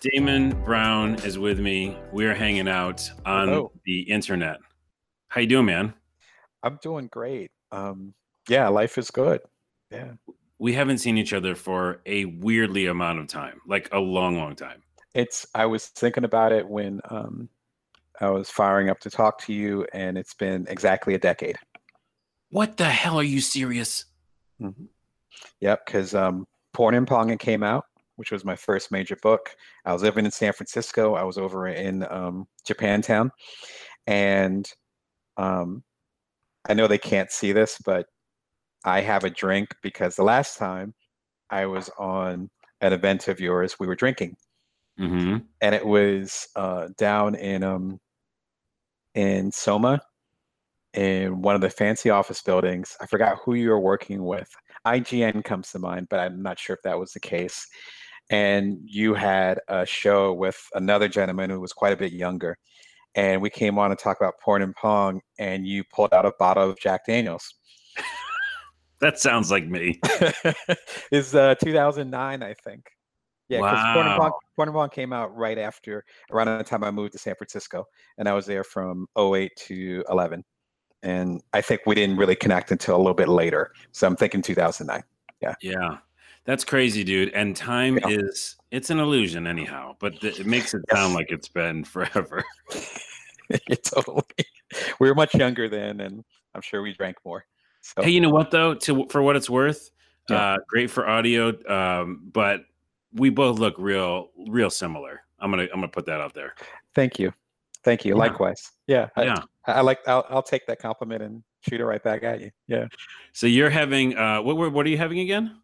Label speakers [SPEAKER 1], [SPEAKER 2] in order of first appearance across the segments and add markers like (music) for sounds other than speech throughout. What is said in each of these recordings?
[SPEAKER 1] Damon Brown is with me. We're hanging out on
[SPEAKER 2] Hello.
[SPEAKER 1] the internet. How you doing, man?
[SPEAKER 2] I'm doing great. Um, yeah, life is good. Yeah.
[SPEAKER 1] We haven't seen each other for a weirdly amount of time, like a long, long time.
[SPEAKER 2] It's I was thinking about it when um I was firing up to talk to you, and it's been exactly a decade.
[SPEAKER 1] What the hell are you serious?
[SPEAKER 2] Mhm. Yep, because um, Porn and Pong came out, which was my first major book. I was living in San Francisco. I was over in um, Japantown, and um, I know they can't see this, but I have a drink because the last time I was on an event of yours, we were drinking,
[SPEAKER 1] hmm
[SPEAKER 2] and it was uh, down in um, in Soma, in one of the fancy office buildings. I forgot who you were working with. IGN comes to mind, but I'm not sure if that was the case. And you had a show with another gentleman who was quite a bit younger. And we came on to talk about porn and pong, and you pulled out a bottle of Jack Daniels. (laughs)
[SPEAKER 1] That sounds like me. (laughs)
[SPEAKER 2] is uh, 2009, I think. Yeah, because porn, and pong, porn and pong came out right after, around the time I moved to San Francisco, and I was there from 08 to 11. And I think we didn't really connect until a little bit later. So I'm thinking 2009.
[SPEAKER 1] Yeah. Yeah, that's crazy, dude. And time
[SPEAKER 2] Yeah.
[SPEAKER 1] is, it's an illusion, anyhow, but th- it makes it sound like it's been (laughs) forever. (laughs)
[SPEAKER 2] totally. We were much younger then, and I'm sure we drank more. So
[SPEAKER 1] Hey, you know what though? To for what it's worth,
[SPEAKER 2] Yeah.
[SPEAKER 1] uh, great for audio, um, but we both look real, real similar. I'm gonna, I'm gonna put that out there.
[SPEAKER 2] thank you. Thank you.
[SPEAKER 1] Yeah.
[SPEAKER 2] Likewise. Yeah. I,
[SPEAKER 1] Yeah.
[SPEAKER 2] I I like, I'll, I'll take that compliment and shoot it right back at you. Yeah.
[SPEAKER 1] So you're having, uh, what, what are you having again?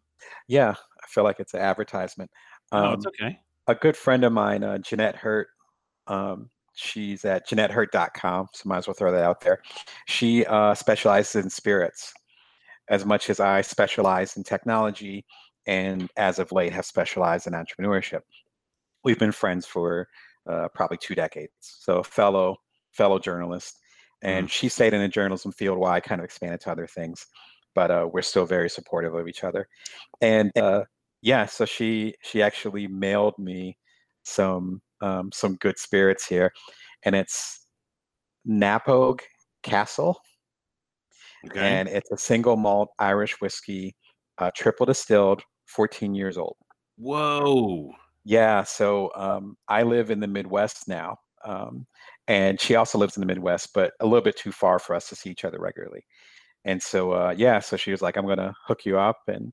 [SPEAKER 2] Yeah. I feel like it's an advertisement.
[SPEAKER 1] oh,
[SPEAKER 2] Um,
[SPEAKER 1] it's okay.
[SPEAKER 2] a good friend of mine, uh, Jeanette Hurt. Um, she's at JeanetteHurt.com, so might as well throw that out there. She uh, specializes in spirits, as much as I specialize in technology, and as of late have specialized in entrepreneurship. We've been friends for uh, probably two decades, so fellow fellow journalist. And she stayed in the journalism field while I kind of expanded to other things, but uh, we're still very supportive of each other. And uh, yeah, so she she actually mailed me some um, some good spirits here, and it's Knappogue Castle,
[SPEAKER 1] Okay.
[SPEAKER 2] and it's a single malt Irish whiskey, uh, triple distilled, 14 years old.
[SPEAKER 1] Whoa.
[SPEAKER 2] Yeah, so um, I live in the Midwest now, um, and she also lives in the Midwest, but a little bit too far for us to see each other regularly. And so, uh, yeah, so she was like, "I'm going to hook you up," and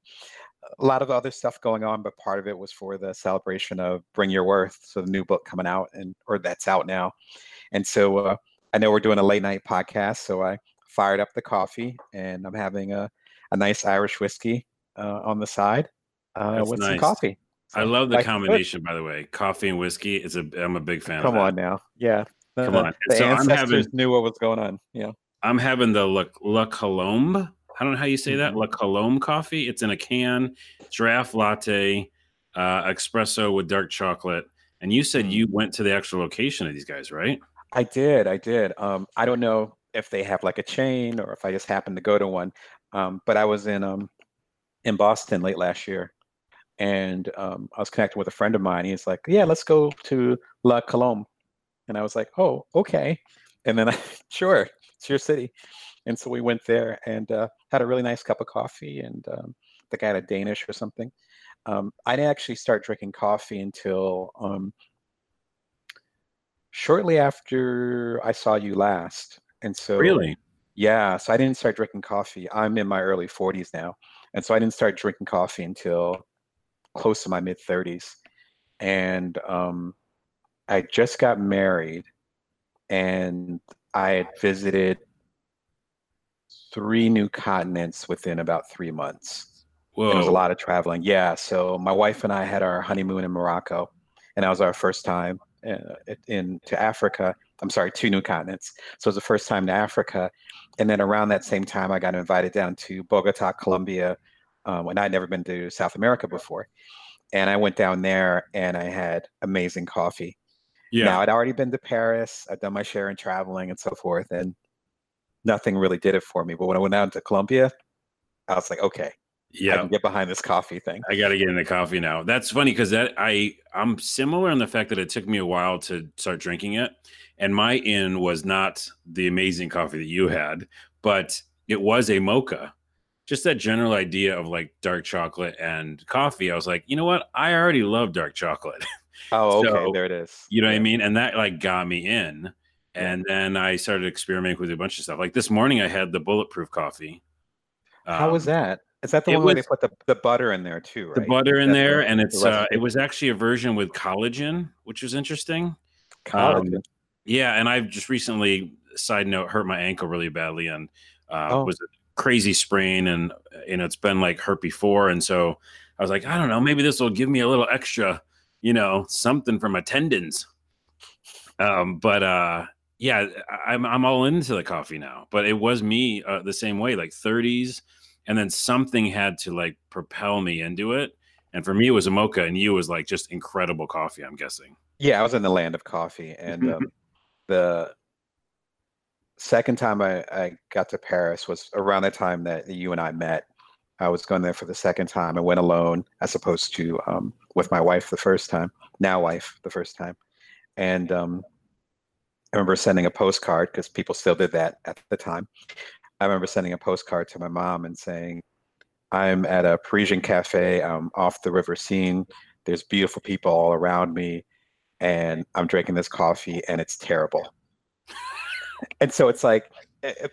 [SPEAKER 2] a lot of other stuff going on, but part of it was for the celebration of Bring Your Worth, so the new book coming out, and or that's out now. And so, uh, I know we're doing a late night podcast, so I fired up the coffee, and I'm having a a nice Irish whiskey uh, on the side uh, with some
[SPEAKER 1] nice.
[SPEAKER 2] coffee.
[SPEAKER 1] I love the
[SPEAKER 2] is good.
[SPEAKER 1] combination, by the way. Coffee and whiskey. It's a, I'm a big fan
[SPEAKER 2] Come on now. Yeah. The,
[SPEAKER 1] Come on.
[SPEAKER 2] The
[SPEAKER 1] So I'm
[SPEAKER 2] ancestors
[SPEAKER 1] having-
[SPEAKER 2] knew what was going on. Yeah.
[SPEAKER 1] I'm having the La, La Colombe. I don't know how you say that.
[SPEAKER 2] Mhm.
[SPEAKER 1] La Colombe coffee. It's in a can, draft latte, uh, espresso with dark chocolate. And you said
[SPEAKER 2] Mm.
[SPEAKER 1] you went to the actual location of these guys, right?
[SPEAKER 2] I did. I did. Um, I don't know if they have like a chain or if I just happened to go to one. Um, but I was in um in Boston late last year and um, I was connecting with a friend of mine. He's like, Yeah, let's go to La Colombe. And I was like, Oh, okay. And then I (laughs) sure, it's your city. And so we went there and uh, had a really nice cup of coffee and um, the guy had a Danish or something. Um, I didn't actually start drinking coffee until um, shortly after I saw you last. And so,
[SPEAKER 1] Really?
[SPEAKER 2] yeah, so I didn't start drinking coffee. I'm in my early 40s now. And so I didn't start drinking coffee until close to my mid 30s. And um, I just got married and I had visited three new continents within about three months.
[SPEAKER 1] Whoa.
[SPEAKER 2] And it was a lot of traveling. Yeah. So my wife and I had our honeymoon in Morocco, and that was our first time uh, in to Africa. I'm sorry, two new continents. So it was the first time to Africa, and then around that same time, I got invited down to Bogota, Colombia, um, when I'd never been to South America before, and I went down there and I had amazing coffee.
[SPEAKER 1] Yeah.
[SPEAKER 2] Now I'd already been to Paris. I'd done my share in traveling and so forth, and nothing really did it for me. But when I went out to Colombia, I was like, okay, yeah, I can get behind this coffee thing.
[SPEAKER 1] I got to get into coffee now. That's funny because that I I'm similar in the fact that it took me a while to start drinking it, and my in was not the amazing coffee that you had, but it was a mocha. Just that general idea of like dark chocolate and coffee. I was like, you know what? I already love dark chocolate. (laughs)
[SPEAKER 2] Oh, okay, so, there it is.
[SPEAKER 1] You know yeah. what I mean? And that like got me in. And then I started experimenting with a bunch of stuff. Like this morning, I had the bulletproof coffee.
[SPEAKER 2] How um, was that? Is that the one was, where they put the, the butter in there too? Right?
[SPEAKER 1] The butter in there, the, and it's the uh, it was actually a version with collagen, which was interesting.
[SPEAKER 2] Collagen. Um,
[SPEAKER 1] yeah, and I've just recently, side note, hurt my ankle really badly, and uh, oh. was a crazy sprain, and you know it's been like hurt before, and so I was like, I don't know, maybe this will give me a little extra, you know, something from my tendons. Um, but uh, yeah, I'm I'm all into the coffee now. But it was me uh, the same way, like 30s and then something had to like propel me into it. And for me, it was a mocha, and you was like just incredible coffee. I'm guessing.
[SPEAKER 2] Yeah, I was in the land of coffee, and (laughs) um, the second time I, I got to Paris was around the time that you and I met. I was going there for the second time. I went alone, as opposed to um, with my wife the first time. Now wife the first time, and um, I remember sending a postcard because people still did that at the time. I remember sending a postcard to my mom and saying, I'm at a Parisian cafe I'm off the river Seine. There's beautiful people all around me, and I'm drinking this coffee, and it's terrible. (laughs) and so it's like,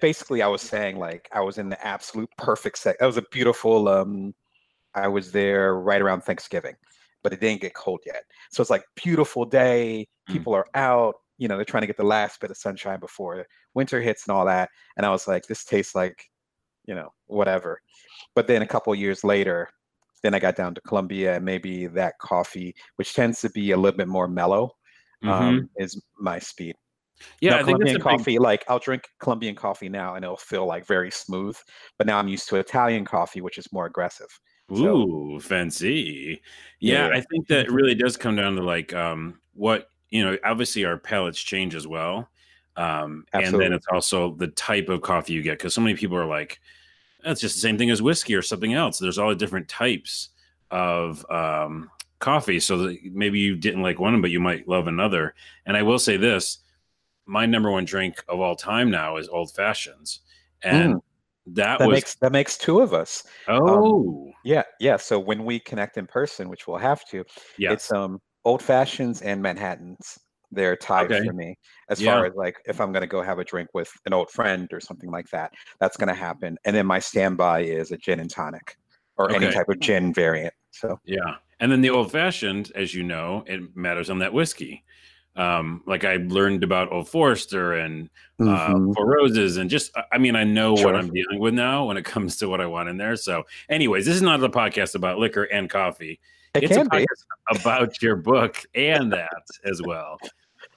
[SPEAKER 2] basically, I was saying like I was in the absolute perfect set. That was a beautiful. Um, I was there right around Thanksgiving, but it didn't get cold yet. So it's like beautiful day. Mm. People mm. are out you know, they're trying to get the last bit of sunshine before winter hits and all that. And I was like, this tastes like, you know, whatever. But then a couple years later, then I got down to Colombia and maybe that coffee, which tends to be a little bit more mellow, mm-hmm. um, is my speed.
[SPEAKER 1] Yeah,
[SPEAKER 2] now, Colombian coffee, big... like I'll drink Colombian coffee now and it'll feel like very smooth. But now I'm used to Italian coffee, which is more aggressive.
[SPEAKER 1] Ooh, so, fancy. Yeah, yeah, I think that really does come down to like um, what you know, obviously our palates change as well. Um, and then it's also the type of coffee you get because so many people are like, that's just the same thing as whiskey or something else. There's all the different types of um, coffee. So maybe you didn't like one, but you might love another. And I will say this my number one drink of all time now is old fashions. And mm. That,
[SPEAKER 2] that
[SPEAKER 1] was...
[SPEAKER 2] makes that makes two of us.
[SPEAKER 1] Um, oh,
[SPEAKER 2] um, yeah, yeah. So when we connect in person, which we'll have to, yes. it's um old fashions and Manhattans. They're tied okay. for me as yeah. far as like if I'm going to go have a drink with an old friend or something like that. That's going to happen. And then my standby is a gin and tonic or okay. any type of gin variant. So
[SPEAKER 1] yeah, and then the old fashioned, as you know, it matters on that whiskey. Um, like I learned about Old Forester and uh, mm-hmm. Four Roses, and just I mean I know sure. what I'm dealing with now when it (laughs) comes to what I want in there. So, anyways, this is not a podcast about liquor and coffee.
[SPEAKER 2] It it's can be
[SPEAKER 1] about your book and that as well.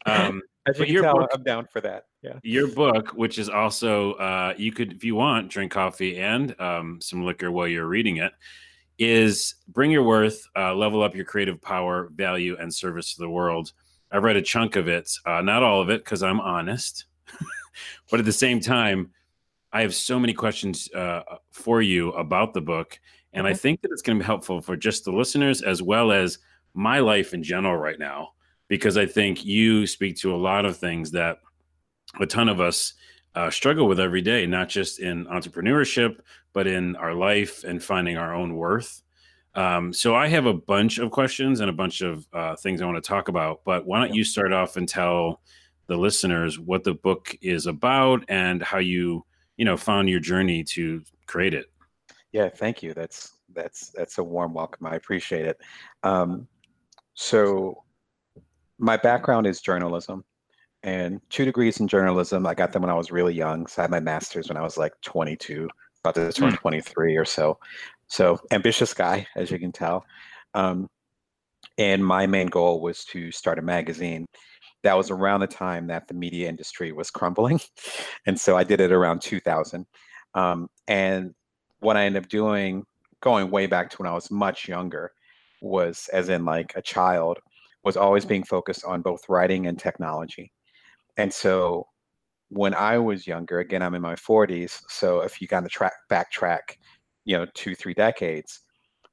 [SPEAKER 1] Um, (laughs)
[SPEAKER 2] As you can tell, book, I'm down for that. Yeah.
[SPEAKER 1] Your book, which is also uh, you could, if you want, drink coffee and um, some liquor while you're reading it, is bring your worth, uh, level up your creative power, value, and service to the world. I've read a chunk of it, uh, not all of it, because I'm honest, (laughs) but at the same time, I have so many questions uh, for you about the book and I think that it's going to be helpful for just the listeners as well as my life in general right now, because I think you speak to a lot of things that a ton of us uh, struggle with every day, not just in entrepreneurship, but in our life and finding our own worth. Um, so I have a bunch of questions and a bunch of uh, things I want to talk about, but why don't you start off and tell the listeners what the book is about and how you, you know, found your journey to create it?
[SPEAKER 2] Yeah, thank you. That's that's that's a warm welcome. I appreciate it. Um, so, my background is journalism, and two degrees in journalism. I got them when I was really young. So I had my master's when I was like 22, about to turn mm. 23 or so. So ambitious guy, as you can tell. Um, and my main goal was to start a magazine. That was around the time that the media industry was crumbling, (laughs) and so I did it around 2000. Um, and what I ended up doing, going way back to when I was much younger, was as in like a child, was always being focused on both writing and technology. And so when I was younger, again, I'm in my 40s. So if you kind of track backtrack you know, two, three decades,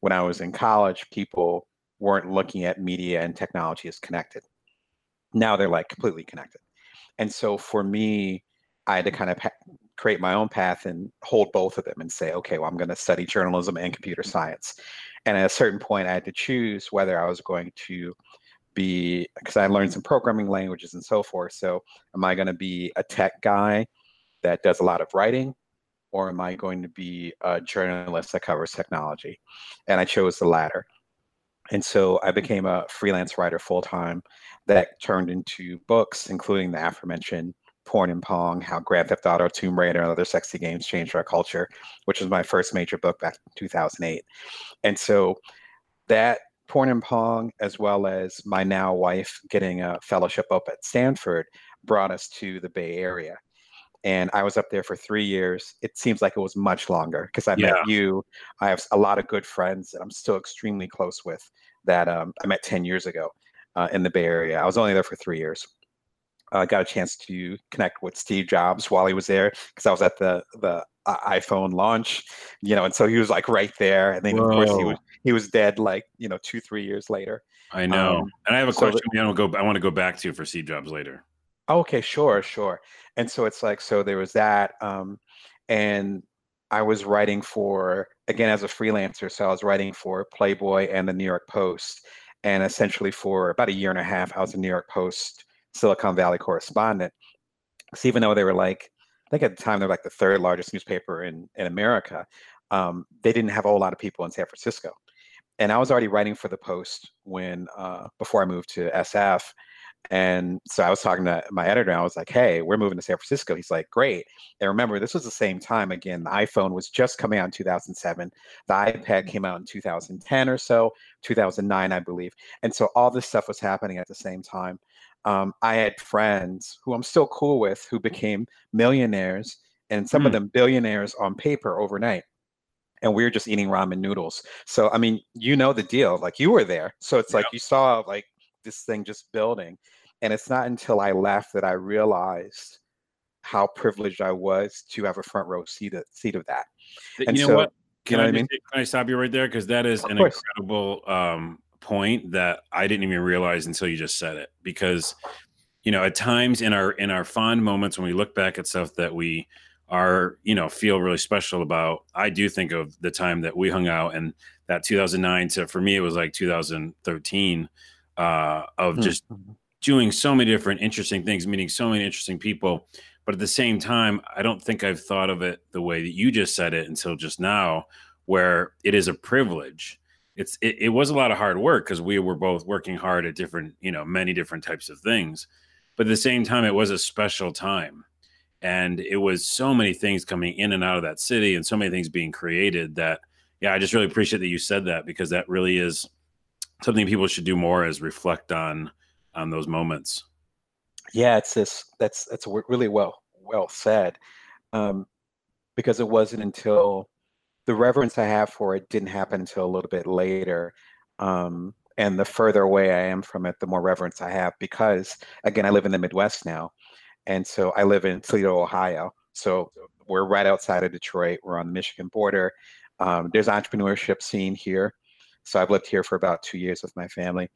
[SPEAKER 2] when I was in college, people weren't looking at media and technology as connected. Now they're like completely connected. And so for me, I had to kind of create my own path and hold both of them and say, okay, well, I'm going to study journalism and computer science. And at a certain point, I had to choose whether I was going to be, because I learned some programming languages and so forth. So, am I going to be a tech guy that does a lot of writing? Or am I going to be a journalist that covers technology? And I chose the latter. And so I became a freelance writer full time that turned into books, including the aforementioned Porn and Pong, How Grand Theft Auto, Tomb Raider, and Other Sexy Games Changed Our Culture, which was my first major book back in 2008. And so that Porn and Pong, as well as my now wife getting a fellowship up at Stanford, brought us to the Bay Area. And I was up there for three years. It seems like it was much longer because I yeah. met you. I have a lot of good friends that I'm still extremely close with that um, I met 10 years ago uh, in the Bay Area. I was only there for three years uh, got a chance to connect with Steve Jobs while he was there because I was at the the uh, iPhone launch, you know, and so he was like right there, and then Whoa. of course he was he was dead like you know two three years later.
[SPEAKER 1] I know, um, and I have a question. So I want to go. I want to go back to for Steve Jobs later.
[SPEAKER 2] Okay, sure, sure. And so it's like so there was that, um, and I was writing for again as a freelancer, so I was writing for Playboy and the New York Post, and essentially for about a year and a half, I was a New York Post Silicon Valley correspondent. So even though they were like, think at the time they're like the third largest newspaper in in America, um, they didn't have a whole lot of people in San Francisco. And I was already writing for the Post when uh, before I moved to SF. And so I was talking to my editor, and I was like, "Hey, we're moving to San Francisco." He's like, "Great." And remember, this was the same time again. The iPhone was just coming out in 2007. The iPad came out in 2010 or so, 2009, I believe. And so all this stuff was happening at the same time um, I had friends who I'm still cool with who became millionaires and some mm. of them billionaires on paper overnight. And we were just eating ramen noodles. So, I mean, you know the deal. Like you were there. So it's like you saw like this thing just building. And it's not until I left that I realized how privileged I was to have a front row seat of, seat of that.
[SPEAKER 1] And you know so, what? Can you know I, what I mean? Can I stop you right there? Because that is of an course. incredible um, point that I didn't even realize until you just said it. Because, you know, at times in our in our fond moments when we look back at stuff that we are, you know, feel really special about, I do think of the time that we hung out and that 2009 to for me it was like 2013 uh, of hmm. just mm-hmm. doing so many different interesting things, meeting so many interesting people. But at the same time, I don't think I've thought of it the way that you just said it until just now, where it is a privilege it's it, it was a lot of hard work because we were both working hard at different you know many different types of things but at the same time it was a special time. And it was so many things coming in and out of that city and so many things being created that yeah i just really appreciate that you said that because that really is something people should do more is reflect on on those moments.
[SPEAKER 2] Yeah it's this that's that's really well well said um because it wasn't until the reverence I have for it didn't happen until a little bit later. Um, and the further away I am from it, the more reverence I have because, again, I live in the Midwest now. And so I live in Toledo, Ohio. So we're right outside of Detroit. We're on the Michigan border. Um, there's entrepreneurship scene here. So I've lived here for about two years with my family.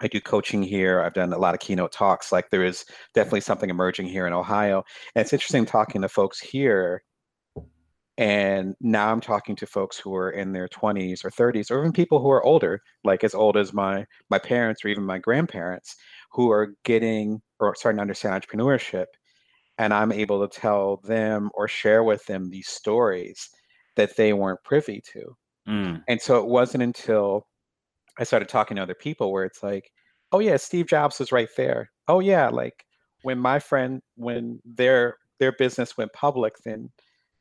[SPEAKER 2] I do coaching here. I've done a lot of keynote talks. Like there is definitely something emerging here in Ohio. And it's interesting talking to folks here and now i'm talking to folks who are in their 20s or 30s or even people who are older like as old as my my parents or even my grandparents who are getting or starting to understand entrepreneurship. And i'm able to tell them or share with them these stories that they weren't privy to. Mm. and so it wasn't until i started talking to other people where it's like oh yeah steve jobs was right there. Oh yeah like when my friend when their their business went public then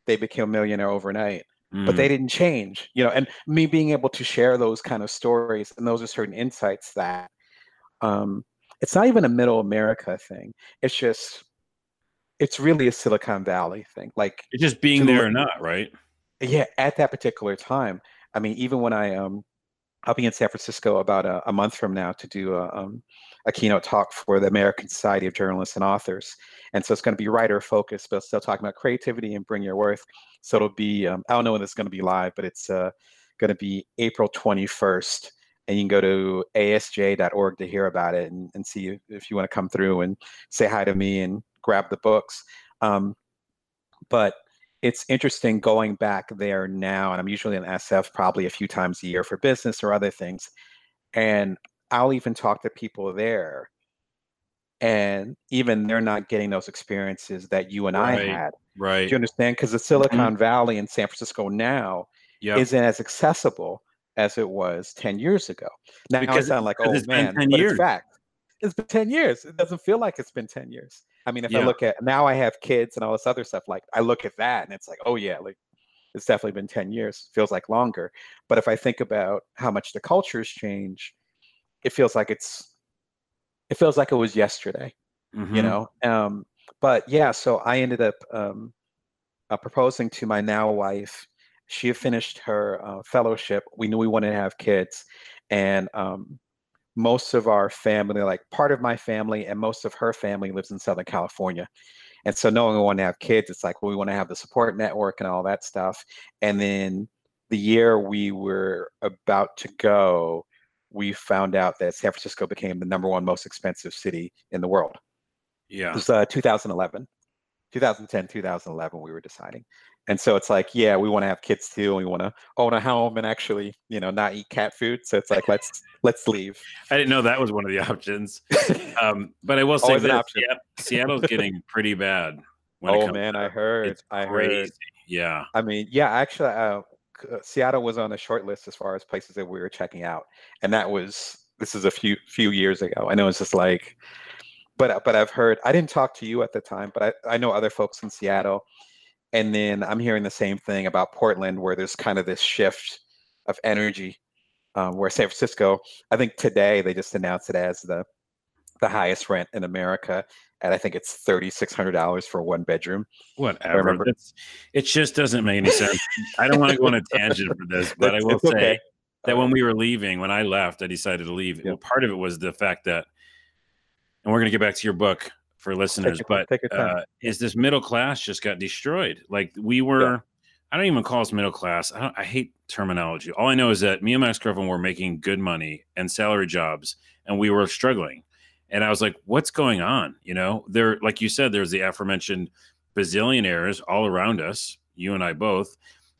[SPEAKER 2] they became a millionaire overnight mm. but they mm. didn't change you know and me being able to share those kind of stories and those are certain insights that um it's not even a middle america thing it's just it's really a silicon valley thing like
[SPEAKER 1] it's just being there or not right
[SPEAKER 2] yeah at that particular time i mean even when i um I'll be in San Francisco about a, a month from now to do a, um, a keynote talk for the American Society of Journalists and Authors. And so it's going to be writer focused, but still talking about creativity and bring your worth. So it'll be um, I don't know when it's going to be live, but it's uh, going to be April 21st. And you can go to asj.org to hear about it and, and see if, if you want to come through and say hi to me and grab the books. Um, but it's interesting going back there now, and I'm usually in SF probably a few times a year for business or other things. And I'll even talk to people there, and even they're not getting those experiences that you and right. I had.
[SPEAKER 1] Right.
[SPEAKER 2] Do you understand? Because the mm-hmm. Silicon mm-hmm. Valley in San Francisco now yep. isn't as accessible as it was 10 years ago. Now because, I sound like, oh man, but years. it's fact. It's been 10 years. It doesn't feel like it's been 10 years. I mean, if yeah. I look at now I have kids and all this other stuff, like I look at that and it's like, oh yeah, like it's definitely been 10 years. Feels like longer. But if I think about how much the cultures change, it feels like it's it feels like it was yesterday. Mm-hmm. You know? Um, but yeah, so I ended up um, uh, proposing to my now wife. She had finished her uh, fellowship. We knew we wanted to have kids, and um, most of our family, like part of my family and most of her family, lives in Southern California. And so, knowing we want to have kids, it's like, well, we want to have the support network and all that stuff. And then the year we were about to go, we found out that San Francisco became the number one most expensive city in the world.
[SPEAKER 1] Yeah.
[SPEAKER 2] It was uh, 2011, 2010, 2011, we were deciding. And so it's like, yeah, we want to have kids too, and we want to own a home and actually, you know, not eat cat food. So it's like, let's (laughs) let's leave.
[SPEAKER 1] I didn't know that was one of the options. Um, but I will say that Seattle's getting (laughs) pretty bad.
[SPEAKER 2] oh man, I heard. It's I crazy. heard.
[SPEAKER 1] Yeah.
[SPEAKER 2] I mean, yeah, actually, uh, uh, Seattle was on a short list as far as places that we were checking out, and that was this is a few few years ago. I know it's just like, but but I've heard. I didn't talk to you at the time, but I I know other folks in Seattle, and then I'm hearing the same thing about Portland, where there's kind of this shift of energy, um, where San Francisco. I think today they just announced it as the the highest rent in America, and I think it's thirty six hundred dollars for one bedroom.
[SPEAKER 1] Whatever. it just doesn't make any sense. I don't want to go on a tangent for this, but I will say okay. that when we were leaving, when I left, I decided to leave. Well, part of it was the fact that, and we're going to get back to your book for listeners, but uh, is this middle class just got destroyed? Like we were. Yeah. I don't even call us middle class. I, I hate terminology. All I know is that me and my ex girlfriend were making good money and salary jobs, and we were struggling and I was like, what's going on? You know, there, like you said, there's the aforementioned bazillionaires all around us, you and I both,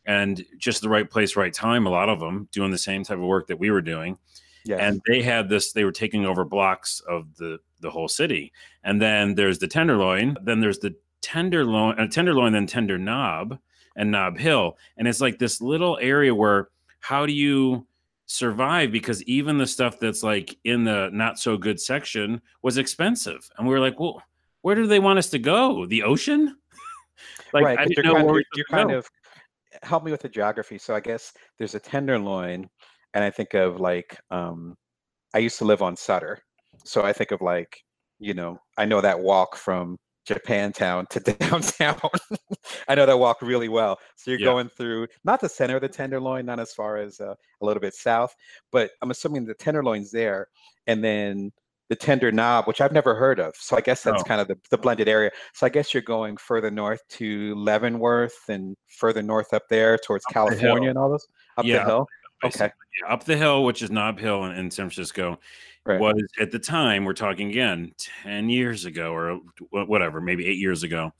[SPEAKER 1] and just the right place, right time. A lot of them doing the same type of work that we were doing. Yes. And they had this, they were taking over blocks of the the whole city. And then there's the Tenderloin, then there's the Tenderloin, uh, Tenderloin, then Tender Knob and Nob Hill. And it's like this little area where how do you survive because even the stuff that's like in the not so good section was expensive. And we were like, well, where do they want us to go? The ocean? (laughs)
[SPEAKER 2] like, right. I didn't know kind, of, you're kind of help me with the geography. So I guess there's a tenderloin, and I think of like um, I used to live on Sutter, so I think of like you know I know that walk from Japantown to (laughs) downtown. I know that walk really well. So you're yeah. going through not the center of the Tenderloin, not as far as uh, a little bit south, but I'm assuming the Tenderloin's there, and then the Tender Knob, which I've never heard of. So I guess that's oh. kind of the, the blended area. So I guess you're going further north to Leavenworth and further north up there towards up California the and all those up yeah, the hill.
[SPEAKER 1] Okay, yeah, up the hill, which is Nob Hill in, in San Francisco, right. was at the time we're talking again 10 years ago or whatever maybe eight years ago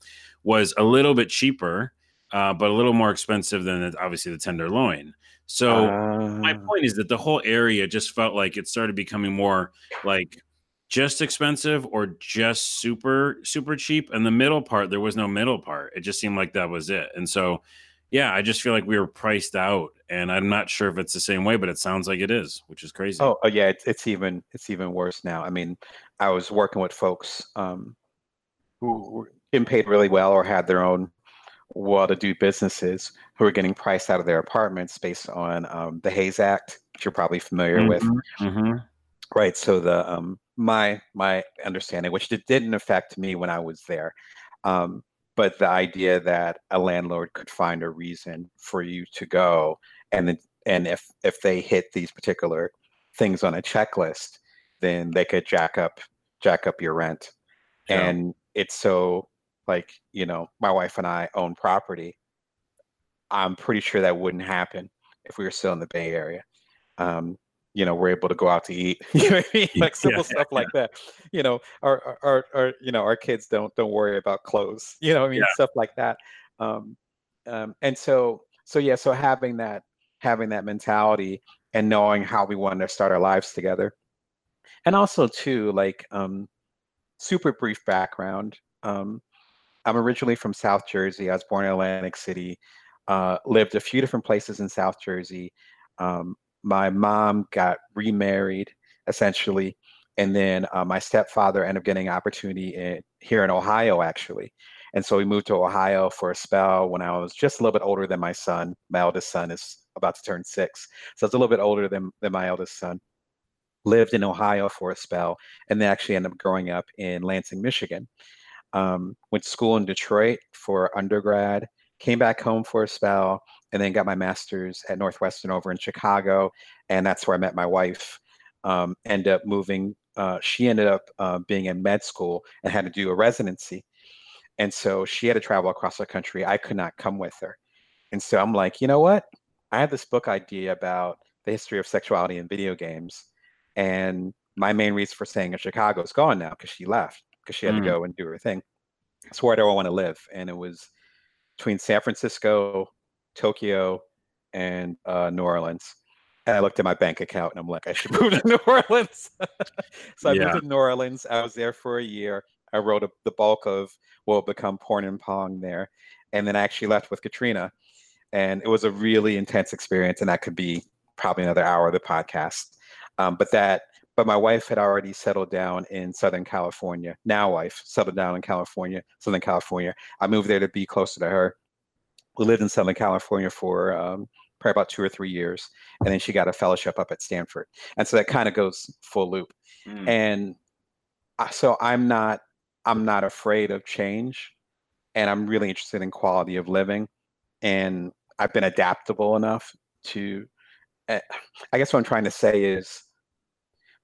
[SPEAKER 1] was a little bit cheaper uh, but a little more expensive than the, obviously the tenderloin so uh... my point is that the whole area just felt like it started becoming more like just expensive or just super super cheap and the middle part there was no middle part. It just seemed like that was it. And so yeah, I just feel like we were priced out, and I'm not sure if it's the same way, but it sounds like it is, which is crazy.
[SPEAKER 2] Oh, oh yeah, it's, it's even it's even worse now. I mean, I was working with folks um, who were getting paid really well or had their own well-to-do businesses who were getting priced out of their apartments based on um, the Hayes Act, which you're probably familiar mm-hmm, with. Mm-hmm. Right. So the um, my my understanding, which didn't affect me when I was there, um, but the idea that a landlord could find a reason for you to go and and if if they hit these particular things on a checklist then they could jack up jack up your rent yeah. and it's so like you know my wife and i own property I'm pretty sure that wouldn't happen if we were still in the Bay Area. Um, you know, we're able to go out to eat, (laughs) you know I mean? like simple yeah, stuff yeah. like that. You know, our, our, our, you know, our kids don't don't worry about clothes. You know, I mean, yeah. stuff like that. Um, um, and so, so yeah, so having that having that mentality and knowing how we wanted to start our lives together, and also too, like, um, super brief background. Um, I'm originally from South Jersey. I was born in Atlantic City. Uh, lived a few different places in South Jersey. Um, my mom got remarried essentially and then uh, my stepfather ended up getting an opportunity in, here in ohio actually. And so we moved to ohio for a spell when i was just a little bit older than my son. My eldest son is about to turn six so it's a little bit older than, than my eldest son. Lived in ohio for a spell and they actually ended up growing up in lansing michigan. Um, went to school in detroit for undergrad came back home for a spell and then got my master's at Northwestern over in Chicago, and that's where I met my wife. Um, ended up moving. Uh, she ended up uh, being in med school and had to do a residency, and so she had to travel across the country. I could not come with her, and so I'm like, you know what? I have this book idea about the history of sexuality in video games, and my main reason for staying in Chicago is gone now because she left because she had mm. to go and do her thing. So where do I want to live? And it was between San Francisco, Tokyo, and uh, New Orleans. And I looked at my bank account and I'm like, I should (laughs) move to New Orleans. (laughs) so I yeah. moved to New Orleans. I was there for a year. I wrote a, the bulk of what will become Porn and Pong there. And then I actually left with Katrina. And it was a really intense experience. And that could be probably another hour of the podcast. Um, but that, but my wife had already settled down in Southern California. Now, wife settled down in California, Southern California. I moved there to be closer to her who lived in Southern California for um, probably about two or three years, and then she got a fellowship up at Stanford, and so that kind of goes full loop. Mm. And so I'm not I'm not afraid of change, and I'm really interested in quality of living, and I've been adaptable enough to. Uh, I guess what I'm trying to say is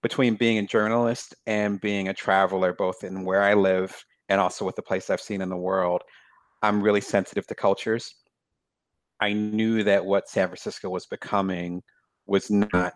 [SPEAKER 2] between being a journalist and being a traveler, both in where I live and also with the place I've seen in the world, I'm really sensitive to cultures. I knew that what San Francisco was becoming was not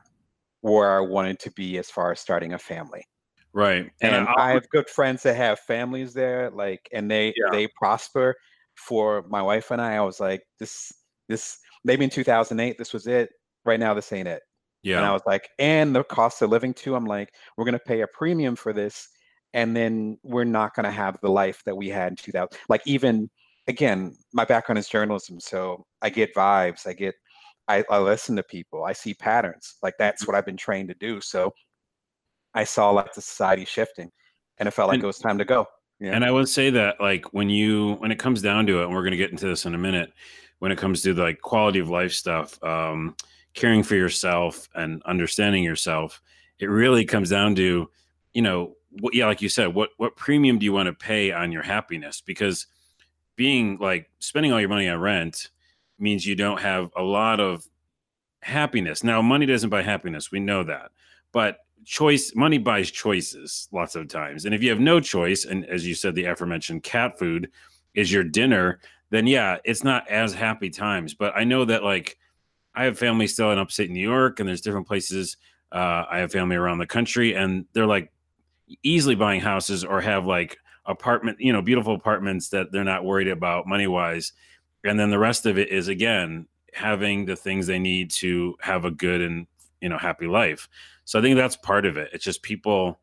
[SPEAKER 2] where I wanted to be as far as starting a family.
[SPEAKER 1] Right.
[SPEAKER 2] And, and I have good friends that have families there, like, and they yeah. they prosper. For my wife and I, I was like, this this maybe in 2008, this was it. Right now, this ain't it. Yeah. And I was like, and the cost of living too. I'm like, we're gonna pay a premium for this, and then we're not gonna have the life that we had in 2000. Like even again, my background is journalism, so I get vibes. I get, I, I listen to people. I see patterns. Like that's mm-hmm. what I've been trained to do. So I saw like the society shifting, and it felt like and, it was time to go.
[SPEAKER 1] Yeah. And I would say that like when you when it comes down to it, and we're going to get into this in a minute, when it comes to like quality of life stuff, um, caring for yourself and understanding yourself, it really comes down to, you know, what, yeah, like you said, what what premium do you want to pay on your happiness? Because being like spending all your money on rent means you don't have a lot of happiness. Now, money doesn't buy happiness. We know that. But choice money buys choices lots of times. And if you have no choice, and as you said, the aforementioned cat food is your dinner, then yeah, it's not as happy times. But I know that like I have family still in upstate New York, and there's different places. Uh, I have family around the country, and they're like easily buying houses or have like apartment, you know, beautiful apartments that they're not worried about money wise. And then the rest of it is again having the things they need to have a good and you know happy life. So I think that's part of it. It's just people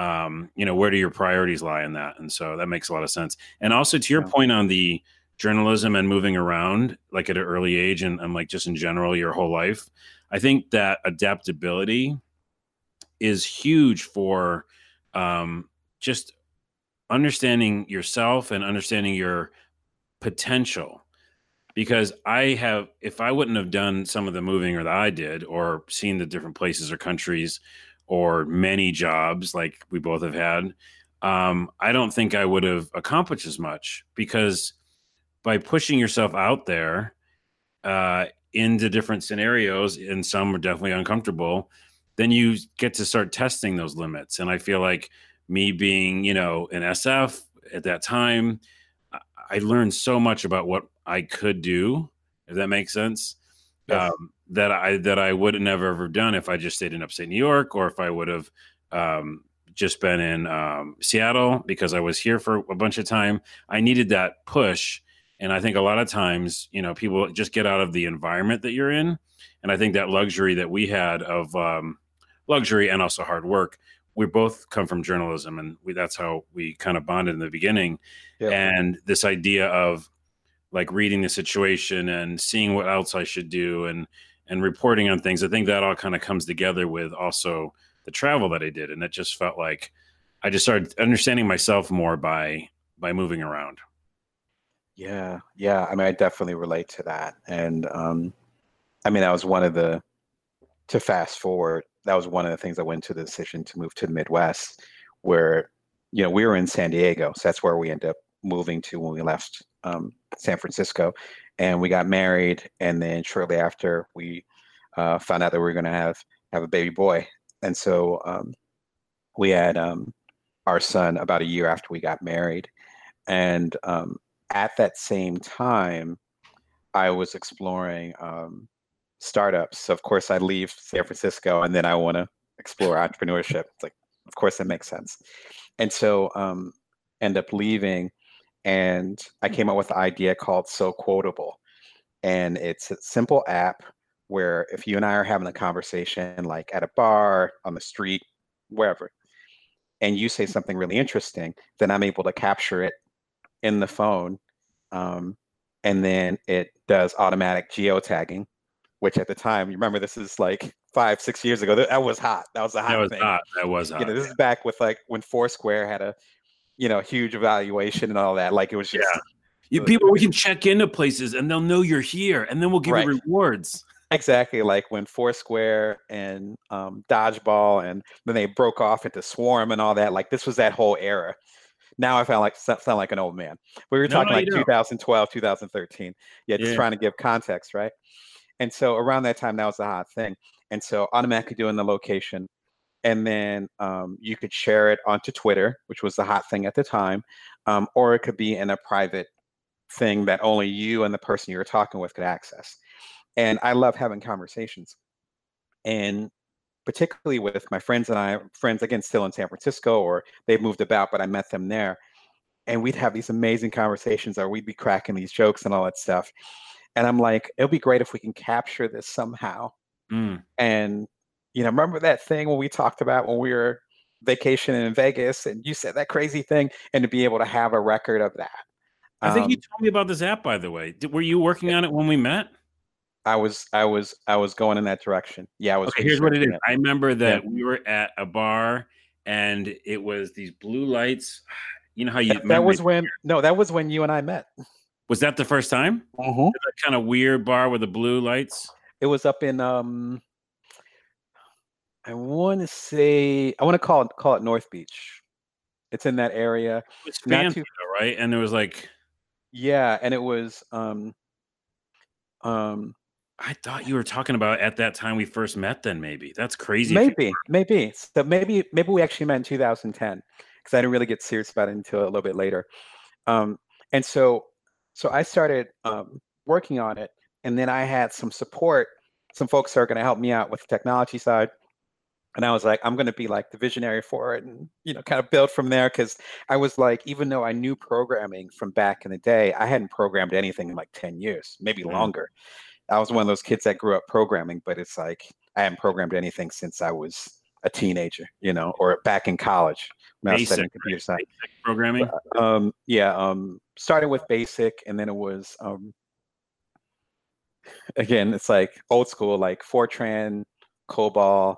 [SPEAKER 1] um, you know, where do your priorities lie in that? And so that makes a lot of sense. And also to your yeah. point on the journalism and moving around like at an early age and, and like just in general your whole life, I think that adaptability is huge for um, just understanding yourself and understanding your potential. Because i have if i wouldn't have done some of the moving or that i did or seen the different places or countries or many jobs like we both have had um, i don't think i would have accomplished as much. Because by pushing yourself out there uh, into different scenarios and some are definitely uncomfortable then you get to start testing those limits. And i feel like me being, you know, an SF at that time, I learned so much about what I could do if that makes sense.
[SPEAKER 2] Yes.
[SPEAKER 1] Um, that I that I would have never ever done if I just stayed in upstate New York, or if I would have um, just been in um, Seattle because I was here for a bunch of time. I needed that push, and I think a lot of times, you know, people just get out of the environment that you're in, and I think that luxury that we had of um, luxury and also hard work. We both come from journalism, and we, that's how we kind of bonded in the beginning.
[SPEAKER 2] Yeah.
[SPEAKER 1] And this idea of like reading the situation and seeing what else I should do and and reporting on things. I think that all kind of comes together with also the travel that I did, and it just felt like I just started understanding myself more by by moving around.
[SPEAKER 2] Yeah, yeah. I mean, I definitely relate to that. And um, I mean, that was one of the, to fast forward, that was one of the things that went to the decision to move to the Midwest, where, you know, we were in San Diego. So that's where we ended up moving to when we left um, San Francisco. And we got married. And then shortly after, we uh, found out that we were going to have, have a baby boy. And so um, we had um, our son about a year after we got married. And um, at that same time, I was exploring um, startups. So of course, I leave San Francisco and then I want to explore entrepreneurship. It's like, of course, that makes sense. And so, um, end up leaving, and I came up with the idea called So Quotable, and it's a simple app where if you and I are having a conversation, like at a bar, on the street, wherever, and you say something really interesting, then I'm able to capture it in the phone. Um, and then it does automatic geotagging, which at the time, you remember this is like five, six years ago. That, was hot. That was a hot
[SPEAKER 1] That was
[SPEAKER 2] thing.
[SPEAKER 1] hot. That was hot.
[SPEAKER 2] You know, this is back with like when Foursquare had a, you know, huge evaluation and all that. Like it was just
[SPEAKER 1] Yeah. You, people, we can check into places and they'll know you're here, and then we'll give
[SPEAKER 2] Right.
[SPEAKER 1] you rewards.
[SPEAKER 2] exactly like when Foursquare and um, Dodgeball and then they broke off into Swarm and all that. Like this was that whole era. Now I sound like sound like an old man. We were
[SPEAKER 1] No,
[SPEAKER 2] talking
[SPEAKER 1] no,
[SPEAKER 2] like
[SPEAKER 1] you don't.
[SPEAKER 2] 2012, 2013. Yeah, just
[SPEAKER 1] Yeah.
[SPEAKER 2] trying to give context, right? And so around that time, that was the hot thing. And so automatically doing the location, and then um, you could share it onto Twitter, which was the hot thing at the time, um, or it could be in a private thing that only you and the person you were talking with could access. And I love having conversations, and particularly with my friends and I, friends again still in San Francisco, or they've moved about, but I met them there, and we'd have these amazing conversations, or we'd be cracking these jokes and all that stuff. And I'm like, it'll be great if we can capture this somehow
[SPEAKER 1] Mm.
[SPEAKER 2] and you know, remember that thing when we talked about when we were vacationing in Vegas and you said that crazy thing, and to be able to have a record of that.
[SPEAKER 1] I think you
[SPEAKER 2] Um,
[SPEAKER 1] told me about this app, by the way. Did, were you working on it when we met?
[SPEAKER 2] I was, I was, I was going in that direction. Yeah, I was.
[SPEAKER 1] Okay, here's what it is.
[SPEAKER 2] researching
[SPEAKER 1] I remember that we were at a bar and it was these blue lights. (sighs) You know how you
[SPEAKER 2] That, that was when no, that was when you and I met.
[SPEAKER 1] Was that the first time?
[SPEAKER 2] Mm-hmm.
[SPEAKER 1] That kind of weird bar with the blue lights.
[SPEAKER 2] It was up in um. I want to say I want to call it call it North Beach. It's in that area.
[SPEAKER 1] It was
[SPEAKER 2] Not too-
[SPEAKER 1] right? And there was like
[SPEAKER 2] Yeah, and it was um. Um,
[SPEAKER 1] I thought you were talking about at that time we first met. Then maybe that's crazy.
[SPEAKER 2] Maybe, maybe. So maybe, maybe we actually met in 2010 because I didn't really get serious about it until a little bit later. Um, and so, so I started um, working on it, and then I had some support, some folks that are going to help me out with the technology side. And I was like, I'm going to be like the visionary for it, and you know, kind of build from there. Because I was like, even though I knew programming from back in the day, I hadn't programmed anything in like 10 years, maybe
[SPEAKER 1] Mm.
[SPEAKER 2] longer. I was one of those kids that grew up programming, but it's like I haven't programmed anything since I was a teenager, you know, or back in college when I was studying computer
[SPEAKER 1] right?
[SPEAKER 2] science.
[SPEAKER 1] Basic programming.
[SPEAKER 2] Um, yeah, um, starting with basic, and then it was um, again, it's like old school, like Fortran, COBOL.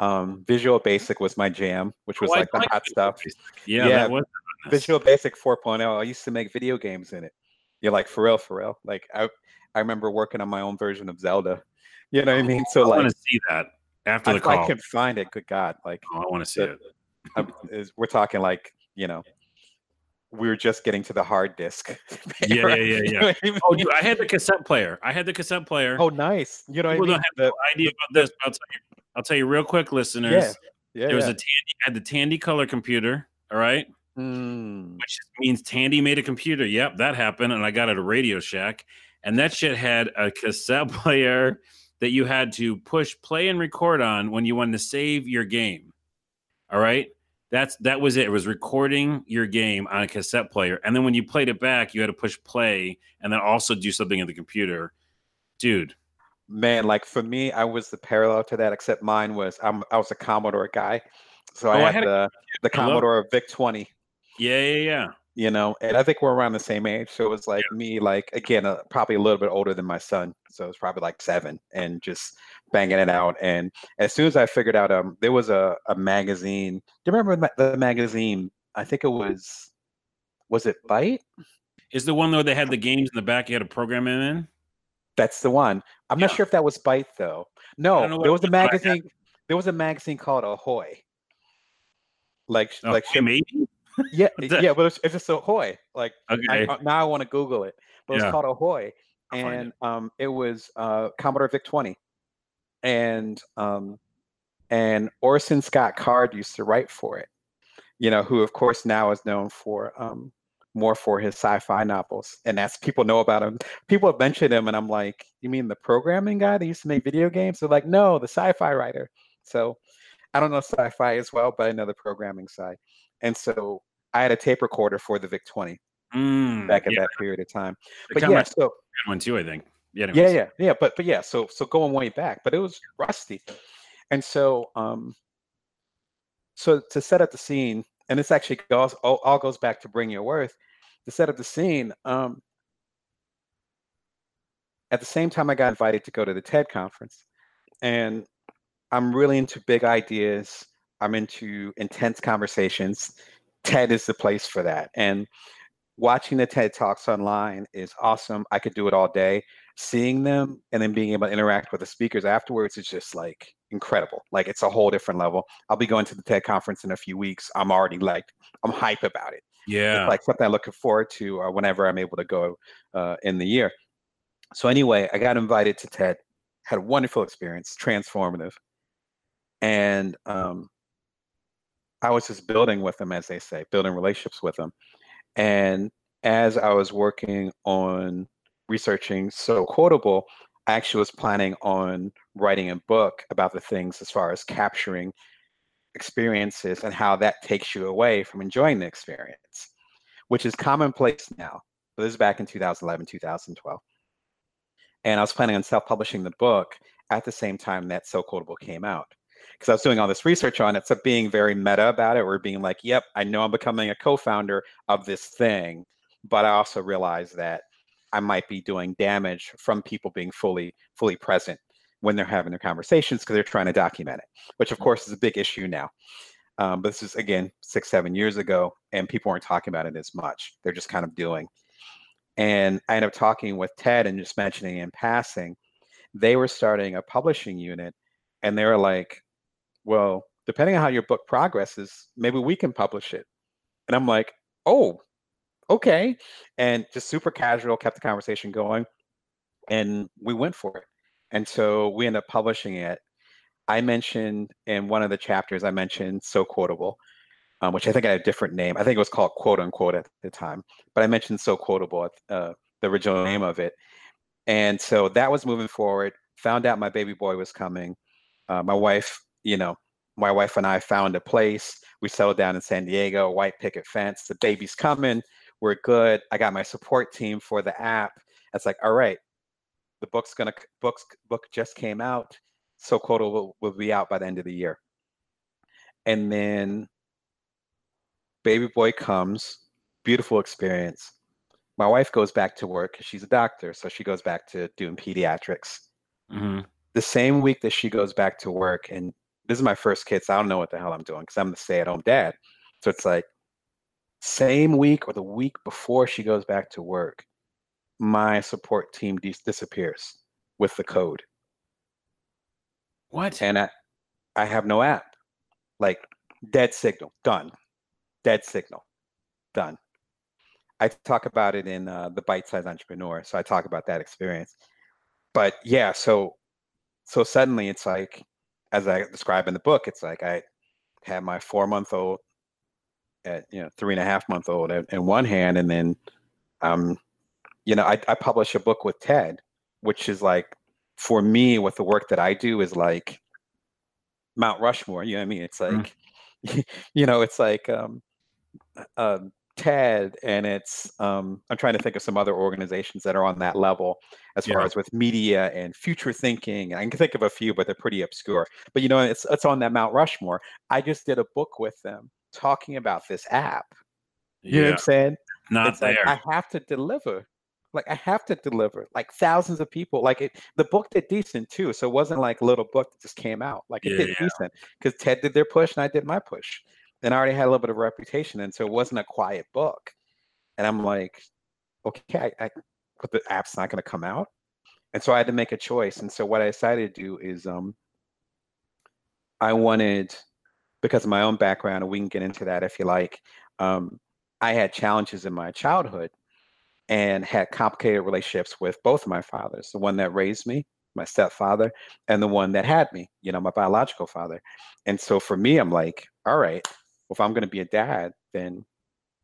[SPEAKER 2] Um, Visual Basic was my jam, which was
[SPEAKER 1] Oh, I
[SPEAKER 2] like the
[SPEAKER 1] like
[SPEAKER 2] hot
[SPEAKER 1] Visual
[SPEAKER 2] stuff.
[SPEAKER 1] Basic. Yeah,
[SPEAKER 2] Yeah,
[SPEAKER 1] that was
[SPEAKER 2] Visual Basic 4.0. I used to make video games in it. You're like for real, for real. Like I, I remember working on my own version of Zelda. You know what I mean? So
[SPEAKER 1] I want to see that after
[SPEAKER 2] I,
[SPEAKER 1] the call.
[SPEAKER 2] I can find it. Good God! Like
[SPEAKER 1] Oh, I want to see
[SPEAKER 2] the-
[SPEAKER 1] it.
[SPEAKER 2] We're talking like you know, we were just getting to the hard disk. (laughs)
[SPEAKER 1] Yeah, yeah, yeah, (laughs)
[SPEAKER 2] you
[SPEAKER 1] yeah.
[SPEAKER 2] know?
[SPEAKER 1] Oh, dude, I had the cassette player. I had the cassette player.
[SPEAKER 2] Oh, nice. You know what I
[SPEAKER 1] People
[SPEAKER 2] mean?
[SPEAKER 1] don't have
[SPEAKER 2] The-
[SPEAKER 1] no idea about this. But I'll tell you. I'll tell you real quick, listeners.
[SPEAKER 2] yeah, yeah.
[SPEAKER 1] there was
[SPEAKER 2] yeah.
[SPEAKER 1] a Tandy had the Tandy color computer. All right,
[SPEAKER 2] Mm,
[SPEAKER 1] which means Tandy made a computer. Yep, that happened, and I got it at a Radio Shack. and that shit had a cassette (laughs) player that you had to push play and record on when you wanted to save your game. All right. That's that was it. It was recording your game on a cassette player, and then when you played it back, you had to push play and then also do something in the computer. Dude,
[SPEAKER 2] man, like for me, I was the parallel to that, except mine was I'm I was a Commodore guy, so oh, I, had I had the a, the Commodore VIC twenty.
[SPEAKER 1] Yeah, yeah, yeah
[SPEAKER 2] you know and i think we're around the same age so it was like yeah. me like again uh, probably a little bit older than my son so it was probably like seven and just banging it out and as soon as i figured out um there was a, a magazine do you remember the magazine? I think it was was it Byte?
[SPEAKER 1] Is the one though they had the games in the back you had a program in
[SPEAKER 2] that's the one. I'm yeah. not sure if that was Byte though. No there was a magazine there was a magazine called ahoy. Like oh, like
[SPEAKER 1] maybe
[SPEAKER 2] yeah, (laughs) yeah, but it's, it's just Ahoy. Like okay. I, now, I want to Google it, but yeah. it's called Ahoy, and um, it was uh, Commodore VIC twenty, and um, and Orson Scott Card used to write for it. You know, who of course now is known for um, more for his sci-fi novels, and that's people know about him. People have mentioned him, and I'm like, you mean the programming guy that used to make video games? They're like, no, the sci-fi writer. So I don't know sci-fi as well, but I know the programming side. And so I had a tape recorder for the VIC 20
[SPEAKER 1] mm,
[SPEAKER 2] back at
[SPEAKER 1] yeah.
[SPEAKER 2] that period of time. The but yeah, so
[SPEAKER 1] one too, I think.
[SPEAKER 2] Yeah, yeah, yeah, yeah. But but yeah, so so going way back, but it was rusty, and so um, so to set up the scene, and this actually goes all, all goes back to Bring Your Worth. To set up the scene, um, at the same time, I got invited to go to the TED conference, and I'm really into big ideas I'm into intense conversations. TED is the place for that. And watching the TED Talks online is awesome. I could do it all day. Seeing them and then being able to interact with the speakers afterwards is just like incredible. Like it's a whole different level. I'll be going to the TED conference in a few weeks. I'm already like, I'm hype about it.
[SPEAKER 1] Yeah.
[SPEAKER 2] It's like something I'm looking forward to uh, whenever I'm able to go uh, in the year. So, anyway, I got invited to TED, had a wonderful experience, transformative. And um, I was just building with them, as they say, building relationships with them. And as I was working on researching So Quotable, I actually was planning on writing a book about the things as far as capturing experiences and how that takes you away from enjoying the experience, which is commonplace now. But this is back in 2011, 2012. And I was planning on self publishing the book at the same time that So Quotable came out because I was doing all this research on it. So being very meta about it, or being like, yep, I know I'm becoming a co-founder of this thing, but I also realize that I might be doing damage from people being fully, fully present when they're having their conversations because they're trying to document it, which of course is a big issue now. Um, but this is again six, seven years ago, and people weren't talking about it as much. They're just kind of doing. And I ended up talking with Ted and just mentioning in passing, they were starting a publishing unit, and they were like, well, depending on how your book progresses, maybe we can publish it. And I'm like, oh, okay. And just super casual, kept the conversation going. And we went for it. And so we ended up publishing it. I mentioned in one of the chapters, I mentioned So Quotable, um, which I think I had a different name. I think it was called Quote Unquote at the time, but I mentioned So Quotable, uh, the original name of it. And so that was moving forward. Found out my baby boy was coming. Uh, my wife you know, my wife and I found a place. We settled down in San Diego, white picket fence. The baby's coming. We're good. I got my support team for the app. It's like, all right, the book's gonna books book just came out. So Quotable will, will be out by the end of the year. And then baby boy comes, beautiful experience. My wife goes back to work. She's a doctor, so she goes back to doing pediatrics.
[SPEAKER 1] Mm-hmm.
[SPEAKER 2] The same week that she goes back to work and this is my first kid, so I don't know what the hell I'm doing because I'm the stay at home dad. So it's like same week or the week before she goes back to work, my support team dis- disappears with the code.
[SPEAKER 1] What?
[SPEAKER 2] And I, I have no app. Like dead signal, done. Dead signal, done. I talk about it in uh, the bite size entrepreneur. So I talk about that experience. But yeah, so so suddenly it's like as I describe in the book, it's like I had my four month old at you know three and a half month old in one hand, and then I'm you know, I, I publish a book with TED, which is like for me with the work that I do is like Mount Rushmore. You know what I mean? It's
[SPEAKER 1] Mm.
[SPEAKER 2] like, (laughs) you know, it's like um, um, TED, and it's um, I'm trying to think of some other organizations that are on that level as far as with media and future thinking. I can think of a few, but they're pretty obscure. But you know, it's it's on that Mount Rushmore. I just did a book with them talking about this app. You know what
[SPEAKER 1] Yeah.
[SPEAKER 2] I'm saying?
[SPEAKER 1] Not
[SPEAKER 2] it's like
[SPEAKER 1] there.
[SPEAKER 2] I have to deliver. Like I have to deliver. Like thousands of people. Like it, the book did decent too. So it wasn't like a little book that just came out. Like it
[SPEAKER 1] Yeah,
[SPEAKER 2] did
[SPEAKER 1] yeah.
[SPEAKER 2] decent because Ted did their push and I did my push, and I already had a little bit of reputation, and so it wasn't a quiet book. And I'm like, okay, I, I but the app's not going to come out, and so I had to make a choice. And so what I decided to do is, um, I wanted because of my own background, and we can get into that if you like. Um, I had challenges in my childhood and had complicated relationships with both of my fathers the one that raised me, my stepfather, and the one that had me, you know, my biological father. And so for me, I'm like, all right, well, if I'm going to be a dad, then,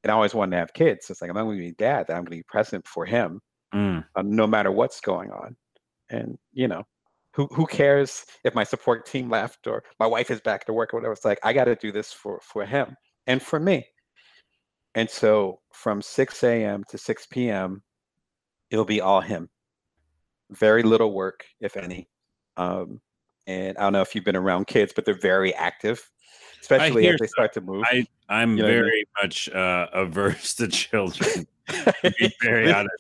[SPEAKER 2] and I always wanted to have kids. So it's like, if I'm going to be a dad, then I'm going to be present for him
[SPEAKER 1] Mm.
[SPEAKER 2] uh, no matter what's going on. And, you know, who, who cares if my support team left or my wife is back to work or whatever? It's like, I got to do this for, for him and for me. And so from 6 a.m. to 6 p.m., it'll be all him. Very little work, if any. Um, and I don't know if you've been around kids, but they're very active, especially as they
[SPEAKER 1] so.
[SPEAKER 2] start to move.
[SPEAKER 1] I I'm
[SPEAKER 2] You know what I mean?
[SPEAKER 1] very much uh, averse to (laughs) children. to be (laughs) very honest.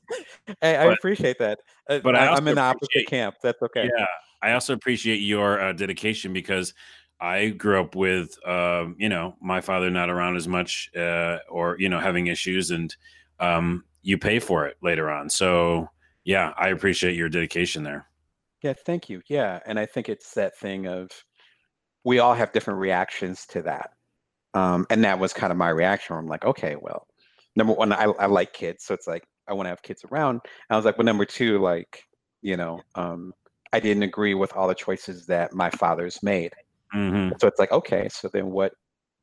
[SPEAKER 2] Hey, I
[SPEAKER 1] but-
[SPEAKER 2] appreciate that. Uh,
[SPEAKER 1] but I
[SPEAKER 2] I'm in the opposite camp. That's okay.
[SPEAKER 1] Yeah, I also appreciate your uh, dedication because I grew up with, um, you know, my father not around as much, uh, or you know, having issues, and um, you pay for it later on. So yeah, I appreciate your dedication there.
[SPEAKER 2] Yeah, thank you. Yeah, and I think it's that thing of we all have different reactions to that, um, and that was kind of my reaction. Where I'm like, okay, well, number one, I, I like kids, so it's like I want to have kids around. And I was like, well, number two, like you know, um, I didn't agree with all the choices that my father's made.
[SPEAKER 1] hmm
[SPEAKER 2] So it's like, okay, so then what?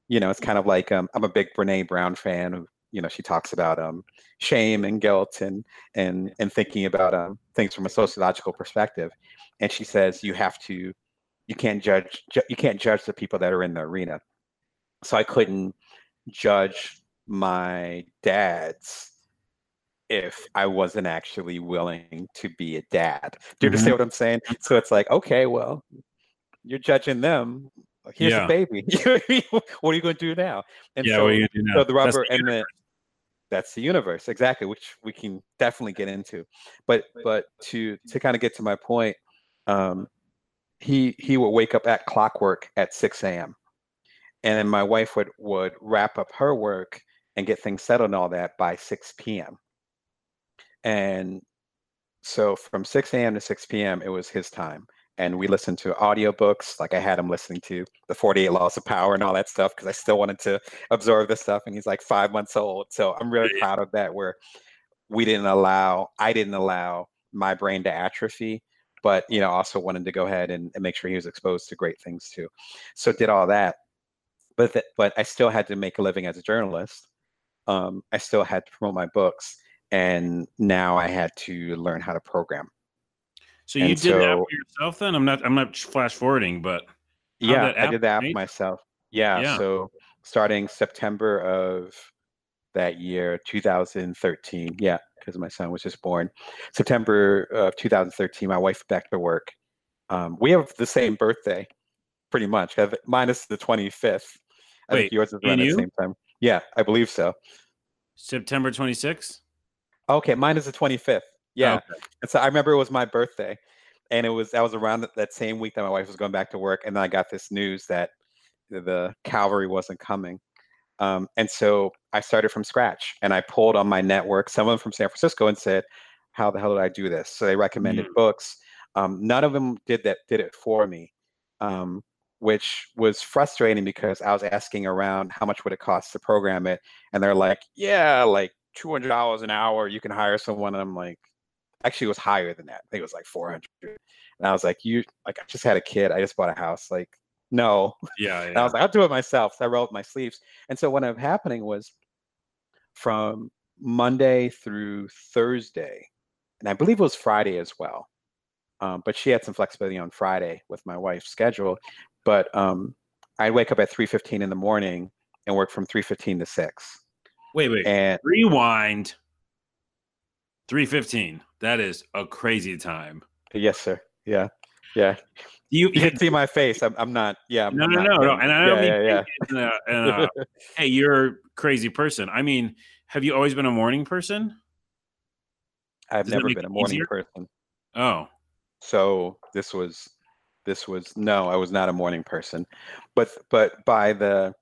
[SPEAKER 2] You know, it's kind of like um, I'm a big Brene Brown fan. Who, you know, she talks about um, shame and guilt and and and thinking about um, things from a sociological perspective. And she says you have to, you can't judge, ju- you can't judge the people that are in the arena. So I couldn't judge my dad's if I wasn't actually willing to be a dad. Do you understand what I'm saying? So it's like, okay, well, you're judging them. Here's
[SPEAKER 1] Yeah.
[SPEAKER 2] a baby. (laughs) what are you going to do now? And
[SPEAKER 1] yeah,
[SPEAKER 2] so,
[SPEAKER 1] what are you gonna do now?
[SPEAKER 2] so the
[SPEAKER 1] That's
[SPEAKER 2] rubber
[SPEAKER 1] the
[SPEAKER 2] and the that's the universe exactly, which we can definitely get into. But but to to kind of get to my point, um, he he would wake up at clockwork at 6 a.m. and then my wife would would wrap up her work and get things settled and all that by 6 p.m. And so from 6 a.m. to 6 p.m. it was his time. And we listened to audiobooks, like I had him listening to the 48 Laws of Power and all that stuff because I still wanted to absorb this stuff. And he's like five months old. So I'm really proud of that where we didn't allow, I didn't allow my brain to atrophy, but you know, also wanted to go ahead and, and make sure he was exposed to great things too. So did all that. But th- but I still had to make a living as a journalist. Um, I still had to promote my books and now I had to learn how to program.
[SPEAKER 1] So you
[SPEAKER 2] and
[SPEAKER 1] did that for yourself then? I'm not I'm not flash forwarding, but
[SPEAKER 2] yeah, I did that myself. Yeah,
[SPEAKER 1] Yeah.
[SPEAKER 2] so starting September of that year, 2013. Yeah, because my son was just born. September of 2013, my wife back to work. Um, we have the same birthday, pretty much. Have minus the 25th. I
[SPEAKER 1] Wait,
[SPEAKER 2] think yours is around the same time. Yeah, I believe so.
[SPEAKER 1] September 26th?
[SPEAKER 2] Okay, mine is the 25th. Yeah.
[SPEAKER 1] Okay.
[SPEAKER 2] And so I remember it was my birthday, and it was that was around that- same week that my wife was going back to work, and then I got this news that the- the cavalry wasn't coming, um, and so I started from scratch, and I pulled on my network someone from San Francisco and said, "How the hell did I do this?" So they recommended books. Um, none of them did that did it for me, um, which was frustrating because I was asking around how much would it cost to program it, and they're like, "Yeah, like two hundred dollars an hour. You can hire someone." And I'm like actually it was higher than that. I think it was like 400. And I was like, you like I just had a kid. I just bought a house. Like, no.
[SPEAKER 1] Yeah,
[SPEAKER 2] And I was like, I'll do it myself. So I rolled my sleeves. And so what ended up happening was from Monday through Thursday, and I believe it was Friday as well. Um, but she had some flexibility on Friday with my wife's schedule. But um, I'd wake up at three fifteen in the morning and work from three fifteen to six.
[SPEAKER 1] Wait, wait.
[SPEAKER 2] And
[SPEAKER 1] Rewind. Three fifteen. That is a crazy time.
[SPEAKER 2] yes, sir. Yeah, yeah.
[SPEAKER 1] You,
[SPEAKER 2] You can see my face. I'm, I'm not. Yeah. I'm,
[SPEAKER 1] no,
[SPEAKER 2] I'm
[SPEAKER 1] no,
[SPEAKER 2] not
[SPEAKER 1] no, no. And I don't
[SPEAKER 2] yeah,
[SPEAKER 1] mean
[SPEAKER 2] yeah,
[SPEAKER 1] in a- in a, hey, you're a crazy person. I mean, have you always been a morning person?
[SPEAKER 2] I've
[SPEAKER 1] Does
[SPEAKER 2] never been a morning
[SPEAKER 1] easier?
[SPEAKER 2] person.
[SPEAKER 1] Oh,
[SPEAKER 2] so this was this was no i was not a morning person but but by the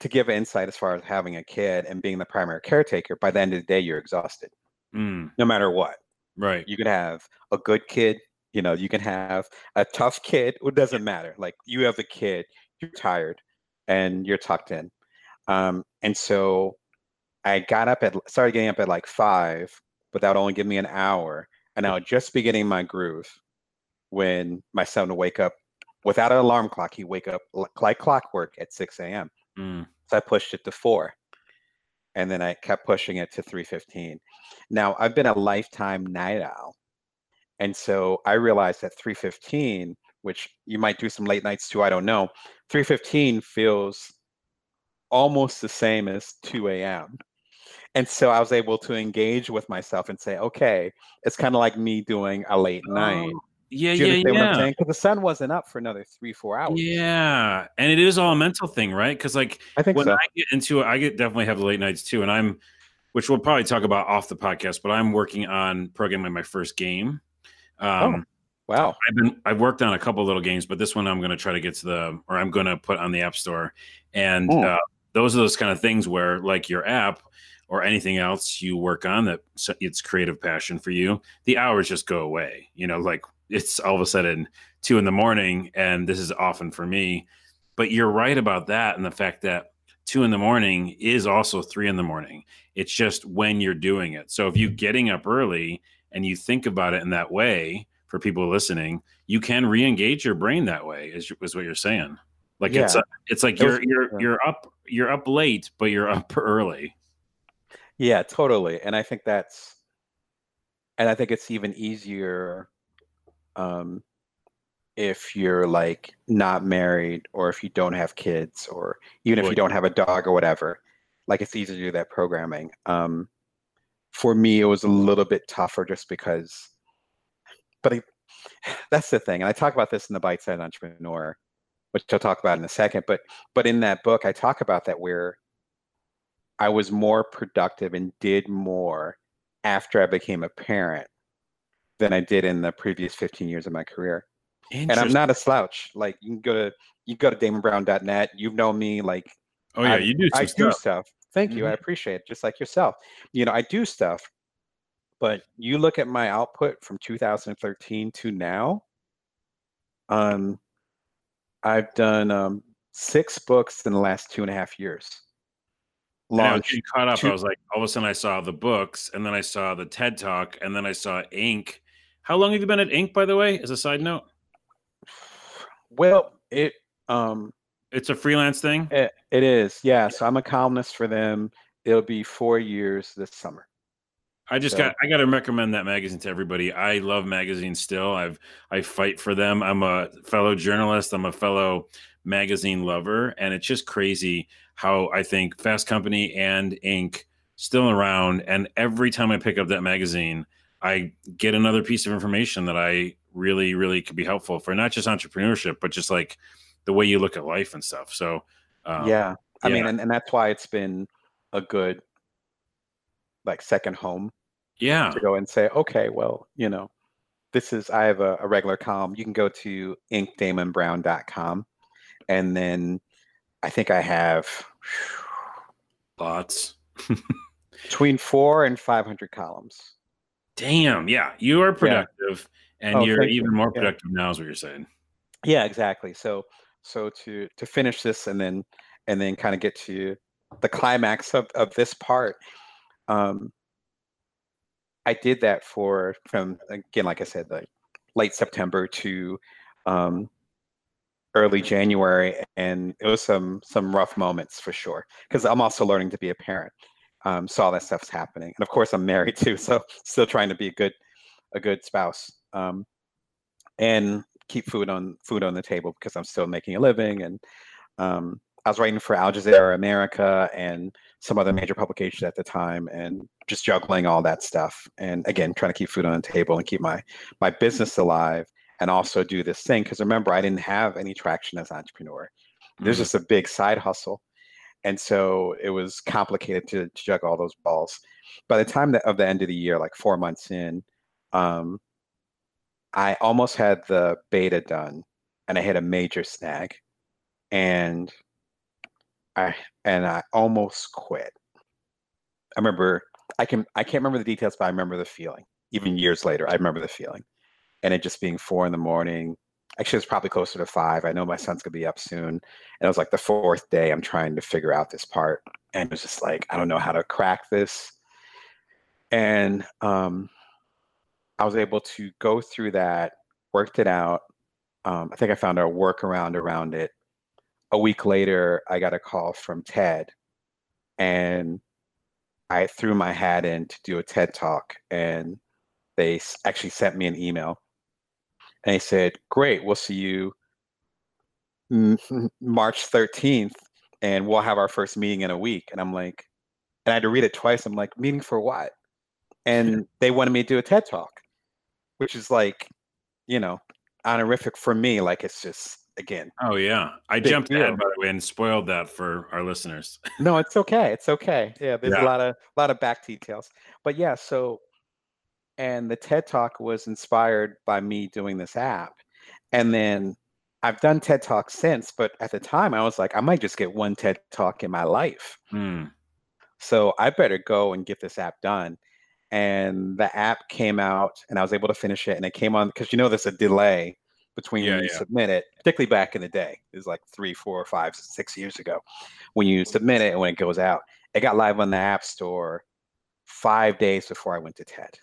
[SPEAKER 2] to give insight as far as having a kid and being the primary caretaker by the end of the day you're exhausted
[SPEAKER 1] mm,
[SPEAKER 2] no matter what
[SPEAKER 1] right.
[SPEAKER 2] you can have a good kid you know you can have a tough kid it doesn't matter like you have a kid you're tired and you're tucked in um, and so i got up at started getting up at like five but that would only give me an hour and i would just be getting my groove when my son would wake up without an alarm clock he'd wake up like clockwork at 6 a.m
[SPEAKER 1] Mm,
[SPEAKER 2] so I pushed it to four. And then I kept pushing it to 315. Now I've been a lifetime night owl. And so I realized that 315, which you might do some late nights too, I don't know. 315 feels almost the same as 2 a.m. And so I was able to engage with myself and say, okay, it's kind of like me doing a late oh, night.
[SPEAKER 1] Oh, yeah, yeah,
[SPEAKER 2] I'm
[SPEAKER 1] yeah.
[SPEAKER 2] Because the sun wasn't up for another three, four hours.
[SPEAKER 1] Yeah, and it is all a mental thing, right? Because like
[SPEAKER 2] I think
[SPEAKER 1] when
[SPEAKER 2] so.
[SPEAKER 1] I get into it, I get definitely have the late nights too, and I'm, which we'll probably talk about off the podcast, but I'm working on programming my first game. Um,
[SPEAKER 2] wow.
[SPEAKER 1] I've been I've worked on a couple little games, but this one I'm going to try to get to the or I'm going to put on the App Store, and
[SPEAKER 2] Hmm.
[SPEAKER 1] uh, those are those kind of things where like your app or anything else you work on that it's creative passion for you, the hours just go away. You know, like it's all of a sudden two in the morning, and this is often for me. But you're right about that, and the fact that two in the morning is also three in the morning. It's just when you're doing it. So if you're getting up early and you think about it in that way, for people listening, you can re-engage your brain that way. Is, is what you're saying? Like it's
[SPEAKER 2] Yeah.
[SPEAKER 1] it's like you're you're you're up you're up late, but you're up (laughs) early.
[SPEAKER 2] Yeah, totally. And I think that's, and I think it's even easier um, if you're like not married or if you don't have kids or even if you don't have a dog or whatever. Like it's easy to do that programming. Um, for me, it was a little bit tougher just because, but I, (sighs) that's the thing. And I talk about this in the Bite Size Entrepreneur, which I'll talk about in a second. But but in that book, I talk about that where I was more productive and did more after I became a parent than I did in the previous 15 years of my career. And I'm not a slouch. Like you can go to you go to damonbrown.net. You've known me like
[SPEAKER 1] Oh yeah,
[SPEAKER 2] I-
[SPEAKER 1] you do some
[SPEAKER 2] I
[SPEAKER 1] stuff.
[SPEAKER 2] Do stuff. Thank you. I appreciate it. Just like yourself. You know, I do stuff. But you look at my output from 2013 to now. Um, I've done um, six books in the last two and a half years.
[SPEAKER 1] And I was
[SPEAKER 2] Launched.
[SPEAKER 1] getting caught up.
[SPEAKER 2] two-
[SPEAKER 1] I was like, all of a sudden, I saw the books, and then I saw the TED Talk, and then I saw Inc. How long have you been at Inc, by the way? As a side note,
[SPEAKER 2] Well, it um,
[SPEAKER 1] it's a freelance thing.
[SPEAKER 2] it, it is. Yeah. So I'm a columnist for them. It'll be four years this summer.
[SPEAKER 1] I just
[SPEAKER 2] So-
[SPEAKER 1] got I got to recommend that magazine to everybody. I love magazines still. I've I fight for them. I'm a fellow journalist. I'm a fellow magazine lover, and it's just crazy how I think Fast Company and Inc. still around. And every time I pick up that magazine, I get another piece of information that I really really could be helpful for not just entrepreneurship, but just like the way you look at life and stuff. So um,
[SPEAKER 2] yeah. I mean, and, and that's why it's been a good like second home
[SPEAKER 1] yeah,
[SPEAKER 2] to go and say, okay, well, you know, this is I have a, a regular column. You can go to inkdamonbrown.com and then I think I have (sighs)
[SPEAKER 1] lots. (laughs)
[SPEAKER 2] between four and five hundred columns.
[SPEAKER 1] Damn, yeah, you are productive, and
[SPEAKER 2] Oh,
[SPEAKER 1] you're
[SPEAKER 2] thank you.
[SPEAKER 1] even more
[SPEAKER 2] Yeah.
[SPEAKER 1] productive now. Is what you're saying?
[SPEAKER 2] Yeah, exactly. So so to to finish this and then and then kind of get to the climax of, of this part, um, I did that for from again, like I said, like late September to um, early January, and it was some some rough moments for sure because I'm also learning to be a parent. um, saw that stuff's happening. And of course, I'm married too, (laughs) so still trying to be a good a good spouse um, and keep food on food on the table because I'm still making a living. And um, I was writing for Al Jazeera America and some other major publications at the time, and just juggling all that stuff. And again, trying to keep food on the table and keep my my business alive, and also do this thing because remember, I didn't have any traction as an entrepreneur. There's mm-hmm. just a big side hustle and so it was complicated to, to juggle all those balls. By the time that, of the end of the year, like four months in, um, I almost had the beta done, and I hit a major snag, and I and I almost quit. I remember I can I can't remember the details, but I remember the feeling. Even years later, I remember the feeling, and it just being four in the morning, actually it's probably closer to five. I know my son's gonna be up soon. And it was like the fourth day I'm trying to figure out this part. And it was just like, I don't know how to crack this. And um, I was able to go through that, worked it out. Um, I think I found a workaround around it. A week later, I got a call from TED, and I threw my hat in to do a TED talk, and they actually sent me an email and he said, Great, we'll see you (laughs) March 13th, and we'll have our first meeting in a week. And I'm like, and I had to read it twice. I'm like, meeting for what? And (laughs) they wanted me to do a TED talk, which is like, you know, honorific for me. Like it's just again.
[SPEAKER 1] Oh yeah, I jumped deal. ahead by the way and spoiled that for our listeners. (laughs)
[SPEAKER 2] no, it's okay. It's okay. Yeah, there's yeah. a lot of a lot of back details, but yeah. So and the TED Talk was inspired by me doing this app. And then I've done TED Talks since, but at the time I was like, I might just get one TED Talk in my life. Mm. So I better go and get this app done. And the app came out and I was able to finish it. And it came on because you know there's a delay between yeah, when you yeah. submit it, particularly back in the day. It was like three, four, five, six years ago when you submit it and when it goes out. It got live on the App Store five days before I went to TED.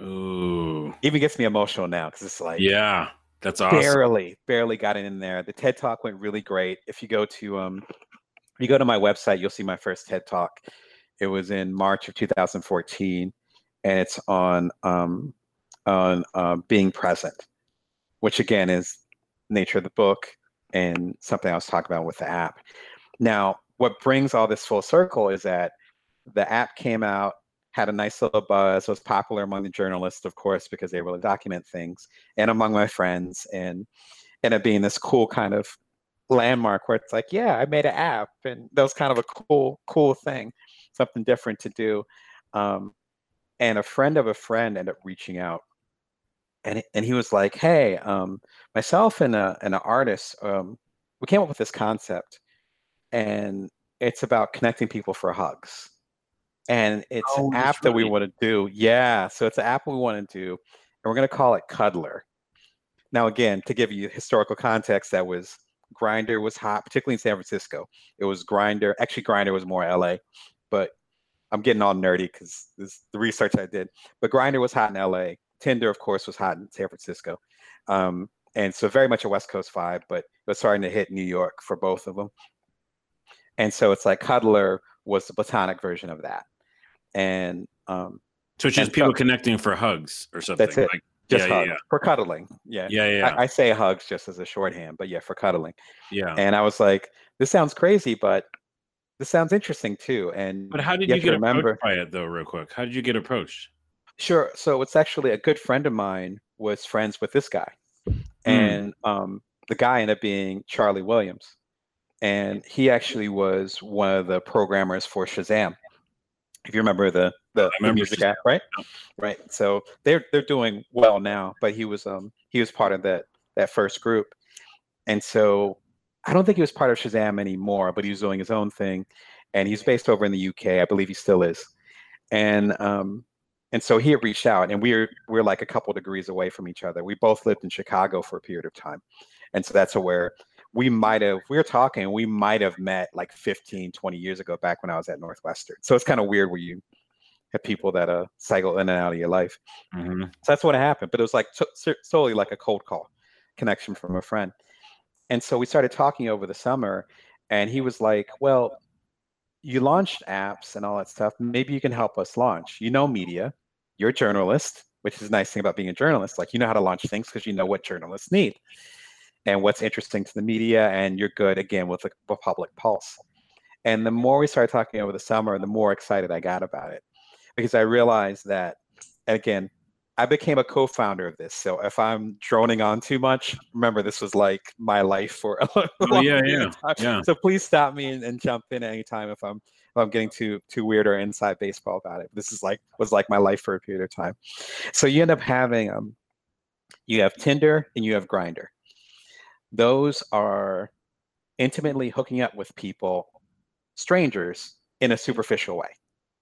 [SPEAKER 1] Ooh.
[SPEAKER 2] Even gets me emotional now because it's like
[SPEAKER 1] yeah, that's awesome.
[SPEAKER 2] Barely, barely got it in there. The TED Talk went really great. If you go to um, if you go to my website, you'll see my first TED Talk. It was in March of 2014, and it's on um, on uh, being present, which again is nature of the book and something I was talking about with the app. Now, what brings all this full circle is that the app came out had a nice little buzz, was popular among the journalists, of course, because they were to document things, and among my friends, and ended up being this cool kind of landmark where it's like, yeah, I made an app, and that was kind of a cool, cool thing, something different to do. Um, and a friend of a friend ended up reaching out, and and he was like, hey, um, myself and a and an artist, um, we came up with this concept, and it's about connecting people for hugs and it's oh, an app that we want to do. Yeah, so it's an app we want to do, and we're going to call it Cuddlr. Now, again, to give you historical context, that was Grindr was hot, particularly in San Francisco. It was Grindr. Actually, Grindr was more LA, but I'm getting all nerdy because this the research I did. But Grindr was hot in LA. Tinder, of course, was hot in San Francisco. Um, and so very much a West Coast vibe, but it was starting to hit New York for both of them. And so it's like Cuddlr was the platonic version of that and um,
[SPEAKER 1] so it's just people so, connecting for hugs or something.
[SPEAKER 2] That's it. Like, just yeah, hugs yeah, yeah. for cuddling. Yeah,
[SPEAKER 1] yeah, yeah.
[SPEAKER 2] I, I, say hugs just as a shorthand, but yeah, for cuddling.
[SPEAKER 1] Yeah.
[SPEAKER 2] And I was like, this sounds crazy, but this sounds interesting too. And
[SPEAKER 1] but how did you, you get remember by it though, real quick? How did you get approached?
[SPEAKER 2] Sure. So it's actually a good friend of mine was friends with this guy, mm. and um, the guy ended up being Charlie Williams, and he actually was one of the programmers for Shazam if you remember the the, the music app, right? Right. So they're they're doing well now, but he was um he was part of that that first group, and so I don't think he was part of Shazam anymore, but he was doing his own thing, and he's based over in the UK. I believe he still is, and um and so he had reached out, and we're we're like a couple degrees away from each other. We both lived in Chicago for a period of time, and so that's where we might have we are talking we might have met like 15 20 years ago back when i was at northwestern so it's kind of weird where you have people that uh cycle in and out of your life mm-hmm. so that's what happened but it was like t- solely like a cold call connection from a friend and so we started talking over the summer and he was like well you launched apps and all that stuff. Maybe you can help us launch. You know media. You're a journalist, which is a nice thing about being a journalist. Like you know how to launch things because you know what journalists need and what's interesting to the media, and you're good again with the public pulse. And the more we started talking over the summer, the more excited I got about it because I realized that, again, I became a co-founder of this. So if I'm droning on too much, remember this was like my life for a long,
[SPEAKER 1] oh, yeah, yeah, yeah.
[SPEAKER 2] So please stop me and, and jump in anytime if I'm if I'm getting too too weird or inside baseball about it. This is like was like my life for a period of time. So you end up having um, you have Tinder and you have Grindr. Those are intimately hooking up with people, strangers, in a superficial way.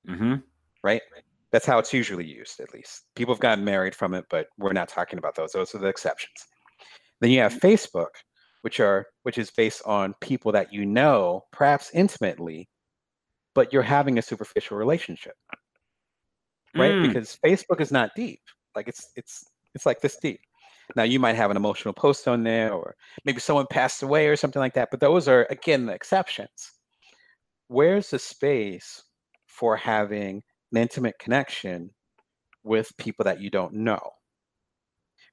[SPEAKER 1] Mm-hmm.
[SPEAKER 2] Right? That's how it's usually used, at least. People have gotten married from it, but we're not talking about those. Those are the exceptions. Then you have Facebook, which are which is based on people that you know, perhaps intimately, but you're having a superficial relationship. Right? Mm. Because Facebook is not deep. Like it's it's it's like this deep. Now you might have an emotional post on there, or maybe someone passed away or something like that. But those are again the exceptions. Where's the space for having an intimate connection with people that you don't know?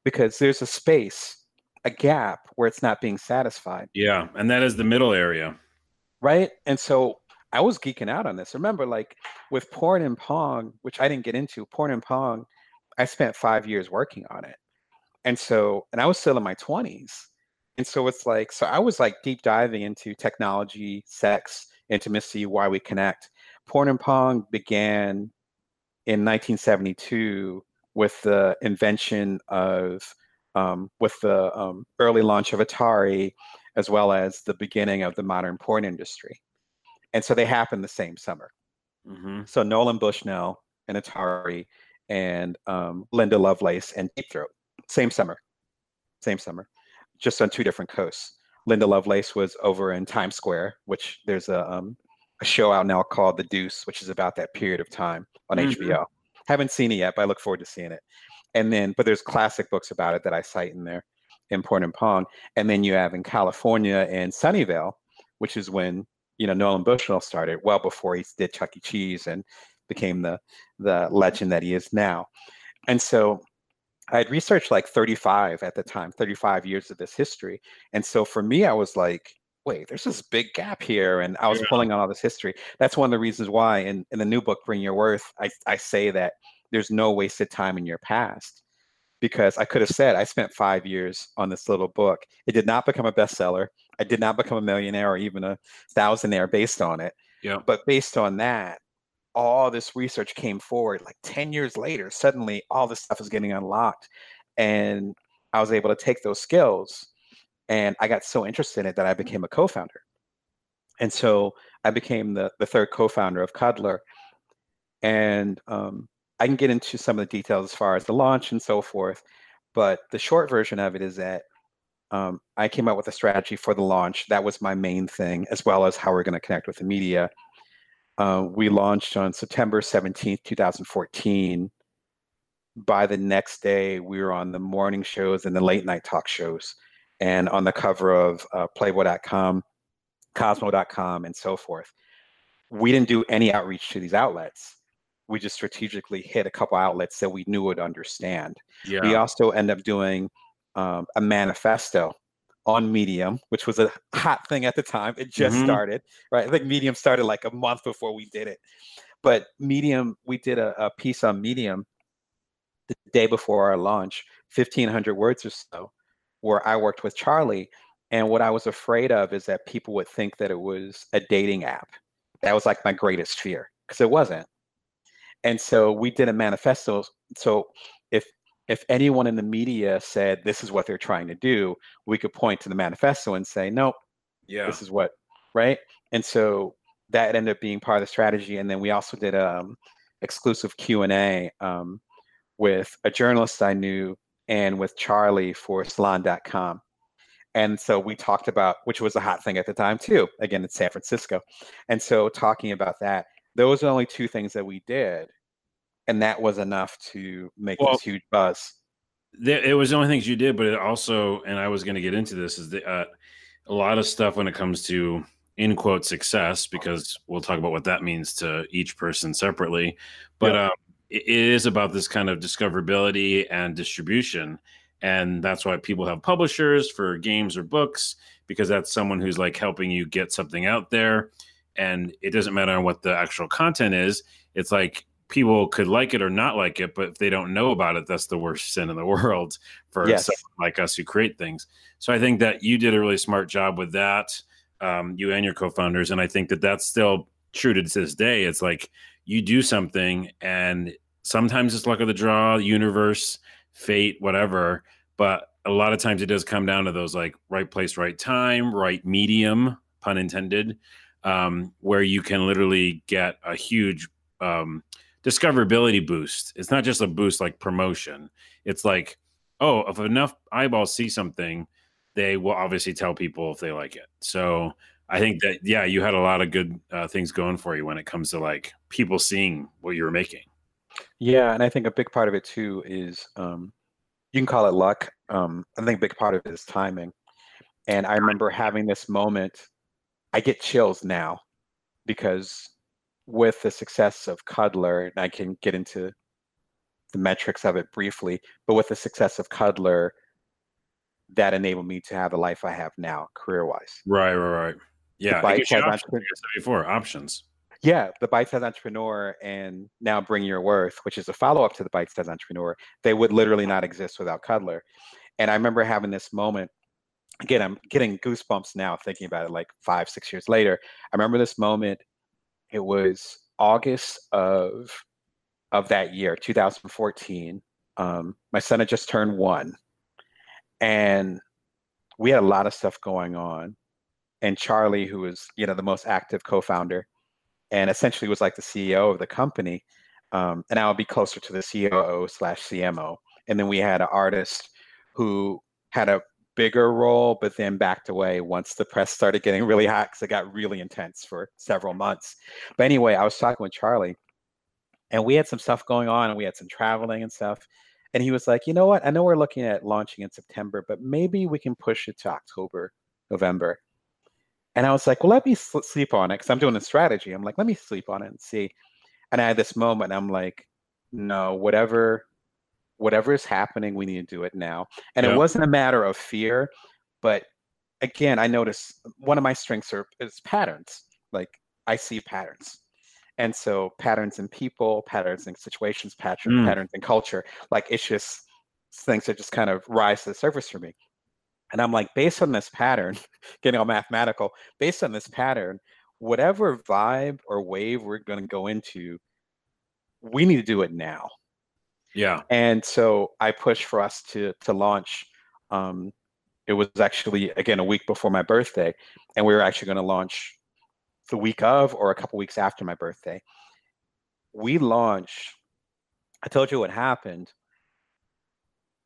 [SPEAKER 2] Because there's a space, a gap where it's not being satisfied.
[SPEAKER 1] Yeah, and that is the middle area.
[SPEAKER 2] Right. And so I was geeking out on this. Remember, like with porn and pong, which I didn't get into, porn and pong, I spent five years working on it. And so, and I was still in my 20s. And so it's like, so I was like deep diving into technology, sex, intimacy, why we connect. Porn and Pong began in 1972 with the invention of, um, with the um, early launch of Atari, as well as the beginning of the modern porn industry. And so they happened the same summer. Mm-hmm. So Nolan Bushnell and Atari and um, Linda Lovelace and Deep Throat same summer, same summer, just on two different coasts. Linda Lovelace was over in Times Square, which there's a, um, a show out now called The Deuce, which is about that period of time on mm-hmm. HBO. Haven't seen it yet, but I look forward to seeing it. And then, but there's classic books about it that I cite in there, in Porn and Pong. And then you have in California and Sunnyvale, which is when you know Nolan Bushnell started, well before he did Chuck E. Cheese and became the the legend that he is now. And so I had researched like 35 at the time, 35 years of this history. And so for me, I was like, wait, there's this big gap here. And I was yeah. pulling on all this history. That's one of the reasons why in, in the new book, Bring Your Worth, I, I say that there's no wasted time in your past. Because I could have said I spent five years on this little book. It did not become a bestseller. I did not become a millionaire or even a thousandaire based on it.
[SPEAKER 1] Yeah.
[SPEAKER 2] But based on that, all this research came forward like 10 years later suddenly all this stuff is getting unlocked and i was able to take those skills and i got so interested in it that i became a co-founder. And so i became the, the third co-founder of Cuddlr and um, i can get into some of the details as far as the launch and so forth but the short version of it is that um, i came up with a strategy for the launch. That was my main thing as well as how we're going to connect with the media. Uh, we launched on September 17th, 2014. By the next day, we were on the morning shows and the late night talk shows, and on the cover of uh, Playboy.com, Cosmo.com, and so forth. We didn't do any outreach to these outlets. We just strategically hit a couple outlets that we knew would understand. Yeah. We also end up doing um, a manifesto on Medium, which was a hot thing at the time. It just mm-hmm. started, right? I think Medium started like a month before we did it. But Medium, we did a, a piece on Medium the day before our launch, 1,500 words or so, where I worked with Charlie. And what I was afraid of is that people would think that it was a dating app. That was like my greatest fear because it wasn't. And so we did a manifesto. So if if anyone in the media said this is what they're trying to do, we could point to the manifesto and say, nope,
[SPEAKER 1] yeah,
[SPEAKER 2] this is what, right? And so that ended up being part of the strategy. And then we also did um, exclusive Q and A um, with a journalist I knew and with Charlie for Salon.com. And so we talked about, which was a hot thing at the time too. Again, in San Francisco. And so talking about that, those are only two things that we did and that was enough to make well, this huge buzz.
[SPEAKER 1] There, it was the only things you did, but it also, and I was going to get into this, is that uh, a lot of stuff when it comes to in quote success because we'll talk about what that means to each person separately. But yeah. um, it, is about this kind of discoverability and distribution. And that's why people have publishers for games or books because that's someone who's like helping you get something out there. And it doesn't matter what the actual content is. It's like people could like it or not like it, but if they don't know about it, that's the worst sin in the (laughs) world for yes. someone like us who create things. So I think that you did a really smart job with that, um, you and your co-founders, and I think that that's still true to this day. It's like you do something, and sometimes it's luck of the draw, universe, fate, whatever. But a lot of times it does come down to those like right place, right time, right medium, pun intended, um, where you can literally get a huge um, discoverability boost. It's not just a boost like promotion. It's like, oh, if enough eyeballs see something, they will obviously tell people if they like it. So I think that yeah, you had a lot of good uh, things going for you when it comes to like people seeing what you were making.
[SPEAKER 2] Yeah, and I think a big part of it too is um, you can call it luck. Um, I think a big part of it is timing. And I remember having this moment. I get chills now because with the success of Cuddlr, and I can get into the metrics of it briefly, but with the success of Cuddlr, that enabled me to have the life I have now, career wise.
[SPEAKER 1] Right, right, right. Yeah,
[SPEAKER 2] the
[SPEAKER 1] options, entrepreneur- before options.
[SPEAKER 2] Yeah, the Bite Size Entrepreneur and now Bring Your Worth, which is a follow up to the Bite Size Entrepreneur, they would literally not exist without Cuddlr. And I remember having this moment. Again, I'm getting goosebumps now thinking about it. Like five, six years later, I remember this moment it was August of of that year, 2014. Um, my son had just turned one, and we had a lot of stuff going on. And Charlie, who was you know the most active co-founder, and essentially was like the CEO of the company, um, and I would be closer to the COO slash CMO. And then we had an artist who had a bigger role, but then backed away once the press started getting really hot because it got really intense for several months. But anyway, I was talking with Charlie, and we had some stuff going on, and we had some traveling and stuff. And he was like, you know what? I know we're looking at launching in September, but maybe we can push it to October, November. And I was like, well, let me sleep on it because I'm doing a strategy. I'm like, let me sleep on it and see. And I had this moment, I'm like, no, whatever whatever is happening, we need to do it now. And yeah. it wasn't a matter of fear, but again, I noticed one of my strengths are is patterns. Like I see patterns. And so patterns in people, patterns in situations, pattern, mm. patterns in culture, like it's just things that just kind of rise to the surface for me. And I'm like, based on this pattern, (laughs) getting all mathematical, based on this pattern, whatever vibe or wave we're going to go into, we need to do it now.
[SPEAKER 1] Yeah.
[SPEAKER 2] And so I pushed for us to to launch. Um, it was actually again a week before my birthday, and we were actually going to launch the week of or a couple weeks after my birthday. We launched. I told you what happened.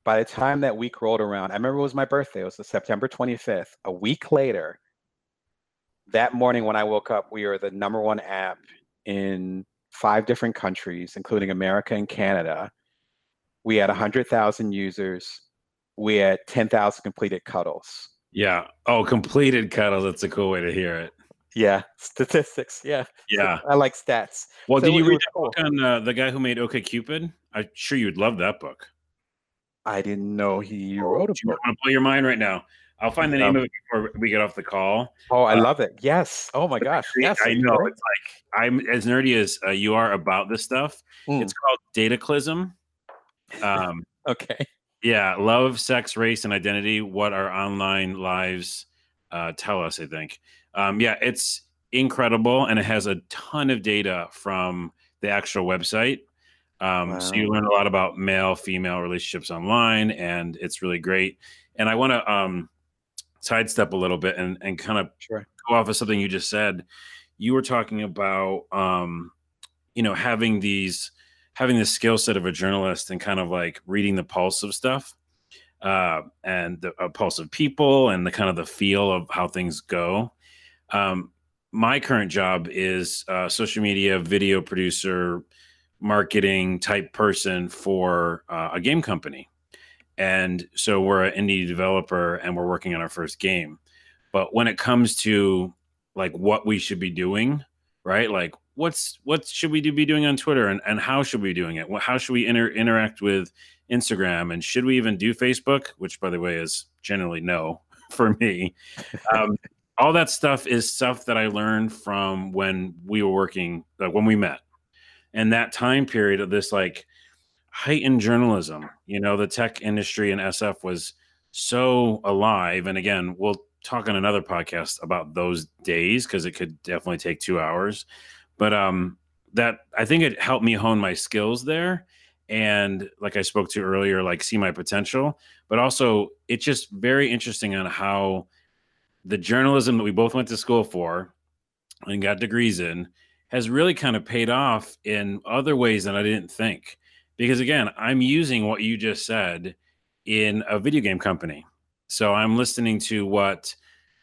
[SPEAKER 2] By the time that week rolled around, I remember it was my birthday. It was the September 25th. A week later, that morning when I woke up, we were the number one app in five different countries, including America and Canada we had 100,000 users. We had 10,000 completed cuddles.
[SPEAKER 1] Yeah. Oh, completed cuddles. That's a cool way to hear it.
[SPEAKER 2] Yeah. Statistics. Yeah.
[SPEAKER 1] Yeah.
[SPEAKER 2] I like stats.
[SPEAKER 1] Well, so did you read that cool. book on uh, the guy who made OkCupid? I'm sure you'd love that book.
[SPEAKER 2] I didn't know he wrote a
[SPEAKER 1] book. want to blow your mind right now. I'll find the name of it before we get off the call.
[SPEAKER 2] Oh, I uh, love it. Yes. Oh my gosh. Yes.
[SPEAKER 1] I know. It's like I'm as nerdy as uh, you are about this stuff. Mm. It's called Dataclysm.
[SPEAKER 2] Um, (laughs) okay.
[SPEAKER 1] Yeah, love, sex, race, and identity. What our online lives uh, tell us. I think. Um, yeah, it's incredible, and it has a ton of data from the actual website. Um, wow. So you learn a lot about male female relationships online, and it's really great. And I want to um, sidestep a little bit and, and kind of
[SPEAKER 2] sure.
[SPEAKER 1] go off of something you just said. You were talking about, um, you know, having these having the skill set of a journalist and kind of like reading the pulse of stuff uh, and the pulse of people and the kind of the feel of how things go. Um, my current job is a social media video producer, marketing type person for uh, a game company. And so we're an indie developer and we're working on our first game. But when it comes to like what we should be doing, right? Like what's what should we do, be doing on Twitter and, and how should we be doing it? How should we inter- interact with Instagram and should we even do Facebook? Which, by the way, is generally no (laughs) for me. Um, all that stuff is stuff that I learned from when we were working, like when we met, and that time period of this like heightened journalism. You know, the tech industry and SF was so alive. And again, we'll talk on another podcast about those days because it could definitely take two hours. But um, that I think it helped me hone my skills there. And like I spoke to earlier, like see my potential, but also it's just very interesting on how the journalism that we both went to school for and got degrees in has really kind of paid off in other ways that I didn't think. Because again, I'm using what you just said in a video game company. So I'm listening to what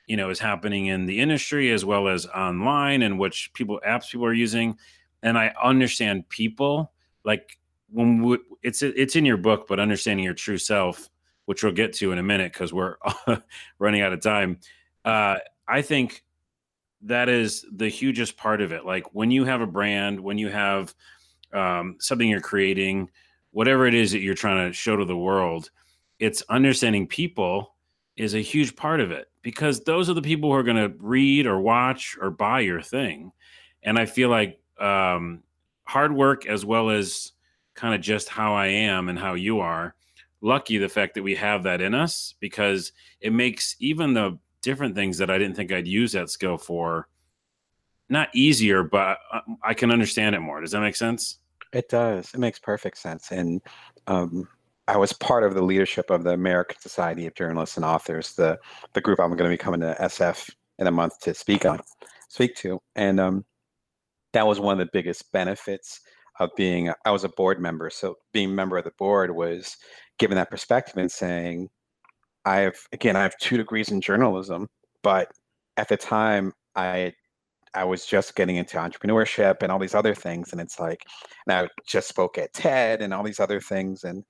[SPEAKER 1] you know is happening in the industry as well as online and which people apps people are using and I understand people like when we, it's it's in your book but understanding your true self which we'll get to in a minute cuz we're (laughs) running out of time. Uh, I think that is the hugest part of it. Like when you have a brand, when you have um, something you're creating, whatever it is that you're trying to show to the world, it's understanding people is a huge part of it because those are the people who are going to read or watch or buy your thing. And I feel like um, hard work as well as kind of just how I am and how you are. Lucky the fact that we have that in us because it makes even the different things that I didn't think I'd use that skill for not easier, but I can understand it more. Does that make sense?
[SPEAKER 2] It does. It makes perfect sense. And um, I was part of the leadership of the American Society of Journalists and Authors, the the group I'm going to be coming to SF in a month to speak on, speak to, and um, that was one of the biggest benefits of being. I was a board member, so being a member of the board was given that perspective and saying, I have again, I have two degrees in journalism, but at the time, I I was just getting into entrepreneurship and all these other things, and it's like, and I just spoke at TED and all these other things, and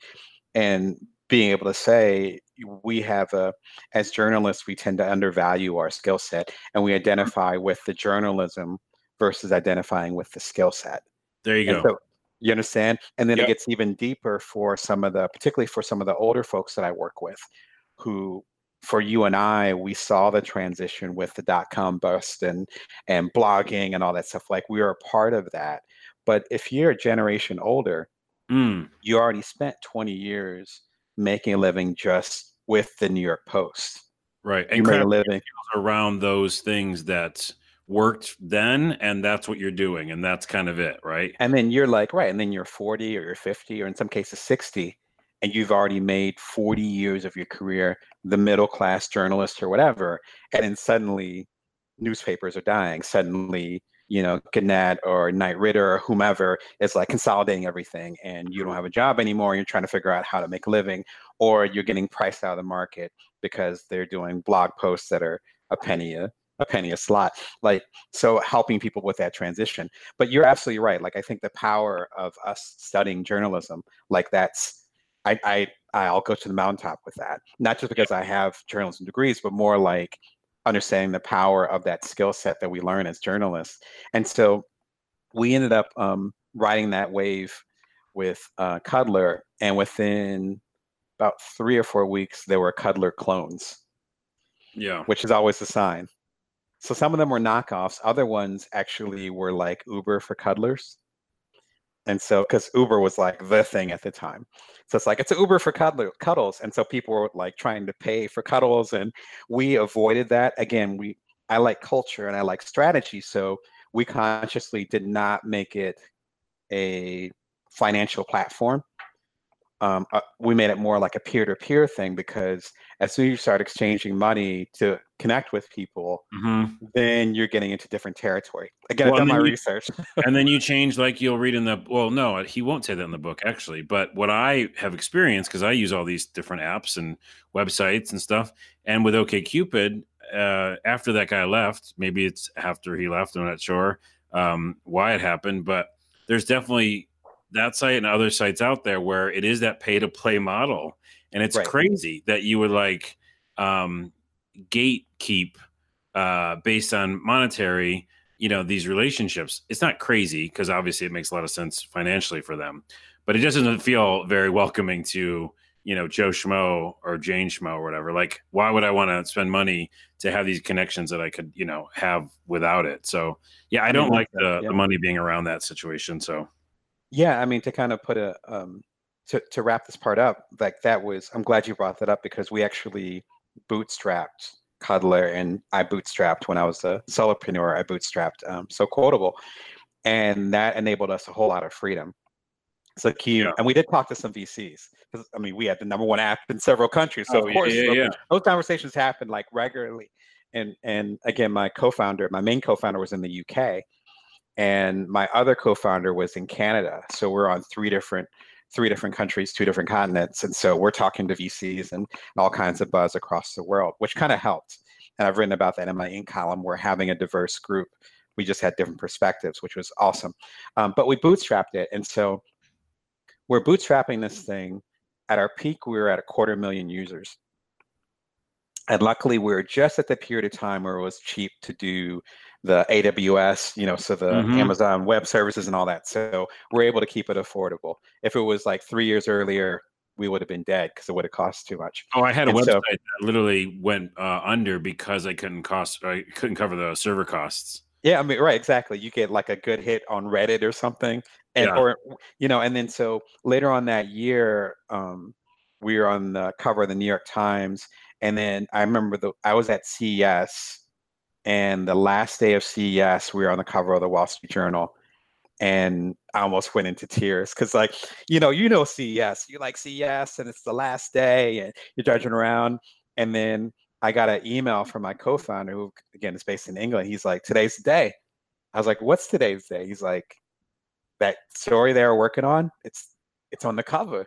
[SPEAKER 2] and being able to say we have a as journalists we tend to undervalue our skill set and we mm-hmm. identify with the journalism versus identifying with the skill set.
[SPEAKER 1] There you
[SPEAKER 2] and
[SPEAKER 1] go.
[SPEAKER 2] so, you understand? And then
[SPEAKER 1] yep.
[SPEAKER 2] it gets even deeper for some of the particularly for some of the older folks that i work with who for you and i we saw the transition with the dot com bust and and blogging and all that stuff like we were a part of that but if you're a generation older
[SPEAKER 1] Mm.
[SPEAKER 2] You already spent 20 years making a living just with the New York Post.
[SPEAKER 1] Right.
[SPEAKER 2] And you made a living
[SPEAKER 1] around those things that worked then and that's what you're doing and that's kind of it, right?
[SPEAKER 2] And then you're like, right, and then you're 40 or you're 50 or in some cases 60 and you've already made 40 years of your career the middle class journalist or whatever and then suddenly newspapers are dying suddenly you know, Gannett or Knight Ridder or whomever is like consolidating everything and you don't have a job anymore. You're trying to figure out how to make a living, or you're getting priced out of the market because they're doing blog posts that are a penny a, a penny a slot. Like so helping people with that transition. But you're absolutely right. Like I think the power of us studying journalism, like that's I I I'll go to the mountaintop with that. Not just because I have journalism degrees, but more like understanding the power of that skill set that we learn as journalists. And so we ended up um, riding that wave with uh, Cuddlr, and within about three or four weeks, there were Cuddlr clones.
[SPEAKER 1] Yeah.
[SPEAKER 2] Which is always a sign. So some of them were knockoffs. Other ones actually were like Uber for cuddlers. And so, because Uber was like the thing at the time. So it's like, it's an Uber for cuddles. And so people were like trying to pay for cuddles. And we avoided that. Again, we, I like culture and I like strategy. So we consciously did not make it a financial platform um, uh, we made it more like a peer-to-peer thing because as soon as you start exchanging money to connect with people,
[SPEAKER 1] mm-hmm.
[SPEAKER 2] then you're getting into different territory. Again, well, I've done my
[SPEAKER 1] you,
[SPEAKER 2] research. (laughs)
[SPEAKER 1] and then you change, like you'll read in the well, no, he won't say that in the book actually. But what I have experienced because I use all these different apps and websites and stuff, and with OkCupid, uh, after that guy left, maybe it's after he left. I'm not sure um, why it happened, but there's definitely that site and other sites out there where it is that pay to play model. And it's right. crazy that you would like um, gatekeep uh, based on monetary, you know, these relationships. It's not crazy because obviously it makes a lot of sense financially for them, but it just doesn't feel very welcoming to you know Joe Schmo or Jane Schmo or whatever. Like, why would I want to spend money to have these connections that I could you know have without it? So yeah, I, don't like the, yeah. the money being around that situation. So
[SPEAKER 2] yeah, I mean to kind of put a um, to to wrap this part up, like that was I'm glad you brought that up because we actually bootstrapped Cuddlr and I bootstrapped when I was a solopreneur. I bootstrapped um, so quotable, and that enabled us a whole lot of freedom. So key, yeah. and we did talk to some VCs because I mean we had the number one app in several countries. So oh, of course, yeah, yeah, those conversations happen like regularly. And and again, my co-founder, my main co-founder was in the UK, and my other co-founder was in Canada. So we're on three different three different countries, two different continents. And so we're talking to VCs and, all kinds of buzz across the world, which kind of helped. And I've written about that in my Inc column. We're having a diverse group. We just had different perspectives, which was awesome. Um, but we bootstrapped it. And so we're bootstrapping this thing. At our peak, we were at a quarter million users. And luckily, we were just at the period of time where it was cheap to do the AWS, you know, so the mm-hmm. Amazon Web Services and all that. So we're able to keep it affordable. If it was like three years earlier, we would have been dead because it would have cost too much.
[SPEAKER 1] Oh, I had a and website so, that literally went uh, under because I couldn't cost, I couldn't cover the server costs.
[SPEAKER 2] Yeah, I mean, right, exactly. You get like a good hit on Reddit or something, and yeah. or you know, and then so later on that year, um, we were on the cover of the New York Times, and then I remember the I was at CES and the last day of CES, we were on the cover of the Wall Street Journal, and I almost went into tears because, like, you know, you know CES, you like CES, and it's the last day, and you're drudging around, and then I got an email from my co-founder, who again is based in England. He's like, "Today's the day." I was like, "What's today's day?" He's like, "That story they're working on, it's it's on the cover."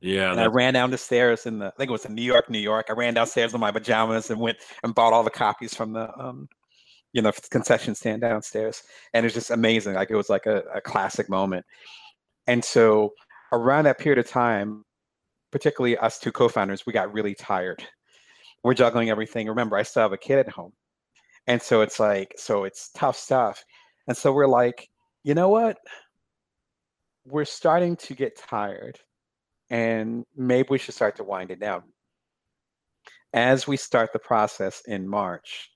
[SPEAKER 1] Yeah.
[SPEAKER 2] And I ran down the stairs in the, I think it was in New York, New York. I ran downstairs in my pajamas and went and bought all the copies from the, um, you know, concession stand downstairs. And it's just amazing. Like it was like a, a classic moment. And so around that period of time, particularly us two co-founders, we got really tired. We're juggling everything. Remember, I still have a kid at home. And so it's like, so it's tough stuff. And so we're like, you know what? We're starting to get tired and maybe we should start to wind it down. As we start the process in March,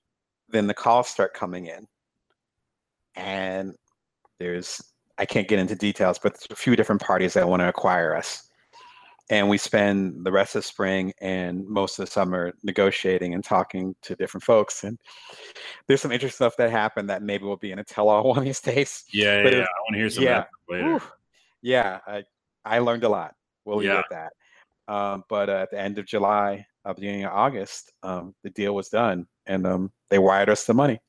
[SPEAKER 2] then the calls start coming in. And there's, I can't get into details, but there's a few different parties that want to acquire us. And we spend the rest of spring and most of the summer negotiating and talking to different folks. And there's some interesting stuff that happened that maybe will be in a tell-all (laughs) one of these days.
[SPEAKER 1] Yeah, yeah, yeah. I want to hear some yeah, later. Whew,
[SPEAKER 2] yeah, I, I learned a lot. We'll leave yeah. it at that. Um, but uh, at the end of July, uh, beginning of August, um, the deal was done, and um, they wired us the money.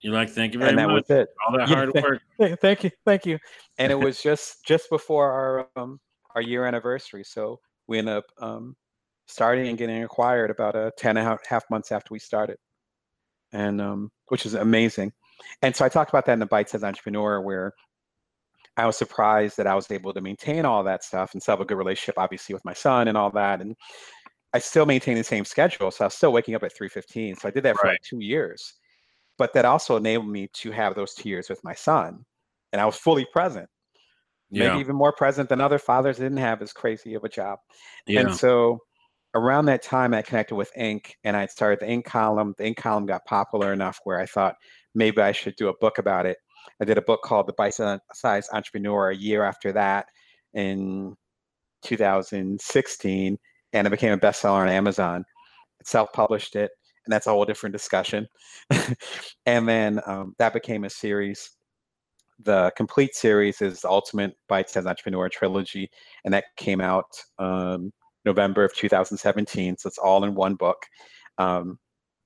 [SPEAKER 1] You like, thank you very
[SPEAKER 2] and
[SPEAKER 1] much.
[SPEAKER 2] And that was it.
[SPEAKER 1] All that hard (laughs)
[SPEAKER 2] yeah, work. Thank you, thank you. And it was (laughs) just just before our um, our year anniversary, so we ended up um, starting and getting acquired about a 10 and a half months after we started, and um, which is amazing. And so I talked about that in the Bite Size Entrepreneur, where I was surprised that I was able to maintain all that stuff and still have a good relationship, obviously, with my son and all that. And I still maintain the same schedule. So I was still waking up at 3.15. So I did that for right. like two years. But that also enabled me to have those two years with my son. And I was fully present. Yeah. Maybe even more present than other fathers didn't have as crazy of a job. Yeah. And so around that time I connected with Inc. and I started the Inc column. The Inc column got popular enough where I thought maybe I should do a book about it. I did a book called The Bite Size Entrepreneur a year after that in 2016, and it became a bestseller on Amazon. It Self published it, and that's a whole different discussion. (laughs) and then um, that became a series. The complete series is the Ultimate Bite Size Entrepreneur Trilogy, and that came out um, November of 2017. So it's all in one book. Um,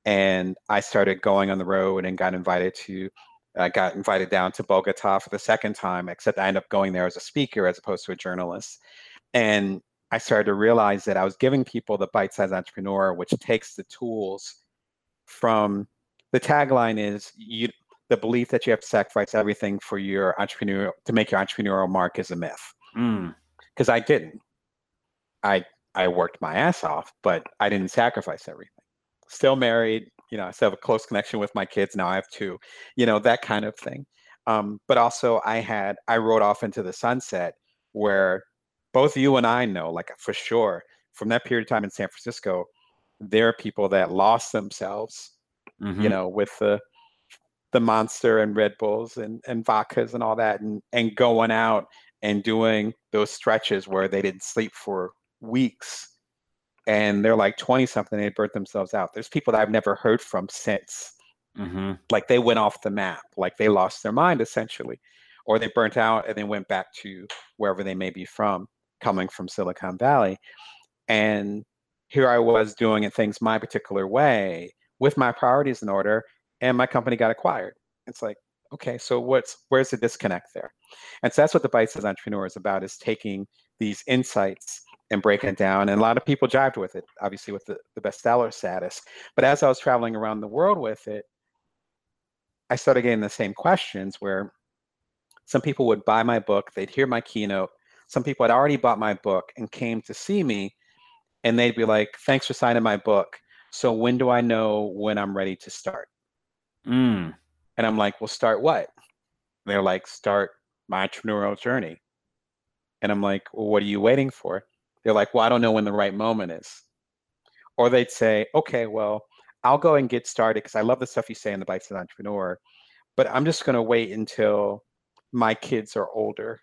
[SPEAKER 2] and I started going on the road and got invited to I got invited down to Bogota for the second time, except I ended up going there as a speaker as opposed to a journalist. And I started to realize that I was giving people the bite sized entrepreneur, which takes the tools from the tagline is you the belief that you have to sacrifice everything for your entrepreneur to make your entrepreneurial mark is a myth. Because mm. I didn't. I I worked my ass off, but I didn't sacrifice everything. Still married, You know, I still have a close connection with my kids. Now I have two, you know, that kind of thing. Um, but also I had, I rode off into the sunset where both you and I know, like for sure, from that period of time in San Francisco, there are people that lost themselves, mm-hmm. you know, with the the monster and Red Bulls and, and vodkas and all that and, and going out and doing those stretches where they didn't sleep for weeks and they're like 20 something they burnt themselves out. There's people that i've never heard from since. Mm-hmm. like they went off the map like they lost their mind essentially or they burnt out and then went back to wherever they may be from coming from silicon valley. And here i was doing it things my particular way with my priorities in order and my company got acquired. It's like okay so what's where's the disconnect there? And so that's what the bite size entrepreneur is about is taking these insights and breaking it down. And a lot of people jived with it, obviously with the, the bestseller status. But as I was traveling around the world with it, I started getting the same questions where some people would buy my book, they'd hear my keynote. Some people had already bought my book and came to see me, and they'd be like, Thanks for signing my book. So when do I know when I'm ready to start? Mm. And I'm like, Well, start what? they're like, Start my entrepreneurial journey. And I'm like, Well, what are you waiting for? They're like, well, I don't know when the right moment is. Or they'd say, okay, well, I'll go and get started because I love the stuff you say in the Bite Size Entrepreneur, but I'm just going to wait until my kids are older.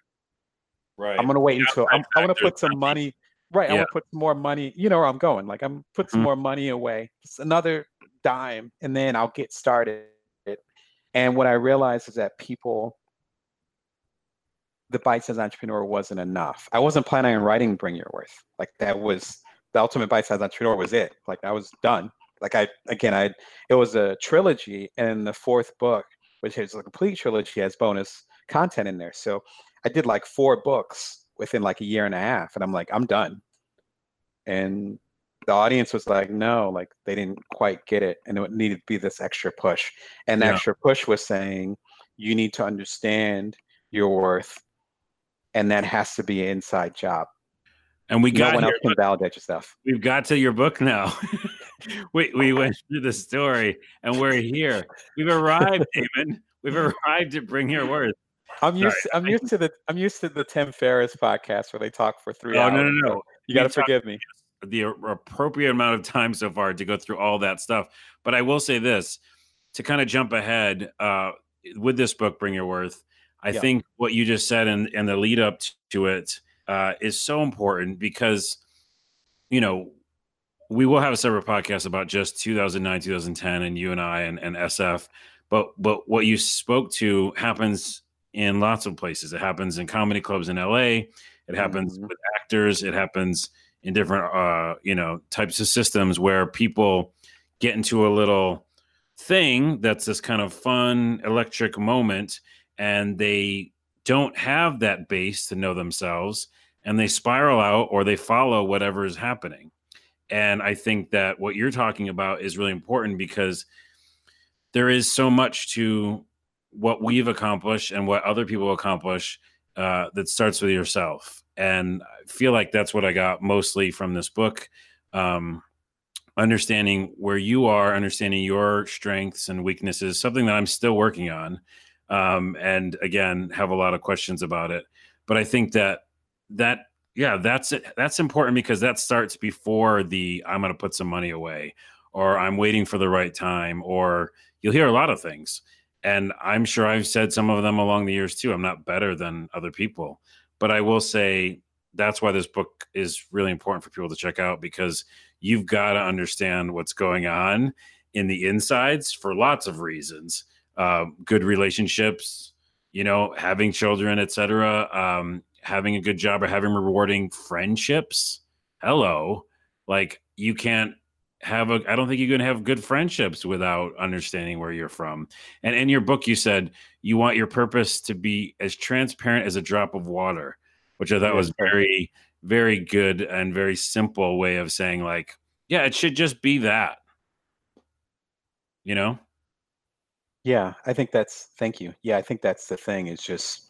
[SPEAKER 2] Right. I'm going to wait yeah, until I'm, I'm going to put some money. Right. Yeah. I'm going to put some more money. You know where I'm going. Like I'm put some mm-hmm. more money away, just another dime, and then I'll get started. And what I realized is that people the bite size entrepreneur wasn't enough. I wasn't planning on writing Bring Your Worth. Like that was the ultimate bite size entrepreneur was it. Like I was done. Like I again I it was a trilogy and the fourth book, which is a complete trilogy, has bonus content in there. So I did like four books within like a year and a half, and I'm like, I'm done. And the audience was like, no, like they didn't quite get it, and it needed to be this extra push. And the yeah. extra push was saying, you need to understand your worth and that has to be an inside job.
[SPEAKER 1] And we got
[SPEAKER 2] no one else can validate your stuff.
[SPEAKER 1] We've got to your book now. (laughs) we we went through the story and we're here. We've arrived, (laughs) Damon. We've arrived to bring your worth.
[SPEAKER 2] I'm used. To, I'm used to the. I'm used to the Tim Ferriss podcast where they talk for three oh, hours. Oh no, no, no. You got to forgive me.
[SPEAKER 1] The appropriate amount of time so far to go through all that stuff. But I will say this to kind of jump ahead uh, with this book, Bring Your Worth. I yeah. think what you just said and, and the lead up to it uh, is so important because, you know, we will have a separate podcast about just 2009, 2010, and you and I and, and SF. But but what you spoke to happens in lots of places. It happens in comedy clubs in LA. It happens mm-hmm. with actors. It happens in different uh, you know types of systems where people get into a little thing that's this kind of fun electric moment and they don't have that base to know themselves and they spiral out or they follow whatever is happening. And I think that what you're talking about is really important because there is so much to what we've accomplished and what other people accomplish uh, that starts with yourself. And I feel like that's what I got mostly from this book. Um, understanding where you are, understanding your strengths and weaknesses, something that I'm still working on um, and again have a lot of questions about it. But I think that that yeah, that's it. That's important because that starts before the I'm going to put some money away, or I'm waiting for the right time, or you'll hear a lot of things. And I'm sure I've said some of them along the years too. I'm not better than other people, but I will say that's why this book is really important for people to check out because you've got to understand what's going on in the insides for lots of reasons uh, good relationships, you know, having children, etc., um, having a good job or having rewarding friendships. Hello, like you can't have a. I don't think you can have good friendships without understanding where you're from. And in your book, you said you want your purpose to be as transparent as a drop of water, which I thought was very, very good and very simple way of saying like, yeah, it should just be that. You know
[SPEAKER 2] yeah, I think that's thank you. Yeah, I think that's the thing. It's just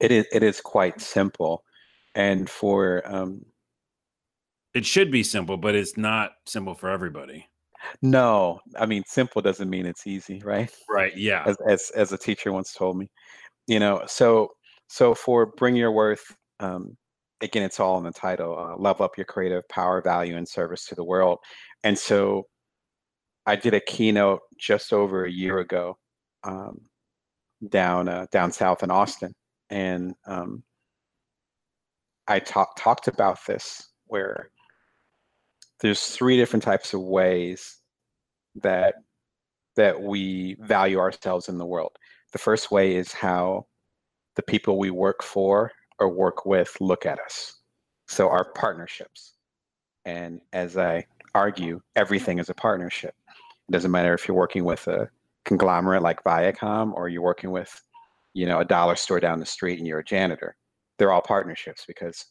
[SPEAKER 2] it is it is quite simple, and for um,
[SPEAKER 1] it should be simple, but it's not simple for everybody.
[SPEAKER 2] No, I mean simple doesn't mean it's easy, right?
[SPEAKER 1] Right. Yeah.
[SPEAKER 2] As as as a teacher once told me, you know. So so for bring your worth, um, again, it's all in the title. Uh, level up your creative power, value, and service to the world. And so, I did a keynote just over a year ago, um, down uh, down south in Austin, and um, I talked talked about this where there's three different types of ways that that we value ourselves in the world. The first way is how the people we work for or work with look at us. So our partnerships. And as I argue, everything is a partnership. It doesn't matter if you're working with a conglomerate like Viacom or you're working with, you know, a dollar store down the street and you're a janitor. They're all partnerships because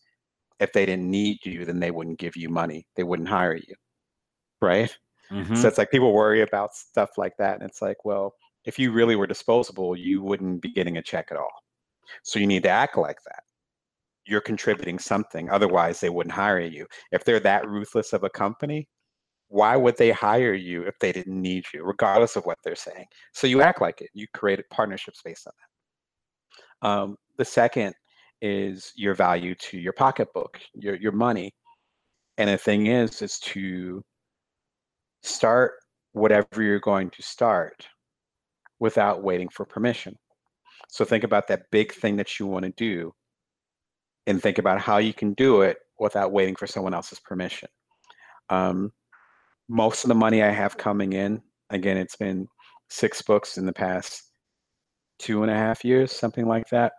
[SPEAKER 2] if they didn't need you, then they wouldn't give you money. They wouldn't hire you. Right? Mm-hmm. So it's like people worry about stuff like that. And it's like, well, if you really were disposable, you wouldn't be getting a check at all. So you need to act like that. You're contributing something. Otherwise, they wouldn't hire you. If they're that ruthless of a company, why would they hire you if they didn't need you, regardless of what they're saying? So you act like it. You created partnerships based on that. Um, the second is your value to your pocketbook, your your money. And the thing is, is to start whatever you're going to start without waiting for permission. So think about that big thing that you want to do and think about how you can do it without waiting for someone else's permission. Um, most of the money I have coming in, again, it's been six books in the past two and a half years, something like that.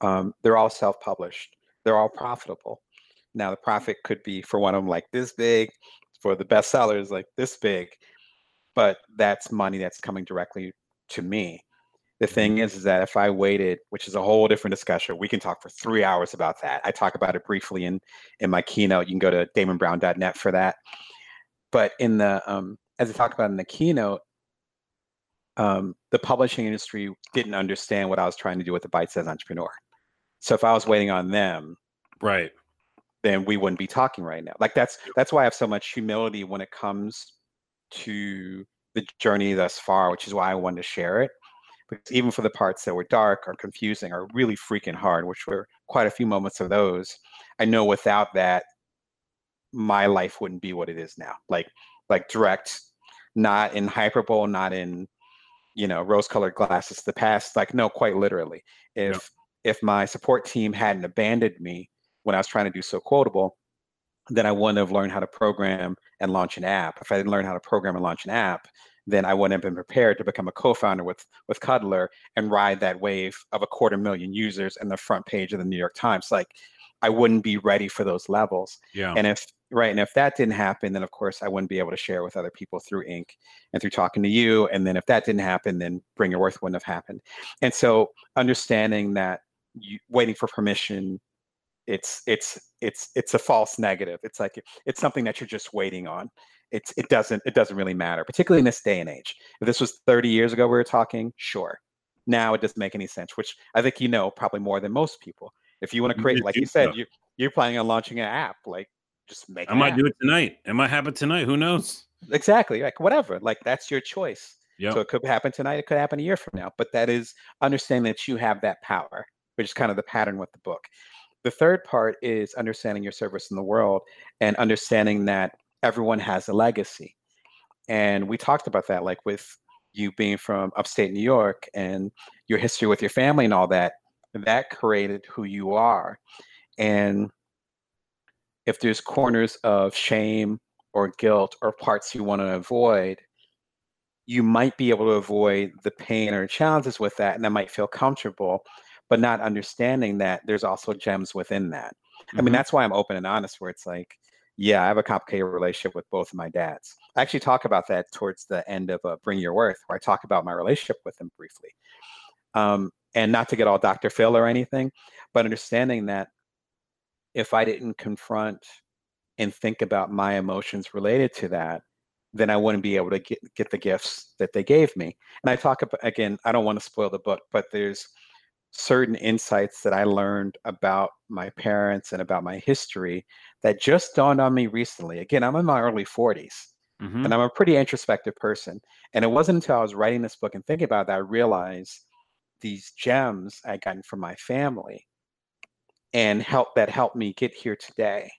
[SPEAKER 2] Um, they're all self published, they're all profitable. Now, the profit could be for one of them like this big, for the bestsellers like this big, but that's money that's coming directly to me. The thing is, is that if I waited, which is a whole different discussion, we can talk for three hours about that. I talk about it briefly in in my keynote. You can go to damonbrown.net for that. But in the um, as I talked about in the keynote, um, the publishing industry didn't understand what I was trying to do with the Bite Size Entrepreneur. So if I was waiting on them,
[SPEAKER 1] right,
[SPEAKER 2] then we wouldn't be talking right now. Like that's that's why I have so much humility when it comes to the journey thus far, which is why I wanted to share it. Because even for the parts that were dark or confusing or really freaking hard, which were quite a few moments of those, I know without that, my life wouldn't be what it is now. Like like direct, not in hyperbole, not in you know rose-colored glasses. The past, like no, quite literally. If if my support team hadn't abandoned me when I was trying to do so quotable, then I wouldn't have learned how to program and launch an app. If I didn't learn how to program and launch an app, then I wouldn't have been prepared to become a co-founder with with Cuddlr and ride that wave of a quarter million users and the front page of the New York Times. Like I wouldn't be ready for those levels.
[SPEAKER 1] Yeah.
[SPEAKER 2] And if right, and if that didn't happen, then of course I wouldn't be able to share with other people through Inc. and through talking to you. And then if that didn't happen, then Bring Your Worth wouldn't have happened. And so understanding that you, waiting for permission it's it's it's it's a false negative it's like it's something that you're just waiting on it's it doesn't it doesn't really matter particularly in this day and age if this was 30 years ago we were talking sure now it doesn't make any sense which i think you know probably more than most people if you want to create like you said you you're planning on launching an app like just make
[SPEAKER 1] i might
[SPEAKER 2] app.
[SPEAKER 1] do it tonight it might happen tonight who knows
[SPEAKER 2] exactly like whatever like that's your choice yep. so it could happen tonight it could happen a year from now but that is understanding that you have that power which is kind of the pattern with the book the third part is understanding your service in the world and understanding that everyone has a legacy. And we talked about that, like with you being from upstate New York and your history with your family and all that, that created who you are. And if there's corners of shame or guilt or parts you want to avoid, you might be able to avoid the pain or challenges with that, and that might feel comfortable but not understanding that there's also gems within that. Mm-hmm. I mean, mm-hmm. that's why I'm open and honest, where it's like, yeah, I have a complicated relationship with both of my dads. I actually talk about that towards the end of uh, Bring Your Worth, where I talk about my relationship with them briefly. Um, and not to get all Dr. Phil or anything, but understanding that if I didn't confront and think about my emotions related to that, then I wouldn't be able to get, get the gifts that they gave me. And I talk about, again, I don't want to spoil the book, but there's certain insights that I learned about my parents and about my history that just dawned on me recently. Again, I'm in my early 40s.
[SPEAKER 1] Mhm.
[SPEAKER 2] and I'm a pretty introspective person. And it wasn't until I was writing this book and thinking about that I realized these gems I'd gotten from my family and help that helped me get here today.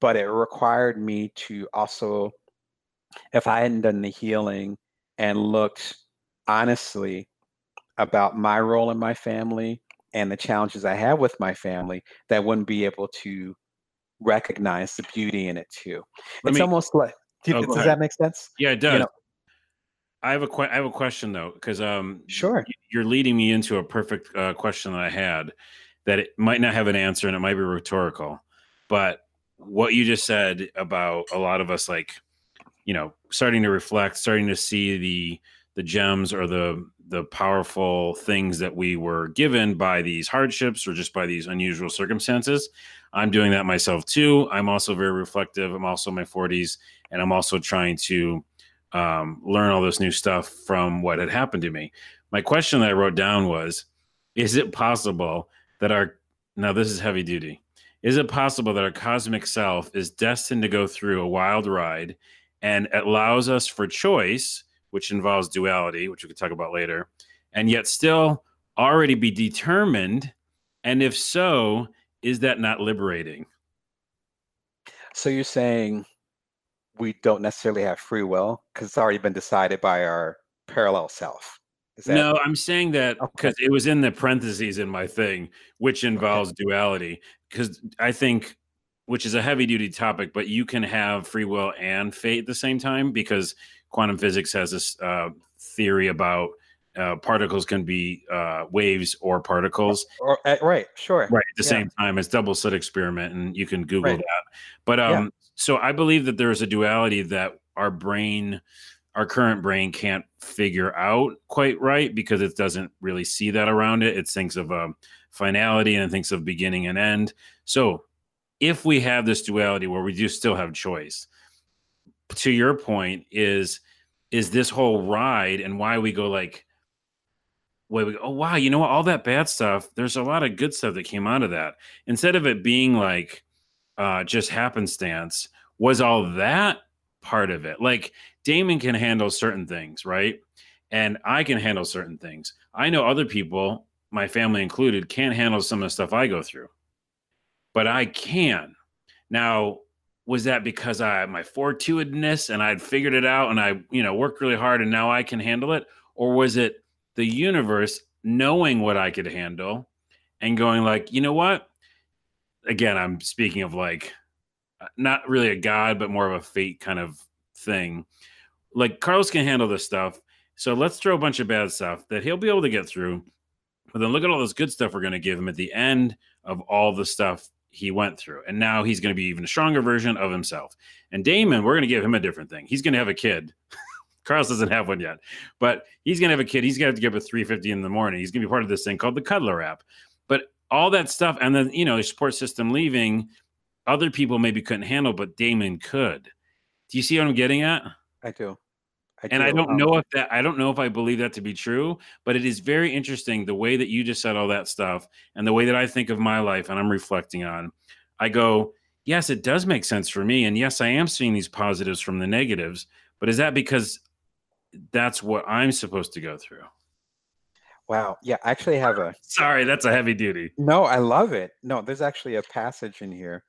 [SPEAKER 2] But it required me to also, if I hadn't done the healing and looked honestly about my role in my family and the challenges I have with my family, that wouldn't be able to recognize the beauty in it too.
[SPEAKER 1] Let
[SPEAKER 2] it's
[SPEAKER 1] me-
[SPEAKER 2] almost like do
[SPEAKER 1] Oh,
[SPEAKER 2] does that make sense?
[SPEAKER 1] Yeah, it does.
[SPEAKER 2] know-
[SPEAKER 1] I have a que- I have a question though, because um,
[SPEAKER 2] Sure.
[SPEAKER 1] you're leading me into a perfect uh, question that I had that it might not have an answer and it might be rhetorical, but what you just said about a lot of us, like you know, starting to reflect, starting to see the the gems or the the powerful things that we were given by these hardships or just by these unusual circumstances. I'm doing that myself too. I'm also very reflective. I'm also in my 40s, and I'm also trying to um, learn all this new stuff from what had happened to me. My question that I wrote down was Is it possible that our, now this is heavy duty, is it possible that our cosmic self is destined to go through a wild ride and allows us for choice, which involves duality, which we could talk about later, and yet still already be determined? And if so, is that not liberating?
[SPEAKER 2] So you're saying we don't necessarily have free will because it's already been decided by our parallel self. That
[SPEAKER 1] no, I'm saying that
[SPEAKER 2] Okay.
[SPEAKER 1] because it was in the parentheses in my thing, which involves duality. Because I think, which is a heavy duty topic, but you can have free will and fate at the same time because quantum physics has this uh, theory about uh, particles can be uh, waves or particles
[SPEAKER 2] or, uh, right? Sure.
[SPEAKER 1] right at the
[SPEAKER 2] Yeah.
[SPEAKER 1] same time it's double slit experiment and you can google
[SPEAKER 2] Right.
[SPEAKER 1] that but
[SPEAKER 2] Yeah.
[SPEAKER 1] um so i believe that there is a duality that our brain our current brain can't figure out quite right because it doesn't really see that around it it thinks of um, finality and it thinks of beginning and end so if we have this duality where we do still have choice to your point is is this whole ride and why we go like why we go, oh wow, you know what? All that bad stuff, there's a lot of good stuff that came out of that. Instead of it being like uh just happenstance, was all that part of it? Like Damon can handle certain things, right? And I can handle certain things. I know other people, my family included, can't handle some of the stuff I go through. But I can. Now, was that because I my fortuitousness and I'd figured it out and I, you know, worked really hard and now I can handle it? Or was it the universe knowing what I could handle and going like, you know what? Again, I'm speaking of like not really a god, but more of a fate kind of thing. Like Carlos can handle this stuff. So let's throw a bunch of bad stuff that he'll be able to get through. But then look at all this good stuff we're going to give him at the end of all the stuff he went through. And now he's going to be even a stronger version of himself. And Damon, we're going to give him a different thing. He's going to have a kid. (laughs) Carlos doesn't have one yet, but he's going to have a kid. He's going to have to get up at 3.50 in the morning. He's going to be part of this thing called the Cuddlr app. But all that stuff, and then, you know, the support system leaving, other people maybe couldn't handle, but Damon could. Do you see what I'm getting at?
[SPEAKER 2] I do. I
[SPEAKER 1] and I
[SPEAKER 2] do.
[SPEAKER 1] don't
[SPEAKER 2] Um,
[SPEAKER 1] know if that I don't know if I believe that to be true, but it is very interesting the way that you just said all that stuff and the way that I think of my life and I'm reflecting on. I go, yes, it does make sense for me, and yes, I am seeing these positives from the negatives. But is that because that's what I'm supposed to go through?
[SPEAKER 2] Wow. Yeah, I actually have a (laughs)
[SPEAKER 1] Sorry, that's a heavy duty.
[SPEAKER 2] no, I love it. No, there's actually a passage in here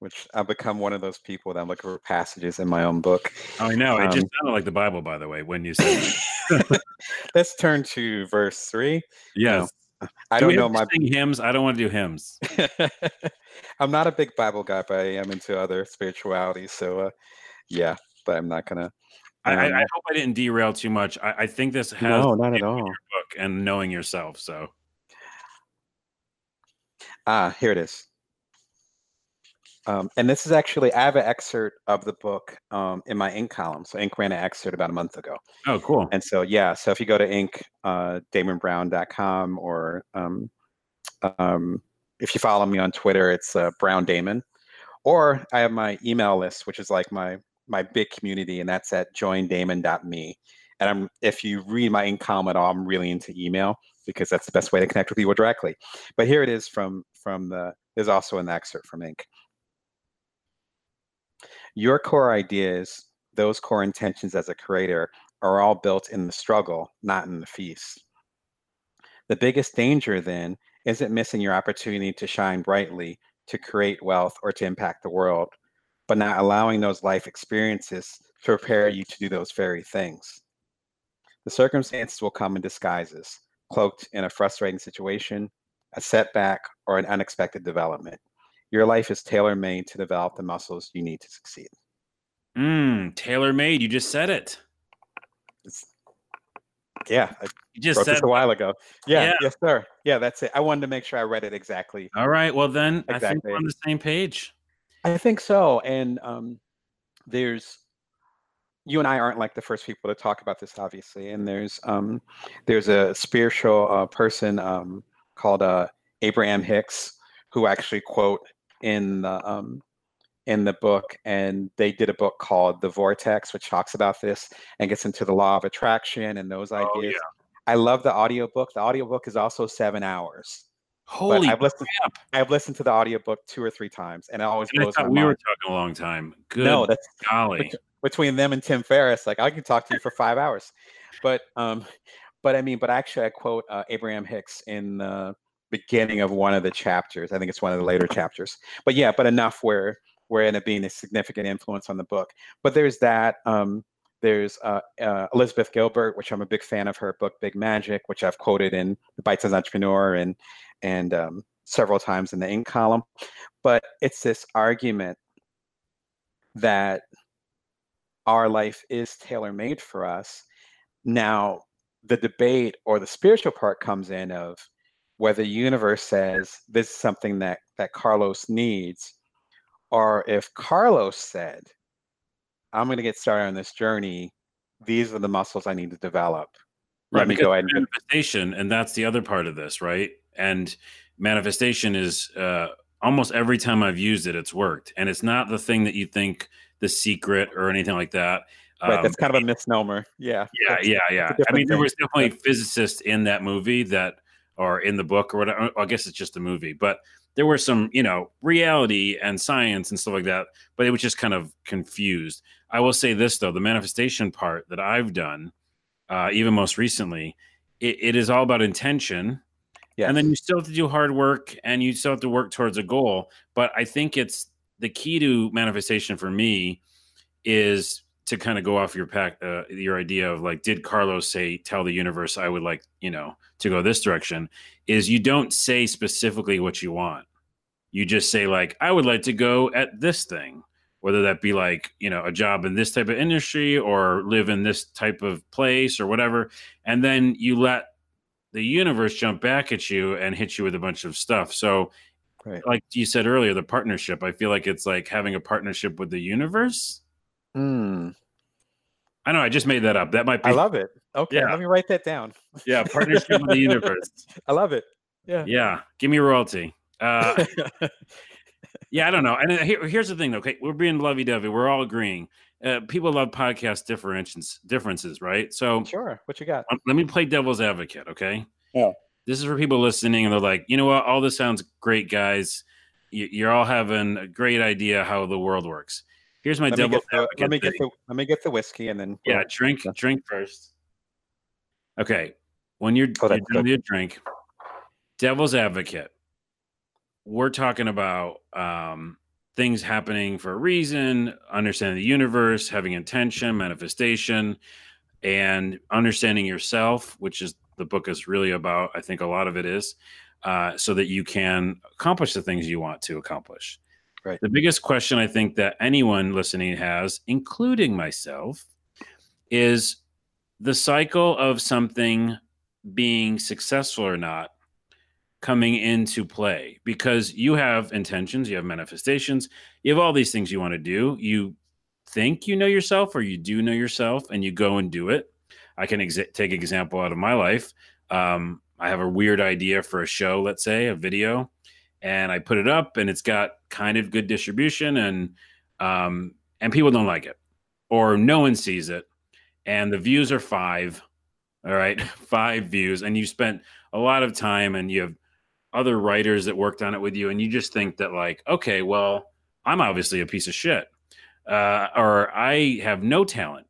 [SPEAKER 2] which I've become one of those people that I'm looking for passages in my own book.
[SPEAKER 1] Oh, I know. It just
[SPEAKER 2] Um,
[SPEAKER 1] sounded like the Bible, by the way, when you said that. (laughs)
[SPEAKER 2] Let's turn to verse three.
[SPEAKER 1] yes.
[SPEAKER 2] I
[SPEAKER 1] Do
[SPEAKER 2] don't know my
[SPEAKER 1] sing hymns. I don't want to do hymns. (laughs)
[SPEAKER 2] I'm not a big Bible guy, but I am into other spirituality. So uh yeah, but I'm not gonna
[SPEAKER 1] I, I, I
[SPEAKER 2] Um,
[SPEAKER 1] hope I didn't derail too much. I, I think this has
[SPEAKER 2] No, not at all.
[SPEAKER 1] book and knowing yourself. So
[SPEAKER 2] Ah, here it is. Um, and this is actually I have an excerpt of the book um, in my Inc column. So Inc ran an excerpt about a month ago.
[SPEAKER 1] oh, cool.
[SPEAKER 2] And so yeah, so if you go to Inc, uh, DamonBrown.com or um, um, if you follow me on Twitter, it's uh, Brown Damon. Or I have my email list, which is like my my big community, and that's at joindamon.me. And I'm if you read my Inc column at all, I'm really into email because that's the best way to connect with people directly. But here it is from from the there's also an excerpt from Inc. Your core ideas, those core intentions as a creator are all built in the struggle, not in the feast. The biggest danger then isn't missing your opportunity to shine brightly, to create wealth, or to impact the world, but not allowing those life experiences to prepare you to do those very things. The circumstances will come in disguises, cloaked in a frustrating situation, a setback, or an unexpected development. Your life is tailor made to develop the muscles you need to succeed.
[SPEAKER 1] Mm, tailor made. You just said it.
[SPEAKER 2] It's, yeah, I
[SPEAKER 1] You just said
[SPEAKER 2] a while ago. Yeah,
[SPEAKER 1] Yeah.
[SPEAKER 2] yes, sir. Yeah, that's it. I wanted to make sure I read it exactly.
[SPEAKER 1] All right. Well, then I think
[SPEAKER 2] Exactly.
[SPEAKER 1] we're on the same page.
[SPEAKER 2] I think so. And um, there's you and I aren't like the first people to talk about this, obviously. And there's um, there's a spiritual uh, person um, called uh, Abraham Hicks who actually quote in the um, in the book, and they did a book called The Vortex, which talks about this and gets into the law of attraction and those ideas.
[SPEAKER 1] Oh, yeah.
[SPEAKER 2] I love the audiobook. The audiobook is also seven hours.
[SPEAKER 1] Holy
[SPEAKER 2] but I've listened
[SPEAKER 1] crap.
[SPEAKER 2] I've listened to the audiobook two or three times and it always
[SPEAKER 1] And I
[SPEAKER 2] my
[SPEAKER 1] thought we
[SPEAKER 2] mind.
[SPEAKER 1] were talking a long time. Good
[SPEAKER 2] No, that's
[SPEAKER 1] golly.
[SPEAKER 2] between them and Tim Ferriss. Like I can talk to you for five hours, but um, but I mean, but actually, I quote uh, Abraham Hicks in the beginning of one of the chapters. I think it's one of the later chapters. But yeah, but enough where where it ended up being a significant influence on the book. But there's that. Um, there's uh, uh, Elizabeth Gilbert, which I'm a big fan of her book Big Magic, which I've quoted in the Bite Size Entrepreneur and and um, several times in the Inc column. But it's this argument that our life is tailor made for us. Now, the debate or the spiritual part comes in of whether the universe says this is something that that Carlos needs, or if Carlos said, "I'm going to get started on this journey. These are the muscles I need to develop." Let
[SPEAKER 1] Right,
[SPEAKER 2] me go ahead and
[SPEAKER 1] manifestation, and that's the other part of this, right? And manifestation is uh, almost every time I've used it, it's worked, and it's not the thing that you think the secret or anything like that.
[SPEAKER 2] right.
[SPEAKER 1] Um,
[SPEAKER 2] That's kind of a misnomer. Yeah.
[SPEAKER 1] yeah, yeah, yeah. I mean, there
[SPEAKER 2] thing.
[SPEAKER 1] was definitely physicists in that movie that, or in the book or whatever. I guess it's just a movie, but there were some, you know, reality and science and stuff like that. But it was just kind of confused. I will say this though: the manifestation part that I've done, uh, even most recently, it, it is all about intention
[SPEAKER 2] Yes.
[SPEAKER 1] and then you still have to do hard work and you still have to work towards a goal but i think it's the key to manifestation for me is to kind of go off your pack uh, your idea of like did carlos say tell the universe i would like you know to go this direction is you don't say specifically what you want you just say like i would like to go at this thing whether that be like you know a job in this type of industry or live in this type of place or whatever and then you let the universe jump back at you and hit you with a bunch of stuff. So,
[SPEAKER 2] Right.
[SPEAKER 1] like you said earlier, the partnership, I feel like it's like having a partnership with the universe.
[SPEAKER 2] Mm,
[SPEAKER 1] I know I just made that up. That might be,
[SPEAKER 2] I love it. Okay,
[SPEAKER 1] Yeah.
[SPEAKER 2] let me write that down.
[SPEAKER 1] yeah, partnership with the universe. (laughs)
[SPEAKER 2] I love it. Yeah.
[SPEAKER 1] Yeah, give me royalty. Uh, (laughs) yeah, I don't know. And here, here's the thing, though. Okay, we're being lovey dovey. We're all agreeing. Uh, people love podcast differentiations, differences, right? So,
[SPEAKER 2] sure. What you got?
[SPEAKER 1] um, let me play devil's advocate, okay?
[SPEAKER 2] Yeah.
[SPEAKER 1] This is for people listening, and they're like, you know what? All this sounds great, guys. You, you're all having a great idea how the world works. Here's my
[SPEAKER 2] Let me,
[SPEAKER 1] devil's
[SPEAKER 2] the,
[SPEAKER 1] advocate.
[SPEAKER 2] let me get the let me get the whiskey and then
[SPEAKER 1] yeah, drink, drink first. Okay, when you're,
[SPEAKER 2] Oh,
[SPEAKER 1] you're done your drink, devil's advocate. We're talking about um, things happening for a reason, understanding the universe, having intention, manifestation, and understanding yourself, which is the book is really about. I think a lot of it is, uh, so that you can accomplish the things you want to accomplish.
[SPEAKER 2] Right.
[SPEAKER 1] The biggest question I think that anyone listening has, including myself, is the cycle of something being successful or not coming into play because you have intentions, you have manifestations, you have all these things you want to do. You think you know yourself or you do know yourself and you go and do it. I can ex- take example out of my life. Um, I have a weird idea for a show, let's say a video, and I put it up and it's got kind of good distribution and um, and people don't like it or no one sees it and the views are five all right (laughs) five views and you spent a lot of time and you have other writers that worked on it with you and you just think that like okay well i'm obviously a piece of shit uh, or I have no talent.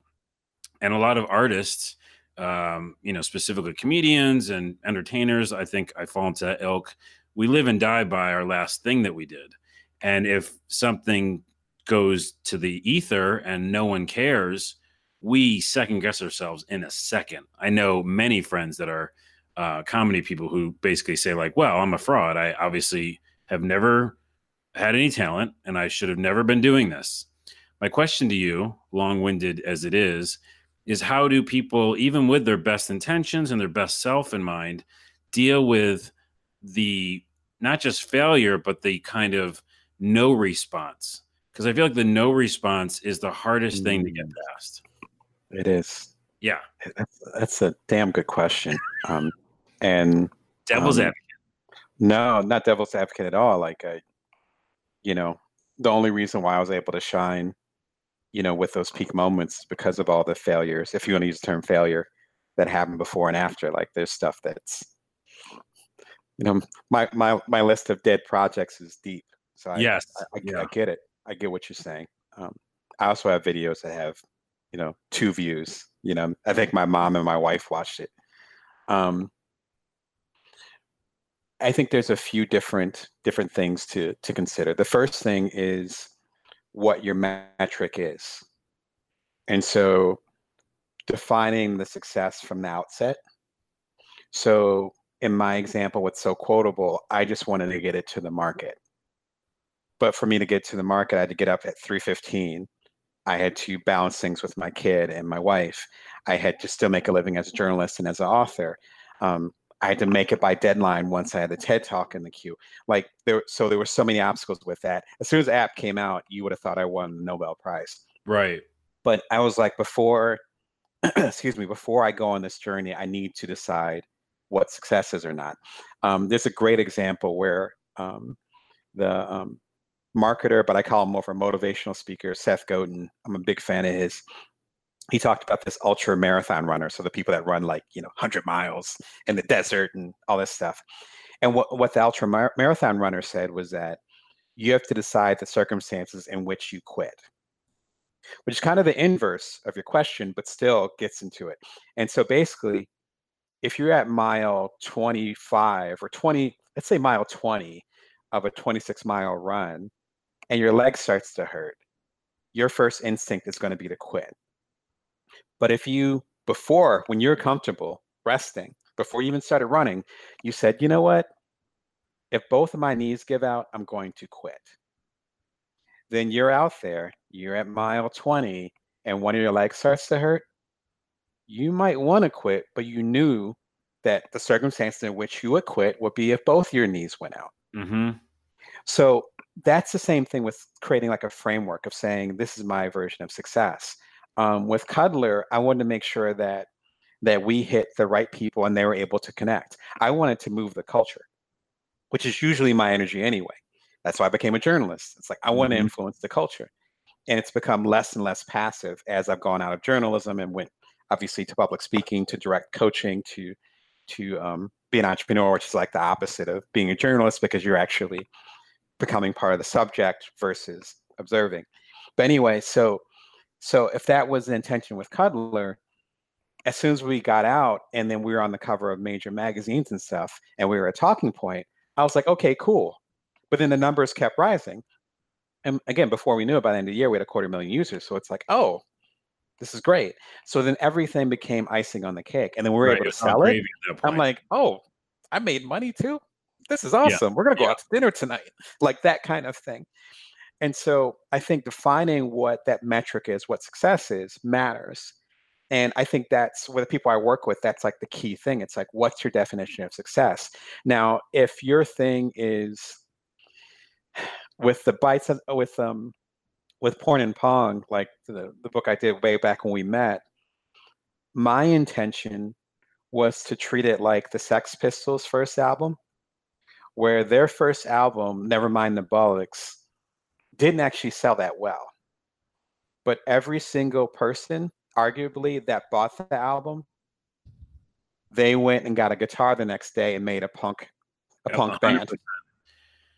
[SPEAKER 1] And a lot of artists, um, you know, specifically comedians and entertainers, I think I fall into that ilk. We live and die by our last thing that we did. And if something goes to the ether and no one cares, we second guess ourselves in a second. I know many friends that are uh, comedy people who basically say, like, well, I'm a fraud. I obviously have never had any talent and I should have never been doing this. My question to you, long winded as it is, is how do people, even with their best intentions and their best self in mind, deal with the not just failure, but the kind of no response? Because I feel like the no response is the hardest thing to get mm. past.
[SPEAKER 2] It is.
[SPEAKER 1] Yeah.
[SPEAKER 2] That's, that's a damn good question. Um, and
[SPEAKER 1] devil's um, advocate.
[SPEAKER 2] No, not devil's advocate at all. Like, I, you know, the only reason why I was able to shine you know, with those peak moments because of all the failures, if you want to use the term failure, that happened before and after. Like there's stuff that's, you know, my my my list of dead projects is deep. So I,
[SPEAKER 1] yes,
[SPEAKER 2] I, I, yeah. I get it. I get what you're saying. Um, I also have videos that have, you know, two views. You know, I think my mom and my wife watched it. Um, I think there's a few different different things to to consider. The first thing is what your metric is. And so defining the success from the outset. So in my example, what's so quotable, I just wanted to get it to the market. But for me to get to the market, I had to get up at 315. I had to balance things with my kid and my wife. I had to still make a living as a journalist and as an author. Um, I had to make it by deadline once I had the TED talk in the queue. Like there, so there were so many obstacles with that. As soon as the app came out, you would have thought I won the Nobel Prize.
[SPEAKER 1] Right.
[SPEAKER 2] But I was like, before, (clears throat) excuse me, before I go on this journey, I need to decide what success is or not. Um, there's a great example where um, the um, marketer, but I call him more motivational speaker, Seth Godin. I'm a big fan of his he talked about this ultra marathon runner so the people that run like you know 100 miles in the desert and all this stuff and what, what the ultra mar- marathon runner said was that you have to decide the circumstances in which you quit which is kind of the inverse of your question but still gets into it and so basically if you're at mile 25 or 20 let's say mile 20 of a 26 mile run and your leg starts to hurt your first instinct is going to be to quit but if you, before, when you're comfortable resting, before you even started running, you said, you know what? If both of my knees give out, I'm going to quit. Then you're out there, you're at mile 20, and one of your legs starts to hurt. You might want to quit, but you knew that the circumstances in which you would quit would be if both your knees went out.
[SPEAKER 1] Mm-hmm.
[SPEAKER 2] So that's the same thing with creating like a framework of saying, this is my version of success um, with Cuddlr, I wanted to make sure that that we hit the right people and they were able to connect. I wanted to move the culture, which is usually my energy anyway. That's why I became a journalist. It's like I want to mm-hmm. influence the culture, and it's become less and less passive as I've gone out of journalism and went obviously to public speaking, to direct coaching, to to um, be an entrepreneur, which is like the opposite of being a journalist because you're actually becoming part of the subject versus observing. But anyway, so so if that was the intention with Cuddlr, as soon as we got out and then we were on the cover of major magazines and stuff and we were a talking point, I was like, okay, cool. But then the numbers kept rising. And again, before we knew it, by the end of the year, we had a quarter million users. So it's like, oh, this is great. So then everything became icing on the cake. And then we were right, able to sell it. I'm like, oh, I made money too. This is awesome. Yeah. We're going to go yeah. out to dinner tonight. (laughs) Like that kind of thing. And so I think defining what that metric is, what success is, matters. And I think that's with the people I work with, that's like the key thing. It's like, what's your definition of success? Now, if your thing is (sighs) with the bites of, with um with porn and pong, like the, the book I did way back when we met, my intention was to treat it like the Sex Pistols' first album, where their first album, Nevermind the Bollocks, didn't actually sell that well. But every single person, arguably, that bought the album, they went and got a guitar the next day and made a punk a yeah, punk 100%. band.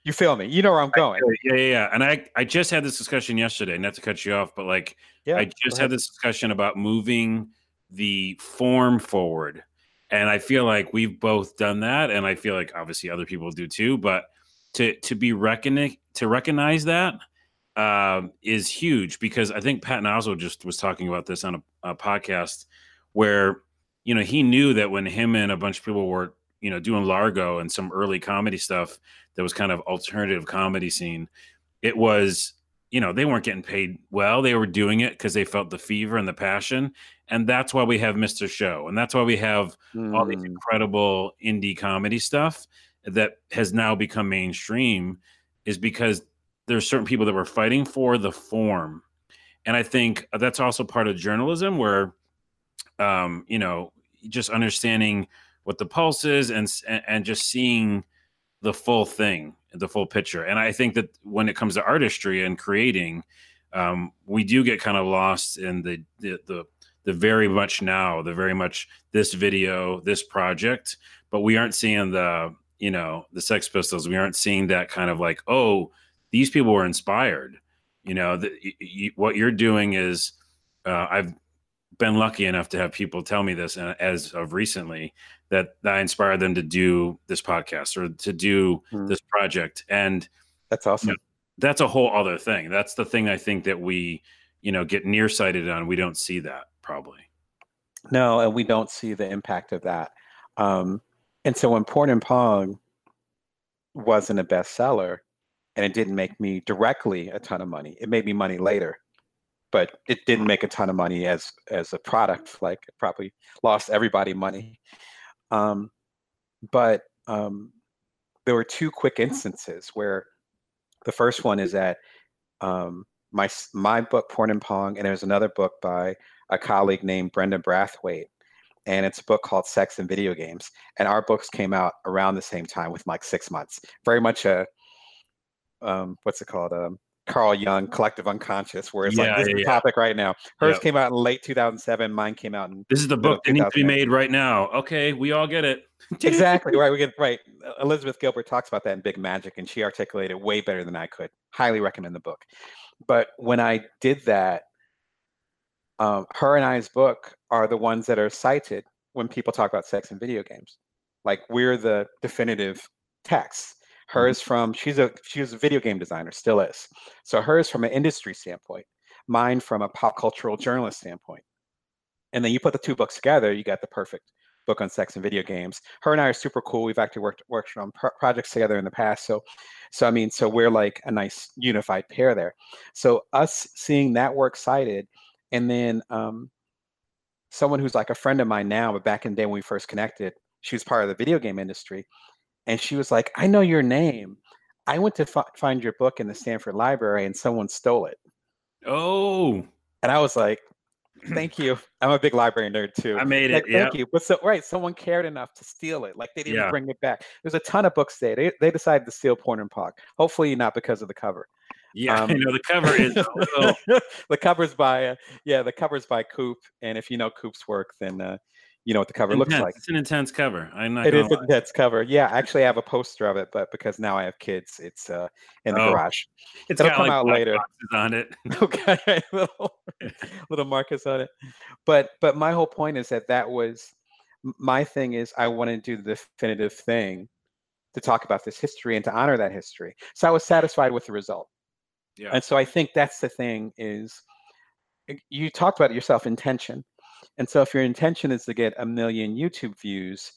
[SPEAKER 2] You feel me? You know where I'm going.
[SPEAKER 1] Yeah, yeah, yeah. And I, I just had this discussion yesterday, not to cut you off, but like, yeah, I just had this discussion about moving the form forward. And I feel like we've both done that. And I feel like obviously other people do too. But to, to be reckoning, to recognize that um, is huge because I think Pat Oswalt just was talking about this on a, a, podcast where you know he knew that when him and a bunch of people were you know doing Largo and some early comedy stuff that was kind of alternative comedy scene, it was you know they weren't getting paid well. They were doing it because they felt the fever and the passion, and that's why we have Mr. Show, and that's why we have mm. all these hmm. incredible indie comedy stuff that has now become mainstream, is because there's certain people that were fighting for the form and i think that's also part of journalism where um, you know just understanding what the pulse is and and just seeing the full thing the full picture. And i think that when it comes to artistry and creating um, we do get kind of lost in the, the the the very much now the very much this video this project. But we aren't seeing the you know the sex pistols. We aren't seeing that kind of like oh these people were inspired. You know, the, what you're doing is, uh, I've been lucky enough to have people tell me this uh, as of recently that, that I inspired them to do this podcast or to do mm. this project. And
[SPEAKER 2] that's awesome.
[SPEAKER 1] You know, that's a whole other thing. That's the thing I think that we, you know, get nearsighted on. We don't see that probably.
[SPEAKER 2] No, and we don't see the impact of that. Um, and so when Porn and Pong wasn't a bestseller, and it didn't make me directly a ton of money. It made me money later, but it didn't make a ton of money as as a product. Like it probably lost everybody money. Um, but um, there were two quick instances where the first one is that um, my my book Porn and Pong, and there's another book by a colleague named Brenda Brathwaite, and it's a book called Sex and Video Games. And our books came out around the same time with like six months. Very much a um, what's it called? Um, Carl Jung, Collective Unconscious, where it's yeah, like this yeah, is the topic right now. Hers yeah. came out in late 2007. Mine came out in.
[SPEAKER 1] This is the book that needs to be made right now. Okay, we all get it. (laughs)
[SPEAKER 2] exactly right. We get right. Elizabeth Gilbert talks about that in Big Magic, and she articulated way better than I could. Highly recommend the book. But when I did that, um, her and I's book are the ones that are cited when people talk about sex and video games. Like we're the definitive text. Hers from she's a she was a video game designer, still is. So hers from an industry standpoint, mine from a pop cultural journalist standpoint. And then you put the two books together, you got the perfect book on sex and video games. Her and I are super cool. We've actually worked worked on pro- projects together in the past. So, so I mean, so we're like a nice unified pair there. So us seeing that work cited, and then um, someone who's like a friend of mine now, but back in the day when we first connected, she was part of the video game industry and she was like, "I know your name. I went to f- find your book in the Stanford Library, and someone stole it."
[SPEAKER 1] Oh,
[SPEAKER 2] and I was like, "Thank (clears throat) you. I'm a big library nerd too.
[SPEAKER 1] I made
[SPEAKER 2] like,
[SPEAKER 1] it.
[SPEAKER 2] Thank you." But so right, someone cared enough to steal it. Like they didn't yeah. bring it back. There's a ton of books there. They they decided to steal Porn and Pong. Hopefully not because of the cover.
[SPEAKER 1] Yeah, um, you know the cover is (laughs)
[SPEAKER 2] the cover's by uh, yeah the cover's by Coop, and if you know Coop's work, then uh, you know what the cover
[SPEAKER 1] intense.
[SPEAKER 2] looks like.
[SPEAKER 1] It's an intense cover. I'm not.
[SPEAKER 2] It is an intense cover. Yeah, actually, I have a poster of it, but because now I have kids, it's uh, in the oh, garage.
[SPEAKER 1] It's It'll come like out later. On it. (laughs)
[SPEAKER 2] okay, (laughs) little, (laughs) little Marcus on it. But but my whole point is that that was my thing. Is I want to do the definitive thing to talk about this history and to honor that history. So I was satisfied with the result. Yeah. And so I think that's the thing is you talked about yourself intention and so if your intention is to get a million YouTube views,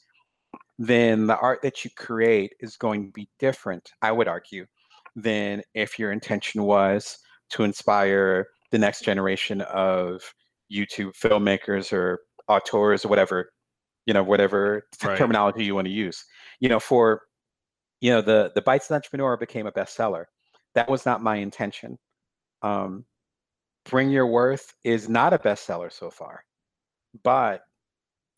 [SPEAKER 2] then the art that you create is going to be different, I would argue, than if your intention was to inspire the next generation of YouTube filmmakers or auteurs or whatever, you know, whatever right. terminology you want to use. You know, for you know, the the Bites Entrepreneur became a bestseller. That was not my intention. Um, Bring Your Worth is not a bestseller so far but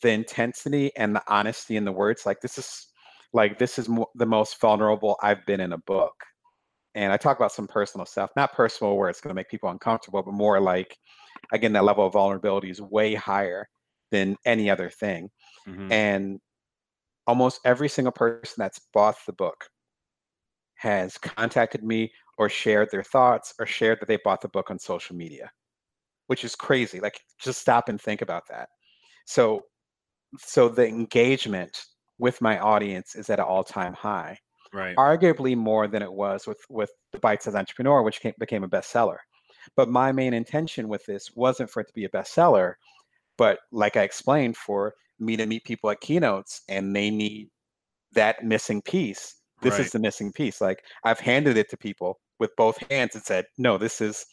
[SPEAKER 2] the intensity and the honesty in the words like this is like this is mo- the most vulnerable i've been in a book. And i talk about some personal stuff not personal where it's going to make people uncomfortable but more like again that level of vulnerability is way higher than any other thing. Mm-hmm. and almost every single person that's bought the book has contacted me or shared their thoughts or shared that they bought the book on social media, which is crazy. Like just stop and think about that. So so the engagement with my audience is at an all-time high.
[SPEAKER 1] Right.
[SPEAKER 2] Arguably more than it was with with the Bite Size Entrepreneur, which came, became a bestseller. But my main intention with this wasn't for it to be a bestseller, but like I explained, for me to meet people at keynotes and they need that missing piece. This
[SPEAKER 1] Right.
[SPEAKER 2] is the missing piece. Like I've handed it to people with both hands and said, "No, this is."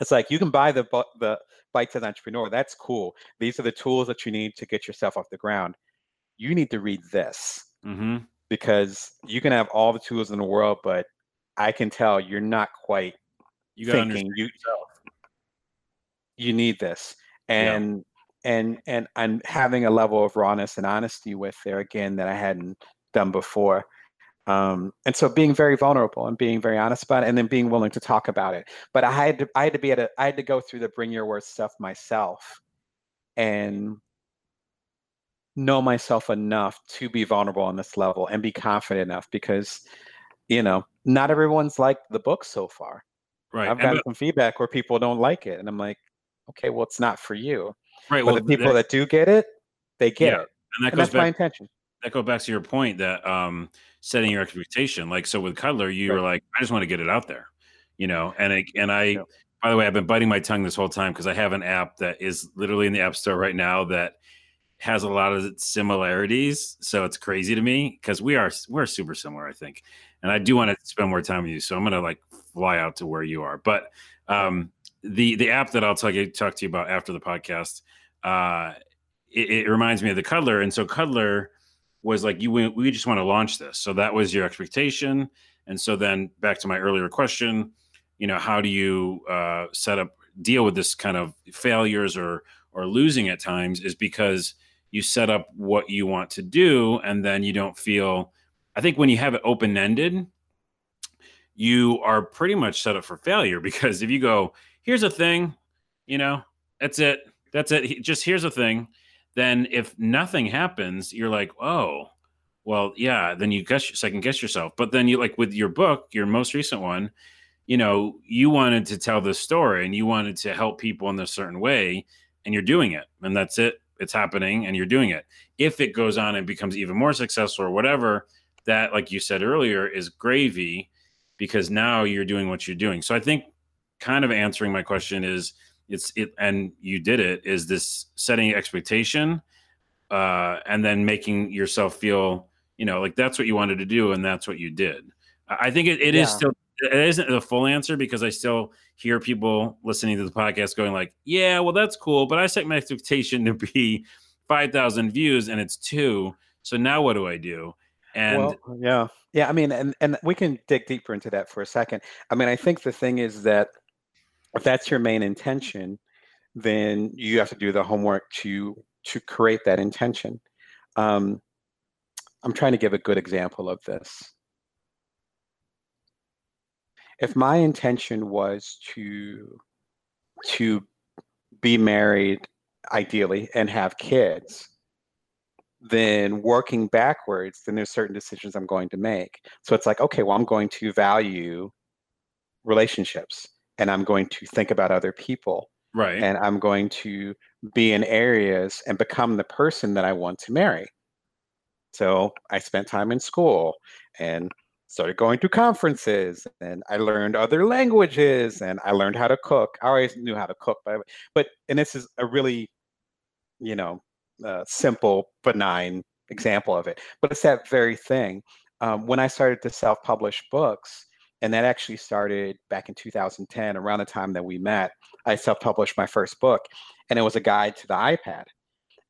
[SPEAKER 2] It's like you can buy the the Bite Size Entrepreneur. That's cool. These are the tools that you need to get yourself off the ground. You need to read this
[SPEAKER 1] Mm-hmm.
[SPEAKER 2] because you can have all the tools in the world, but I can tell you're not quite
[SPEAKER 1] You
[SPEAKER 2] thinking you
[SPEAKER 1] yourself.
[SPEAKER 2] you need this
[SPEAKER 1] Yeah.
[SPEAKER 2] and and and I'm having a level of rawness and honesty with there again that I hadn't done before. Um, and so being very vulnerable and being very honest about it and then being willing to talk about it. But I had to I had to be at a I had to go through the bring your worst stuff myself and know myself enough to be vulnerable on this level and be confident enough because you know not everyone's liked the book so far
[SPEAKER 1] Right.
[SPEAKER 2] i've gotten some feedback where people don't like it and i'm like okay well it's not for you
[SPEAKER 1] right.
[SPEAKER 2] but
[SPEAKER 1] Well,
[SPEAKER 2] the people
[SPEAKER 1] that,
[SPEAKER 2] that do get it they get
[SPEAKER 1] Yeah,
[SPEAKER 2] it
[SPEAKER 1] and that
[SPEAKER 2] and that's my intention
[SPEAKER 1] That goes back to your point that um, setting your expectation. Like so with Cuddlr, you were like, I just want to get it out there, you know. And I, and I, by the way, I've been biting my tongue this whole time because I have an app that is literally in the App Store right now that has a lot of similarities. So it's crazy to me because we are we're super similar, I think. And I do want to spend more time with you, so I'm gonna like fly out to where you are. But um, the the app that I'll talk talk to you about after the podcast, uh, it, it reminds me of the Cuddlr, and so Cuddlr was like, you we, we just want to launch this, so that was your expectation. And so then back to my earlier question, you know, how do you uh, set up deal with this kind of failures or or losing at times is because you set up what you want to do and then you don't feel i think when you have it open ended you are pretty much set up for failure (laughs) because if you go here's a thing you know that's it. That's it. Just here's a thing then if nothing happens you're like oh well yeah then you guess second guess yourself. But then you like with your book your most recent one you know you wanted to tell this story and you wanted to help people in a certain way and you're doing it and that's it. It's happening and you're doing it. If it goes on and becomes even more successful or whatever that like you said earlier is gravy because now you're doing what you're doing. So i think kind of answering my question is it's it and you did it is this setting expectation uh and then making yourself feel you know like that's what you wanted to do and that's what you did i think it, it is
[SPEAKER 2] Yeah.
[SPEAKER 1] still it isn't the full answer because i still hear people listening to the podcast going like yeah well that's cool but i set my expectation to be 5000 views and it's two so now what do i do and
[SPEAKER 2] well, yeah, yeah. I mean, and and we can dig deeper into that for a second. I mean, I think the thing is that if that's your main intention, then you have to do the homework to to create that intention. Um, I'm trying to give a good example of this. If my intention was to to be married, ideally, and have kids, then working backwards, then there's certain decisions I'm going to make. So it's like, okay, well, I'm going to value relationships and I'm going to think about other people
[SPEAKER 1] right
[SPEAKER 2] and I'm going to be in areas and become the person that I want to marry. So I spent time in school and started going to conferences and I learned other languages and I learned how to cook. I always knew how to cook, but but and this is a really, you know, uh, simple, benign example of it. But it's that very thing. Um, when I started to self-publish books, and that actually started back in 2010, around the time that we met. I self-published my first book, and it was a guide to the iPad.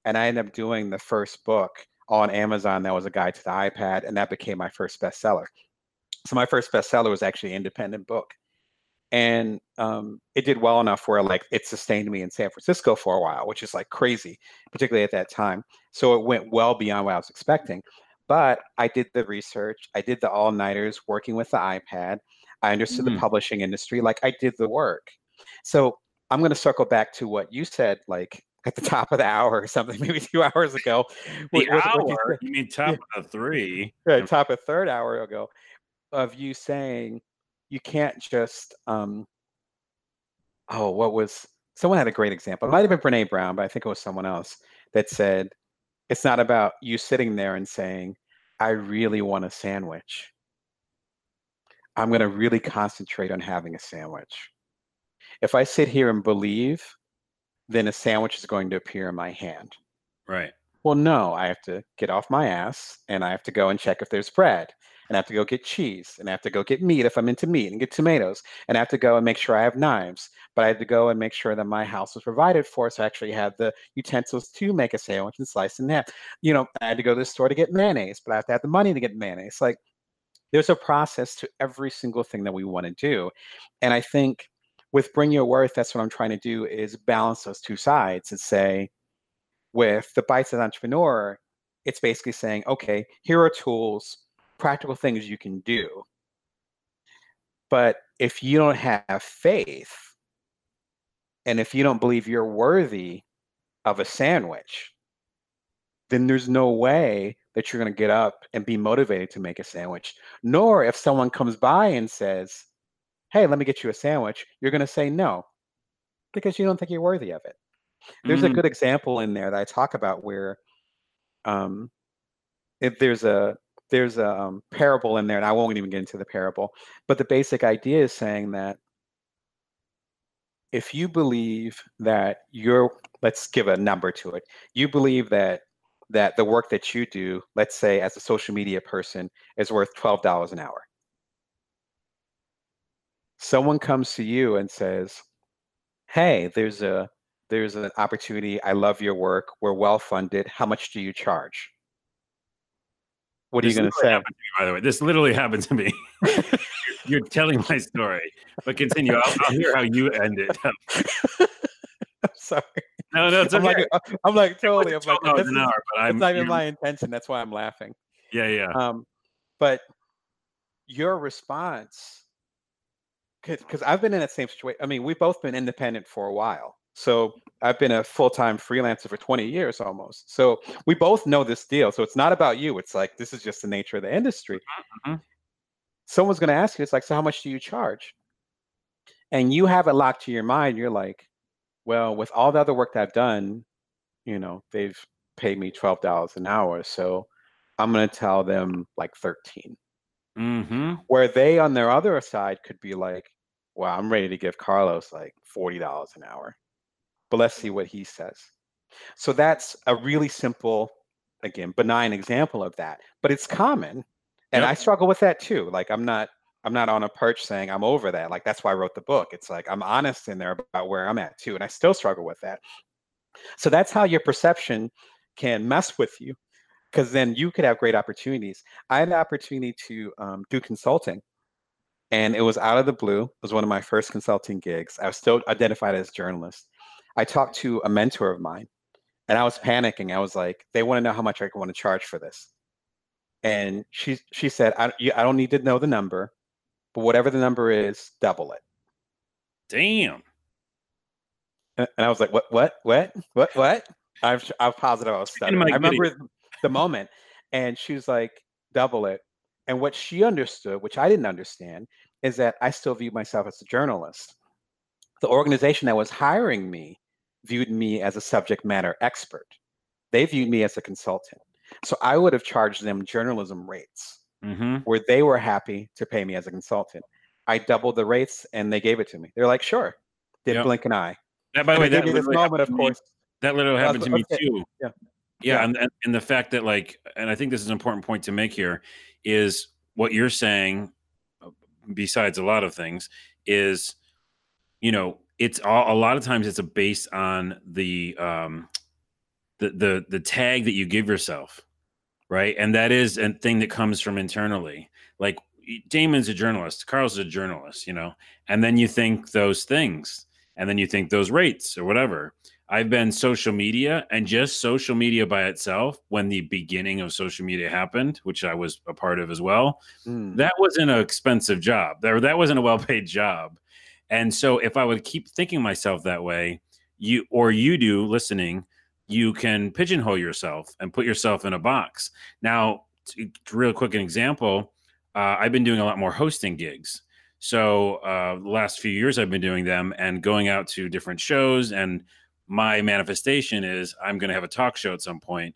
[SPEAKER 2] And I ended up doing the first book on Amazon that was a guide to the iPad, and that became my first bestseller. So my first bestseller was actually an independent book, and um, it did well enough where like it sustained me in San Francisco for a while, which is like crazy, particularly at that time. So it went well beyond what I was expecting. But I did the research, I did the all nighters working with the iPad. I understood
[SPEAKER 1] Mm.
[SPEAKER 2] the publishing industry, like I did the work. So I'm going to circle back to what you said, like at the (laughs) top of the hour or something, (laughs) maybe two hours ago. (laughs)
[SPEAKER 1] the
[SPEAKER 2] What- what- what you
[SPEAKER 1] hour you mean top of three
[SPEAKER 2] right, top of third hour ago, of you saying you can't just um oh what was someone had a great example it might have been brene brown but i think it was someone else that said it's not about you sitting there and saying i really want a sandwich i'm going to really concentrate on having a sandwich if i sit here and believe then a sandwich is going to appear in my hand
[SPEAKER 1] Right.
[SPEAKER 2] well, no, I have to get off my ass and I have to go and check if there's bread. And I have to go get cheese and I have to go get meat if I'm into meat and get tomatoes. And I have to go and make sure I have knives. But I had to go and make sure that my house was provided for. So I actually had the utensils to make a sandwich and slice in half. You know, I had to go to the store to get mayonnaise, but I have to have the money to get mayonnaise. Like there's a process to every single thing that we want to do. And I think with Bring Your Worth, that's what I'm trying to do is balance those two sides and say, with the Bite-Sized Entrepreneur, it's basically saying, okay, here are tools, practical things you can do. But if you don't have faith, and if you don't believe you're worthy of a sandwich, then there's no way that you're going to get up and be motivated to make a sandwich. Nor if someone comes by and says, hey, let me get you a sandwich, you're going to say no because you don't think you're worthy of it. There's a
[SPEAKER 1] Mm,
[SPEAKER 2] good example in there that I talk about where um, if there's a there's a um, parable in there, and I won't even get into the parable, but the basic idea is saying that if you believe that you're, let's give a number to it, you believe that that the work that you do, let's say as a social media person, is worth twelve dollars an hour. Someone comes to you and says, "Hey, there's a there's an opportunity. I love your work. We're well funded. How much do you charge?" What are you going to say?
[SPEAKER 1] me, by the way. This literally happened to me. (laughs) You're telling my story, but continue. I'll, I'll hear how you end it. (laughs)
[SPEAKER 2] I'm sorry.
[SPEAKER 1] No, no, it's
[SPEAKER 2] I'm
[SPEAKER 1] okay.
[SPEAKER 2] like, I'm like totally. I'm like, this
[SPEAKER 1] an
[SPEAKER 2] is,
[SPEAKER 1] hour, but I'm
[SPEAKER 2] it's not even my intention. That's why I'm laughing.
[SPEAKER 1] yeah, yeah.
[SPEAKER 2] Um, but your response, because I've been in that same situation. I mean, we've both been independent for a while. So I've been a full time freelancer for 20 years almost. So we both know this deal. So it's not about you. It's like this is just the nature of the industry.
[SPEAKER 1] mhm.
[SPEAKER 2] Someone's going to ask you, it's like, so how much do you charge? And you have it locked to your mind. You're like, well, with all the other work that I've done, you know, they've paid me $12 an hour. So I'm going to tell them like 13.
[SPEAKER 1] Mm-hmm.
[SPEAKER 2] Where they on their other side could be like, well, I'm ready to give Carlos like $40 an hour. But let's see what he says. So that's a really simple, again, benign example of that. But it's common. And
[SPEAKER 1] Yep.
[SPEAKER 2] I struggle with that too. Like I'm not I'm not on a perch saying I'm over that. Like that's why I wrote the book. It's like I'm honest in there about where I'm at too. And I still struggle with that. So that's how your perception can mess with you because then you could have great opportunities. I had the opportunity to um, do consulting and it was out of the blue. It was one of my first consulting gigs. I was still identified as a journalist. I talked to a mentor of mine and I was panicking. I was like, they want to know how much I want to charge for this. And she she said, I, you, I don't need to know the number, but whatever the number is, double it.
[SPEAKER 1] Damn.
[SPEAKER 2] And and I was like, what, what, what, what, what? I'm, I'm positive I was stuttering. I remember the moment. And she was like, double it. And what she understood, which I didn't understand, is that I still view myself as a journalist. The organization that was hiring me viewed me as a subject matter expert. They viewed me as a consultant. So I would have charged them journalism rates
[SPEAKER 1] Mm-hmm.
[SPEAKER 2] where they were happy to pay me as a consultant. I doubled the rates and they gave it to me. They're like, sure. Didn't
[SPEAKER 1] Yep.
[SPEAKER 2] blink an eye.
[SPEAKER 1] That, by the way, that
[SPEAKER 2] this moment, of
[SPEAKER 1] happened to me-
[SPEAKER 2] course.
[SPEAKER 1] That literally happened to me
[SPEAKER 2] okay.
[SPEAKER 1] too.
[SPEAKER 2] Yeah.
[SPEAKER 1] Yeah,
[SPEAKER 2] Yeah.
[SPEAKER 1] and, and and the fact that like, and I think this is an important point to make here is what you're saying. uh, Besides a lot of things, is you know it's all, a lot of times it's a based on the um the the the tag that you give yourself, right? And that is a thing that comes from internally. Like Damon's a journalist, Carl's a journalist, you know, and then you think those things, and then you think those rates or whatever. I've been social media and just social media by itself when the beginning of social media happened, which I was a part of as well.
[SPEAKER 2] Mm.
[SPEAKER 1] That wasn't an expensive job. That, that wasn't a well paid (laughs) job. And so if I would keep thinking myself that way, you or you do listening, you can pigeonhole yourself and put yourself in a box. Now, to, to real quick an example, uh, I've been doing a lot more hosting gigs. So uh, the last few years I've been doing them and going out to different shows. And my manifestation is I'm going to have a talk show at some point.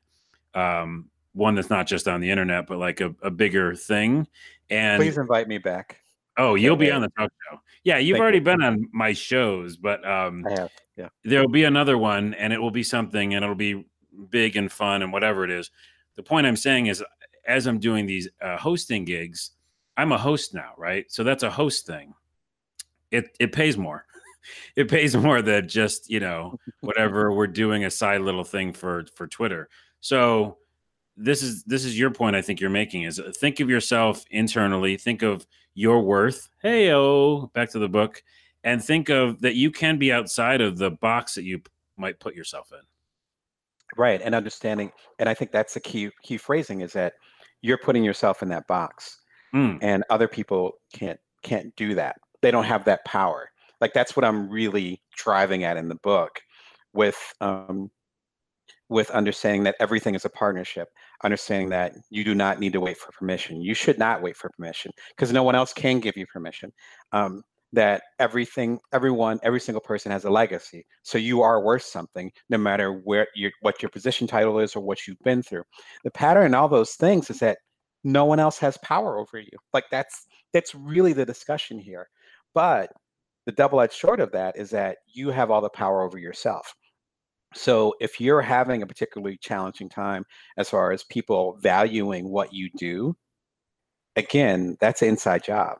[SPEAKER 1] Um, one that's not just on the internet, but like a, a bigger thing. And
[SPEAKER 2] please invite me back.
[SPEAKER 1] Oh, you'll be on the talk show. Yeah, you've Thank already you. been on my shows, but um.
[SPEAKER 2] Yeah,
[SPEAKER 1] there'll be another one, and it will be something, and it'll be big and fun, and whatever it is. The point I'm saying is, as I'm doing these uh, hosting gigs, I'm a host now, right? So that's a host thing. It it pays more. (laughs) it pays (laughs) more than just you know whatever we're doing a side little thing for for Twitter. So this is this is your point. I think you're making is uh, think of yourself internally. Think of your worth. Hey oh, back to the book, and think of that you can be outside of the box that you might put yourself in.
[SPEAKER 2] Right, and understanding, and I think that's the key key phrasing is that you're putting yourself in that box mm. and other people can't can't do that they don't have that power like that's what i'm really driving at in the book with um, with understanding that everything is a partnership understanding that you do not need to wait for permission you should not wait for permission because no one else can give you permission um, that everything everyone every single person has a legacy so you are worth something no matter where your what your position title is or what you've been through the pattern and all those things is that no one else has power over you. Like that's that's really the discussion here. But the double-edged sword of that is that you have all the power over yourself. So if you're having a particularly challenging time as far as people valuing what you do, again, that's an inside job.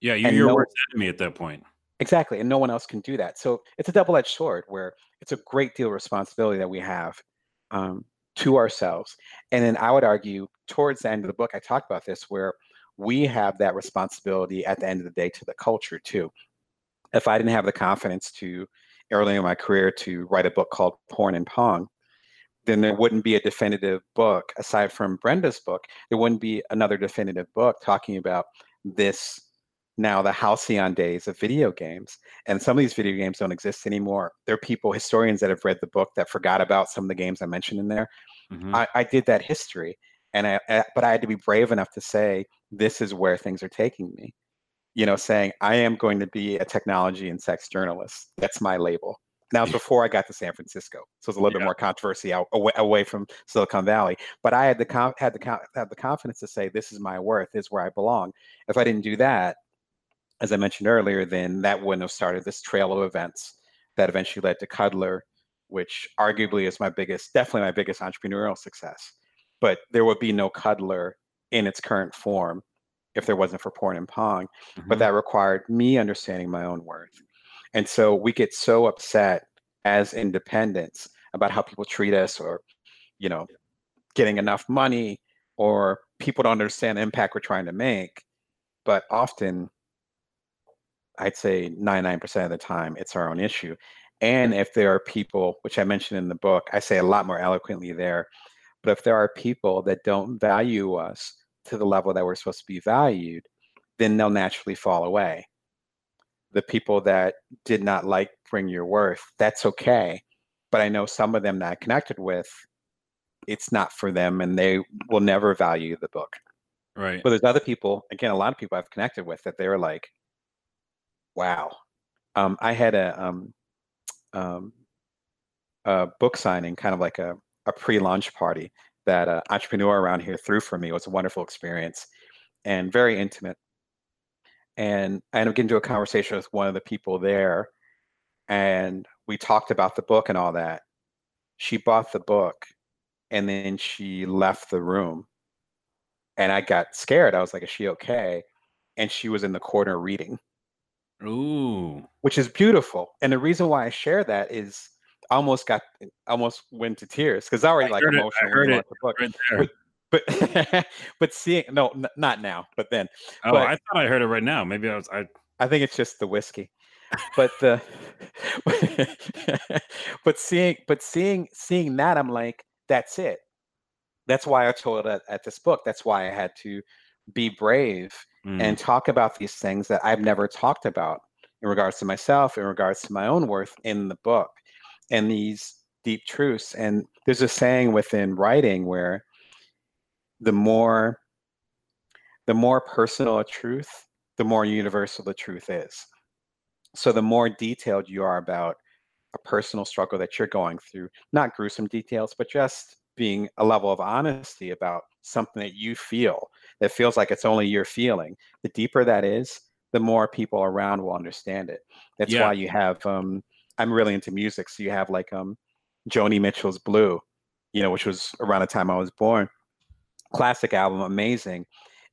[SPEAKER 1] Yeah, you're your no, worst enemy at that point.
[SPEAKER 2] Exactly, and no one else can do that. So it's a double-edged sword where it's a great deal of responsibility that we have um, to ourselves. And then I would argue towards the end of the book, I talk about this where we have that responsibility at the end of the day to the culture too. If I didn't have the confidence to early in my career to write a book called Porn and Pong, then there wouldn't be a definitive book aside from Brenda's book. There wouldn't be another definitive book talking about this now the halcyon days of video games. And some of these video games don't exist anymore. There are people, historians that have read the book that forgot about some of the games I mentioned in there. Mm-hmm. I, I, did that history, and I, I, but I had to be brave enough to say this is where things are taking me. You know, saying I am going to be a technology and sex journalist. That's my label. Now, before I got to San Francisco, so it's a little yeah. bit more controversy out, away, away from Silicon Valley. But I had the had the had the confidence to say this is my worth, this is where I belong. If I didn't do that, as I mentioned earlier, then that wouldn't have started this trail of events that eventually led to Cuddlr, which arguably is my biggest, definitely my biggest entrepreneurial success. But there would be no Cuddlr in its current form if there wasn't for porn and pong. Mm-hmm. But that required me understanding my own worth. And so we get so upset as independents about how people treat us or, you know, getting enough money or people don't understand the impact we're trying to make. But often I'd say 99% of the time, it's our own issue. And if there are people, which I mentioned in the book, I say a lot more eloquently there, but if there are people that don't value us to the level that we're supposed to be valued, then they'll naturally fall away. The people that did not like Bring Your Worth, that's okay. But I know some of them that I connected with, it's not for them and they will never value the book.
[SPEAKER 1] Right.
[SPEAKER 2] But there's other people, again, a lot of people I've connected with that they're like, Wow. Um, I had a, um, um, a book signing, kind of like a, a pre-launch party that an entrepreneur around here threw for me. It was a wonderful experience and very intimate. And I ended up getting into a conversation with one of the people there, and we talked about the book and all that. She bought the book, and then she left the room. And I got scared. I was like, "Is she okay?" And she was in the corner reading.
[SPEAKER 1] Ooh.
[SPEAKER 2] Which is beautiful. And the reason why I share that is almost got almost went to tears because I already I like emotional. It, I heard it right there. But but, (laughs) but seeing no, n- not now, but then.
[SPEAKER 1] Oh,
[SPEAKER 2] but,
[SPEAKER 1] I thought I heard it right now. Maybe I was I.
[SPEAKER 2] I think it's just the whiskey, but the. (laughs) but seeing, but seeing, seeing that, I'm like, that's it. That's why I told at, at this book. That's why I had to be brave mm. and talk about these things that I've never talked about in regards to myself, in regards to my own worth in the book, and these deep truths. And there's a saying within writing where the more the more personal a truth, the more universal the truth is. So the more detailed you are about a personal struggle that you're going through, not gruesome details, but just being a level of honesty about something that you feel that feels like it's only your feeling. The deeper that is, the more people around will understand it. That's yeah. why you have um I'm really into music, so you have like um Joni Mitchell's Blue, you know, which was around the time I was born. Classic album, amazing.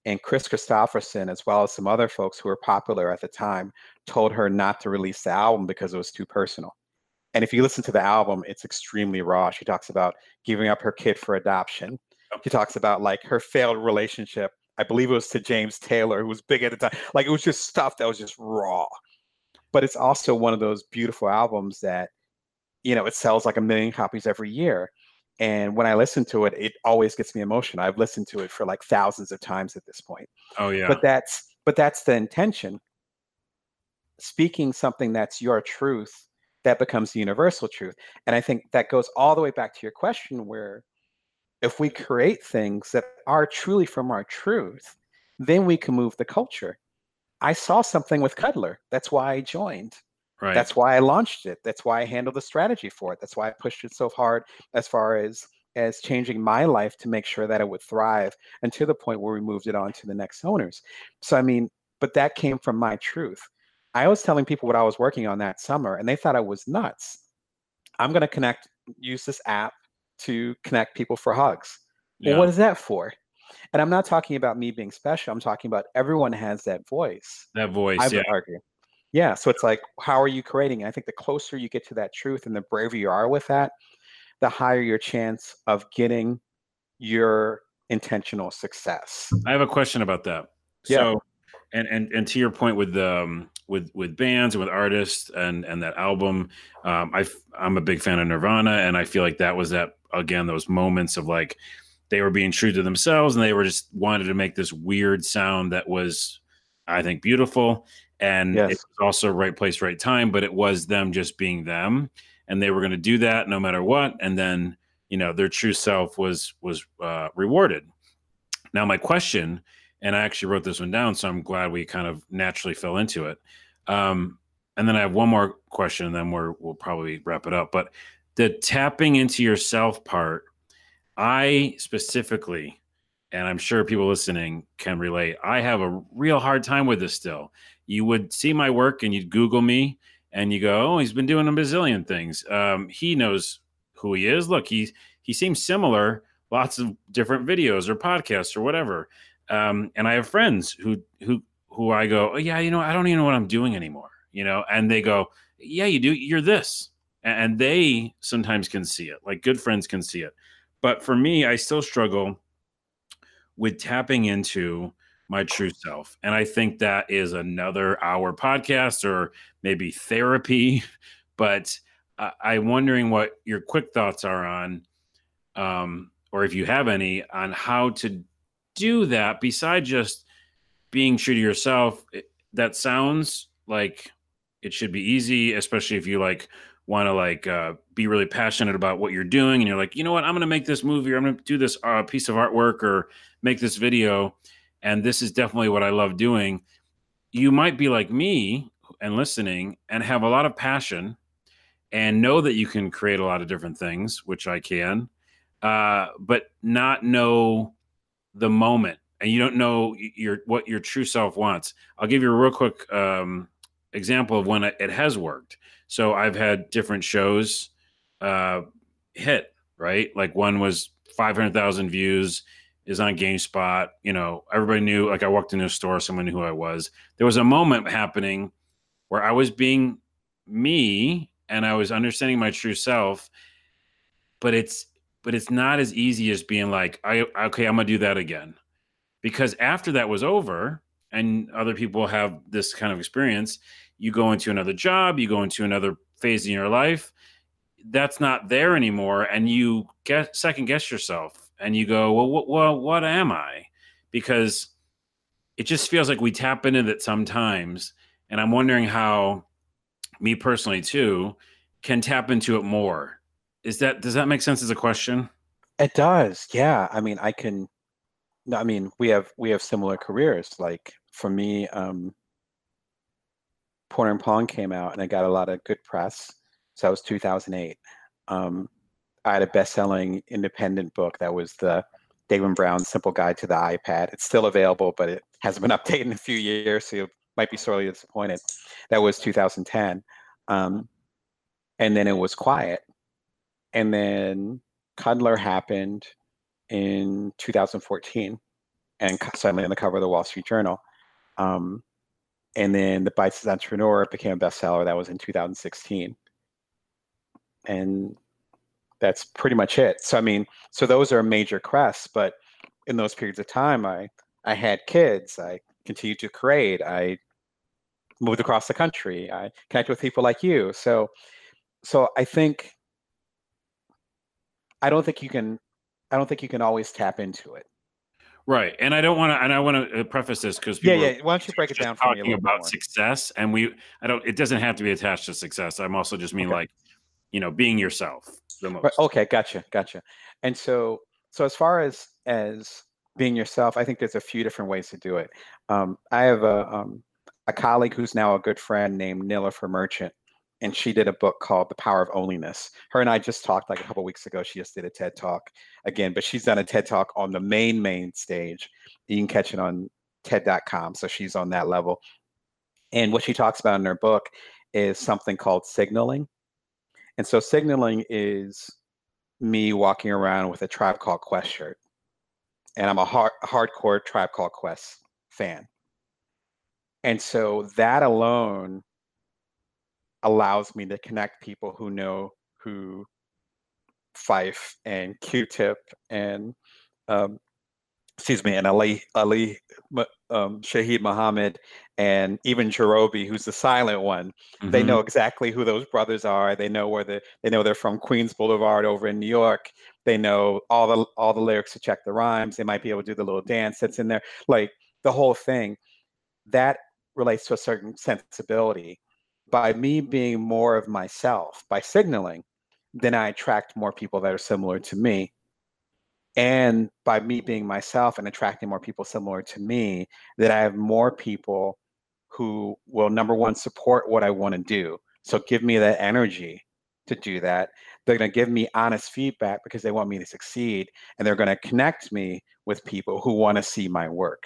[SPEAKER 2] And Kris Kristofferson, as well as some other folks who were popular at the time, told her not to release the album because it was too personal. And if you listen to the album, it's extremely raw. She talks about giving up her kid for adoption. She talks about like her failed relationship. I believe it was to James Taylor, who was big at the time. Like it was just stuff that was just raw. But it's also one of those beautiful albums that, you know, it sells like a million copies every year. And when I listen to it, it always gets me emotional. I've listened to it for like thousands of times at this point.
[SPEAKER 1] Oh yeah.
[SPEAKER 2] But that's but that's the intention. Speaking something that's your truth that becomes the universal truth. And I think that goes all the way back to your question where if we create things that are truly from our truth, then we can move the culture. I saw something with Cuddlr. That's why I joined. Right. That's why I launched it. That's why I handled the strategy for it. That's why I pushed it so hard as far as as changing my life to make sure that it would thrive and to the point where we moved it on to the next owners. So I mean, but that came from my truth. I was telling people what I was working on that summer, and they thought I was nuts. I'm going to connect, use this app to connect people for hugs. Yeah. Well, what is that for? And I'm not talking about me being special. I'm talking about everyone has that voice.
[SPEAKER 1] That voice, I yeah.
[SPEAKER 2] argue. Yeah. So it's like, how are you creating? And I think the closer you get to that truth and the braver you are with that, the higher your chance of getting your intentional success.
[SPEAKER 1] I have a question about that. Yeah. So, and and and to your point with the um, with with bands and with artists and and that album um i i'm a big fan of nirvana and i feel like that was that again those moments of like they were being true to themselves and they were just wanted to make this weird sound that was i think beautiful and yes. it was also right place right time but it was them just being them and they were going to do that no matter what and then you know their true self was was uh, rewarded now my question and I actually wrote this one down, so I'm glad we kind of naturally fell into it. Um, and then I have one more question, and then we're, we'll probably wrap it up. But the tapping into yourself part, I specifically, and I'm sure people listening can relate. I have a real hard time with this still. You would see my work and you'd Google me and you go, "Oh, he's been doing a bazillion things. Um, he knows who he is. Look, he he seems similar. Lots of different videos or podcasts or whatever." Um, and I have friends who who who I go, oh, yeah, you know, I don't even know what I'm doing anymore, you know, and they go, yeah, you do, you're this, and they sometimes can see it, like good friends can see it, but for me, I still struggle with tapping into my true self, and I think that is another hour podcast or maybe therapy, (laughs) but I'm wondering what your quick thoughts are on, um, or if you have any, on how to do that besides just being true to yourself. It, that sounds like it should be easy especially if you like want to like uh, be really passionate about what you're doing and you're like you know what i'm going to make this movie or i'm going to do this uh, piece of artwork or make this video and this is definitely what i love doing you might be like me and listening and have a lot of passion and know that you can create a lot of different things which i can uh, but not know the moment and you don't know your what your true self wants. I'll give you a real quick um, example of when it has worked. So I've had different shows uh, hit right. Like one was five hundred thousand views is on GameSpot. You know, everybody knew. Like I walked into a store, someone knew who I was. There was a moment happening where I was being me and I was understanding my true self. But it's but it's not as easy as being like, I okay, I'm gonna do that again. Because after that was over, and other people have this kind of experience, you go into another job, you go into another phase in your life, that's not there anymore, and you get second guess yourself, and you go, well, what, well, what am I? Because it just feels like we tap into that sometimes, and I'm wondering how me personally too can tap into it more is that does that make sense as a question?
[SPEAKER 2] It does. Yeah. I mean, I can I mean we have we have similar careers. Like for me, um, Porn and Pong came out and it got a lot of good press. So that was 2008. Um, I had a best-selling independent book that was the Damon Brown's Simple Guide to the iPad. It's still available, but it hasn't been (laughs) updated in a few years, so you might be sorely disappointed. That was 2010. Um, and then it was quiet. And then Cuddlr happened in 2014 and suddenly on the cover of the Wall Street Journal. Um, and then The Bite-Sized Entrepreneur became a bestseller. That was in 2016. And that's pretty much it. So, I mean, so those are major crests, but in those periods of time, I, I had kids, I continued to create, I moved across the country, I connected with people like you. So, so I think, I don't think you can, I don't think you can always tap into it.
[SPEAKER 1] Right, and I don't want to, and I want to uh, preface this because
[SPEAKER 2] yeah, yeah. Why don't you break it down for
[SPEAKER 1] me? Talking about success, and we, I don't. It doesn't have to be attached to success. I'm also just mean okay. like, you know, being yourself. The most.
[SPEAKER 2] Right, okay, gotcha, gotcha. And so, so as far as as being yourself, I think there's a few different ways to do it. Um, I have a um, a colleague who's now a good friend named Nilofer Merchant, and she did a book called The Power of Onlyness. Her and I just talked like a couple weeks ago. She just did a TED Talk again, but she's done a TED Talk on the main main stage. You can catch it on TED.com, so she's on that level. And what she talks about in her book is something called signaling. And so signaling is me walking around with a Tribe Called Quest shirt, and I'm a hard, hardcore Tribe Called Quest fan. And so that alone allows me to connect people who know who Phife and Q-Tip and um, excuse me, and Ali Ali um, Shaheed Muhammad and even Jarobi, who's the silent one. Mm-hmm. They know exactly who those brothers are. They know where the they know they're from Queens Boulevard over in New York. They know all the all the lyrics to check the rhymes. They might be able to do the little dance that's in there, like the whole thing. That relates to a certain sensibility by me being more of myself, by signaling, then I attract more people that are similar to me. And by me being myself and attracting more people similar to me, that I have more people who will, number one, support what I want to do. So give me that energy to do that. They're going to give me honest feedback because they want me to succeed. And they're going to connect me with people who want to see my work.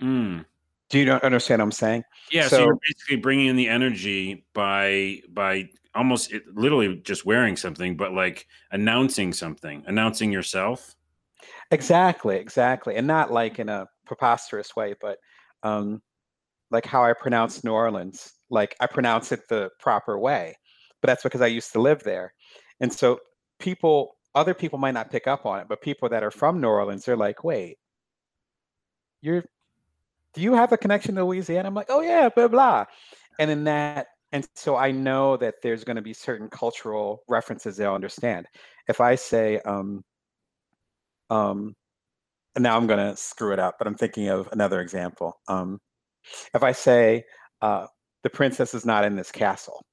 [SPEAKER 1] Mm.
[SPEAKER 2] Do you not understand what I'm saying?
[SPEAKER 1] Yeah. So, so you're basically bringing in the energy by by almost it, literally just wearing something, but like announcing something, announcing yourself.
[SPEAKER 2] Exactly, exactly, and not like in a preposterous way, but um, like how I pronounce New Orleans. Like I pronounce it the proper way, but that's because I used to live there, and so people, other people might not pick up on it, but people that are from New Orleans, they're like, "Wait, you're do you have a connection to Louisiana? I'm like, oh yeah, blah blah. And then that, and so I know that there's going to be certain cultural references they'll understand. If I say, um, um, and now I'm going to screw it up, but I'm thinking of another example. Um, if I say, uh, the princess is not in this castle.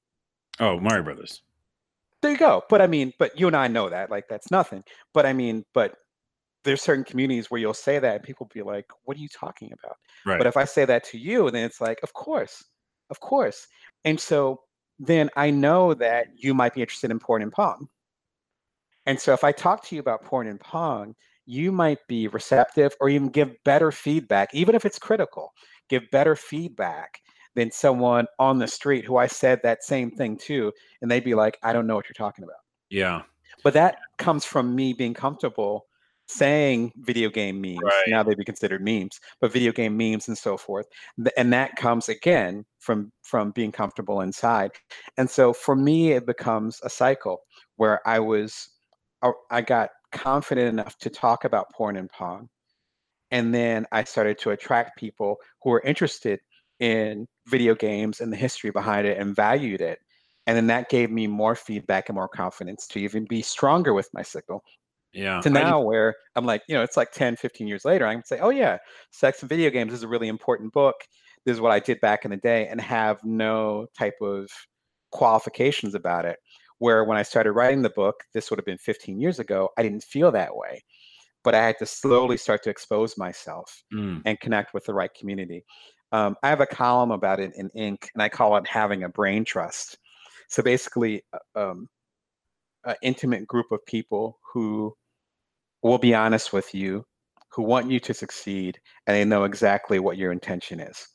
[SPEAKER 1] Oh, Mario Brothers.
[SPEAKER 2] There you go. But I mean, but you and I know that, like, that's nothing. But I mean, but there's certain communities where you'll say that and people be like, what are you talking about? Right. But if I say that to you, then it's like, of course, of course. And so then I know that you might be interested in porn and pong. And so if I talk to you about porn and pong, you might be receptive or even give better feedback, even if it's critical, give better feedback than someone on the street who I said that same thing to. And they'd be like, I don't know what you're talking about.
[SPEAKER 1] Yeah.
[SPEAKER 2] But that comes from me being comfortable saying video game memes. Right. Now they'd be considered memes, but video game memes and so forth. And that comes again from from being comfortable inside. And so for me, it becomes a cycle where I was uh, I got confident enough to talk about porn and pong. And then I started to attract people who were interested in video games and the history behind it and valued it. And then that gave me more feedback and more confidence to even be stronger with my signal
[SPEAKER 1] yeah.
[SPEAKER 2] To now where I'm like, you know, it's like 10, 15 years later, I can say, oh yeah, Sex and Video Games is a really important book. This is what I did back in the day and have no type of qualifications about it. Where when I started writing the book, this would have been 15 years ago, I didn't feel that way. but I had to slowly start to expose myself
[SPEAKER 1] Mm.
[SPEAKER 2] and connect with the right community. Um, I have a column about it in Inc., and I call it having a brain trust. So basically, uh, um, an intimate group of people who will be honest with you, who want you to succeed, and they know exactly what your intention is.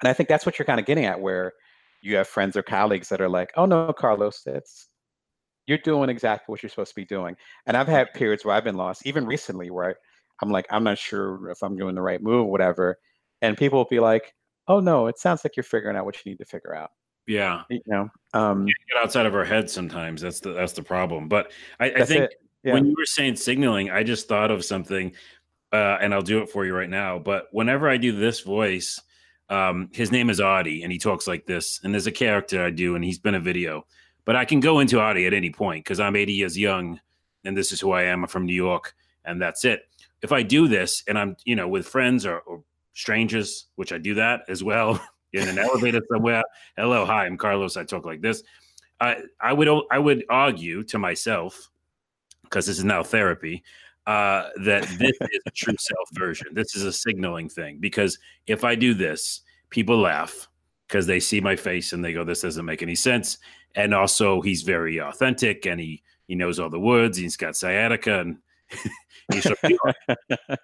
[SPEAKER 2] And I think that's what you're kind of getting at, where you have friends or colleagues that are like, "Oh no, Carlos, that's you're doing exactly what you're supposed to be doing." And I've had periods where I've been lost, even recently, where I'm like, "I'm not sure if I'm doing the right move, whatever," and people will be like, "Oh no, it sounds like you're figuring out what you need to figure out."
[SPEAKER 1] Yeah.
[SPEAKER 2] You know, um,
[SPEAKER 1] Get outside of our heads sometimes. That's the that's the problem. But I, I think
[SPEAKER 2] it. Yeah.
[SPEAKER 1] when you were saying signaling, I just thought of something, uh, and I'll do it for you right now. But whenever I do this voice, um, his name is Audie, and he talks like this. And there's a character I do, and he's been a video. But I can go into Audie at any point because I'm 80 years young, and this is who I am. I'm from New York, and that's it. If I do this, and I'm you know with friends or, or strangers, which I do that as well (laughs) in an elevator somewhere. Hello, hi, I'm Carlos. I talk like this. I I would I would argue to myself because this is now therapy uh, that this (laughs) is a true self version. This is a signaling thing because if I do this, people laugh because they see my face and they go, "This doesn't make any sense." And also, he's very authentic and he he knows all the words. He's got sciatica and (laughs) he's so pure. (laughs)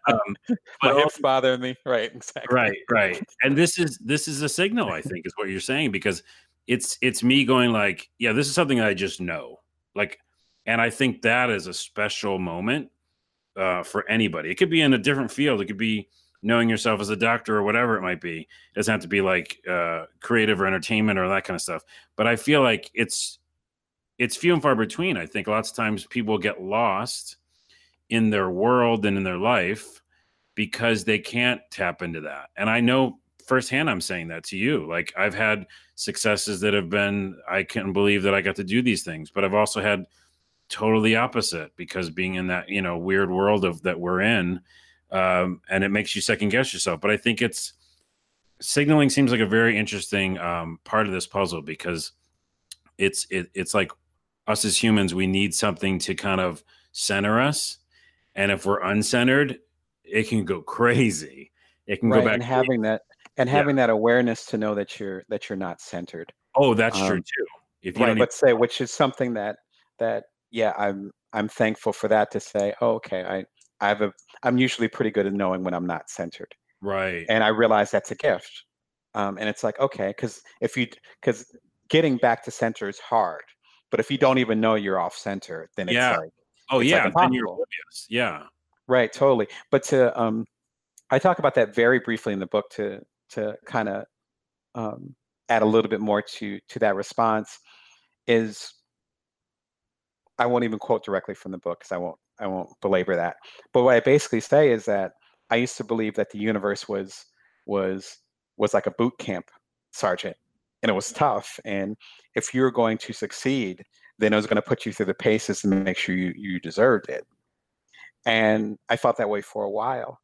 [SPEAKER 1] Um,
[SPEAKER 2] My
[SPEAKER 1] but
[SPEAKER 2] hips
[SPEAKER 1] also-
[SPEAKER 2] bother me. Right. Exactly.
[SPEAKER 1] right right and this is this is a signal i think is what you're saying because it's it's me going like yeah this is something i just know like and i think that is a special moment uh, for anybody. It could be in a different field. It could be knowing yourself as a doctor or whatever it might be. It doesn't have to be like uh, creative or entertainment or that kind of stuff. But i feel like it's it's few and far between i think. Lots of times people get lost in their world and in their life because they can't tap into that. And I know firsthand I'm saying that to you. Like I've had successes that have been I can't believe that I got to do these things, but I've also had totally opposite because being in that, you know, weird world of that we're in um and it makes you second guess yourself. But I think it's signaling seems like a very interesting um part of this puzzle because it's it, it's like us as humans we need something to kind of center us and if we're uncentered it can go crazy. It can
[SPEAKER 2] Right.
[SPEAKER 1] go back.
[SPEAKER 2] And having that and
[SPEAKER 1] Yeah.
[SPEAKER 2] having that awareness to know that you're that you're not centered.
[SPEAKER 1] oh, that's true
[SPEAKER 2] um,
[SPEAKER 1] too. If you
[SPEAKER 2] Right. Let's say, which is something that that yeah, I'm I'm thankful for that to say, oh, okay, I I have a I'm usually pretty good at knowing when I'm not centered.
[SPEAKER 1] right,
[SPEAKER 2] and I realize that's a gift. Um, and it's like, okay, because if you, because getting back to center is hard, but if you don't even know you're off center, then it's
[SPEAKER 1] Yeah.
[SPEAKER 2] like,
[SPEAKER 1] oh
[SPEAKER 2] it's, like,
[SPEAKER 1] yeah, then you're oblivious. Yeah,
[SPEAKER 2] right, totally. But to, um, I talk about that very briefly in the book to to kind of um, add a little bit more to to that response is I won't even quote directly from the book because I won't I won't belabor that. But what I basically say is that I used to believe that the universe was was was like a boot camp sergeant and it was tough. And if you're going to succeed, then it was going to put you through the paces and make sure you you deserved it. And I felt that way for a while.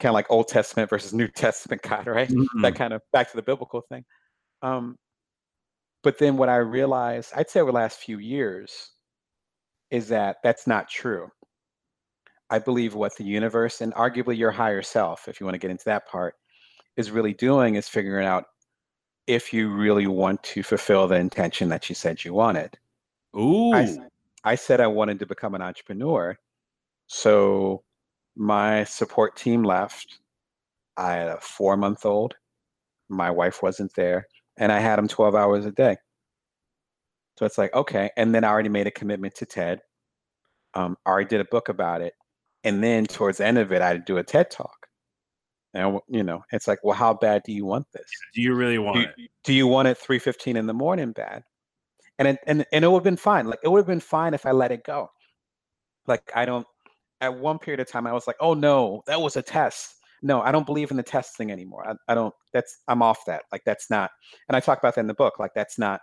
[SPEAKER 2] Kind of like Old Testament versus New Testament (laughs) God, right?
[SPEAKER 1] Mhm.
[SPEAKER 2] that kind of back to the biblical thing. Um, but then what I realized, I'd say over the last few years, is that that's not true. I believe what the universe and arguably your higher self, if you want to get into that part, is really doing is figuring out if you really want to fulfill the intention that you said you wanted.
[SPEAKER 1] Ooh,
[SPEAKER 2] I, I said I wanted to become an entrepreneur. So my support team left. I had a four month old. My wife wasn't there. And I had him 12 hours a day. So it's like, okay. And then I already made a commitment to TED. Um, I already did a book about it. And then towards the end of it, I'd do a TED talk. And, you know, it's like, well, how bad do you want this?
[SPEAKER 1] do you really want
[SPEAKER 2] do,
[SPEAKER 1] it?
[SPEAKER 2] do you want it 3.15 in the morning bad and it, and, and it would have been fine like it would have been fine if i let it go like i don't at one period of time i was like oh no that was a test no i don't believe in the test thing anymore I, I don't that's i'm off that like that's not and i talk about that in the book like that's not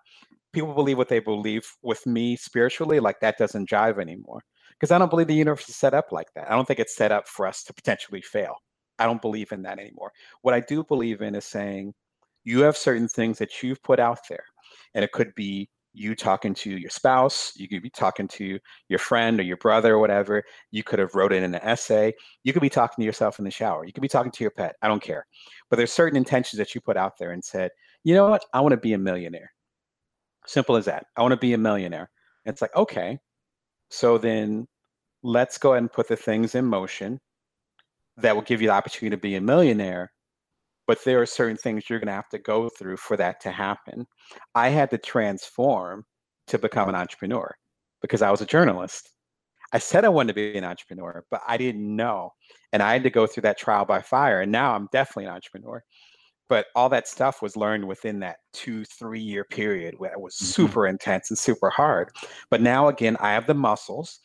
[SPEAKER 2] people believe what they believe with me spiritually like that doesn't jive anymore because i don't believe the universe is set up like that. I don't think it's set up for us to potentially fail. I don't believe in that anymore. What i do believe in is saying you have certain things that you've put out there and it could be you talking to your spouse you could be talking to your friend or your brother or whatever you could have wrote it in an essay you could be talking to yourself in the shower you could be talking to your pet i don't care. But there's certain intentions that you put out there and said you know what? I want to be a millionaire simple as that i want to be a millionaire and it's like okay so then let's go ahead and put the things in motion that will give you the opportunity to be a millionaire but there are certain things you're going to have to go through for that to happen. I had to transform to become an entrepreneur because I was a journalist. I said I wanted to be an entrepreneur, but I didn't know. And I had to go through that trial by fire. And now I'm definitely an entrepreneur. But all that stuff was learned within that two, three year period where it was mm-hmm. super intense and super hard. But now, again, I have the muscles.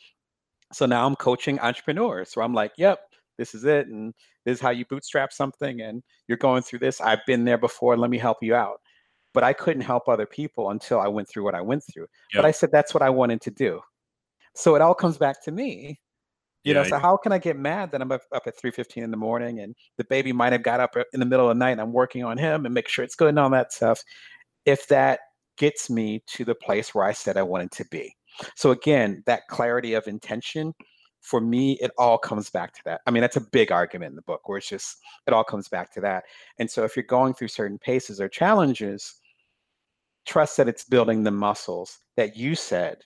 [SPEAKER 2] So now I'm coaching entrepreneurs. So I'm like, yep, this is it. And this is how you bootstrap something and you're going through this i've been there before let me help you out but i couldn't help other people until i went through what i went through yep. but i said that's what i wanted to do so it all comes back to me you yeah, know so how can i get mad that i'm up, up at 3.15 in the morning and the baby might have got up uh, in the middle of the night and i'm working on him and make sure it's good and all that stuff if that gets me to the place where i said i wanted to be so again that clarity of intention for me, it all comes back to that. I mean, that's a big argument in the book where it's just, it all comes back to that. And so if you're going through certain paces or challenges, trust that it's building the muscles that you said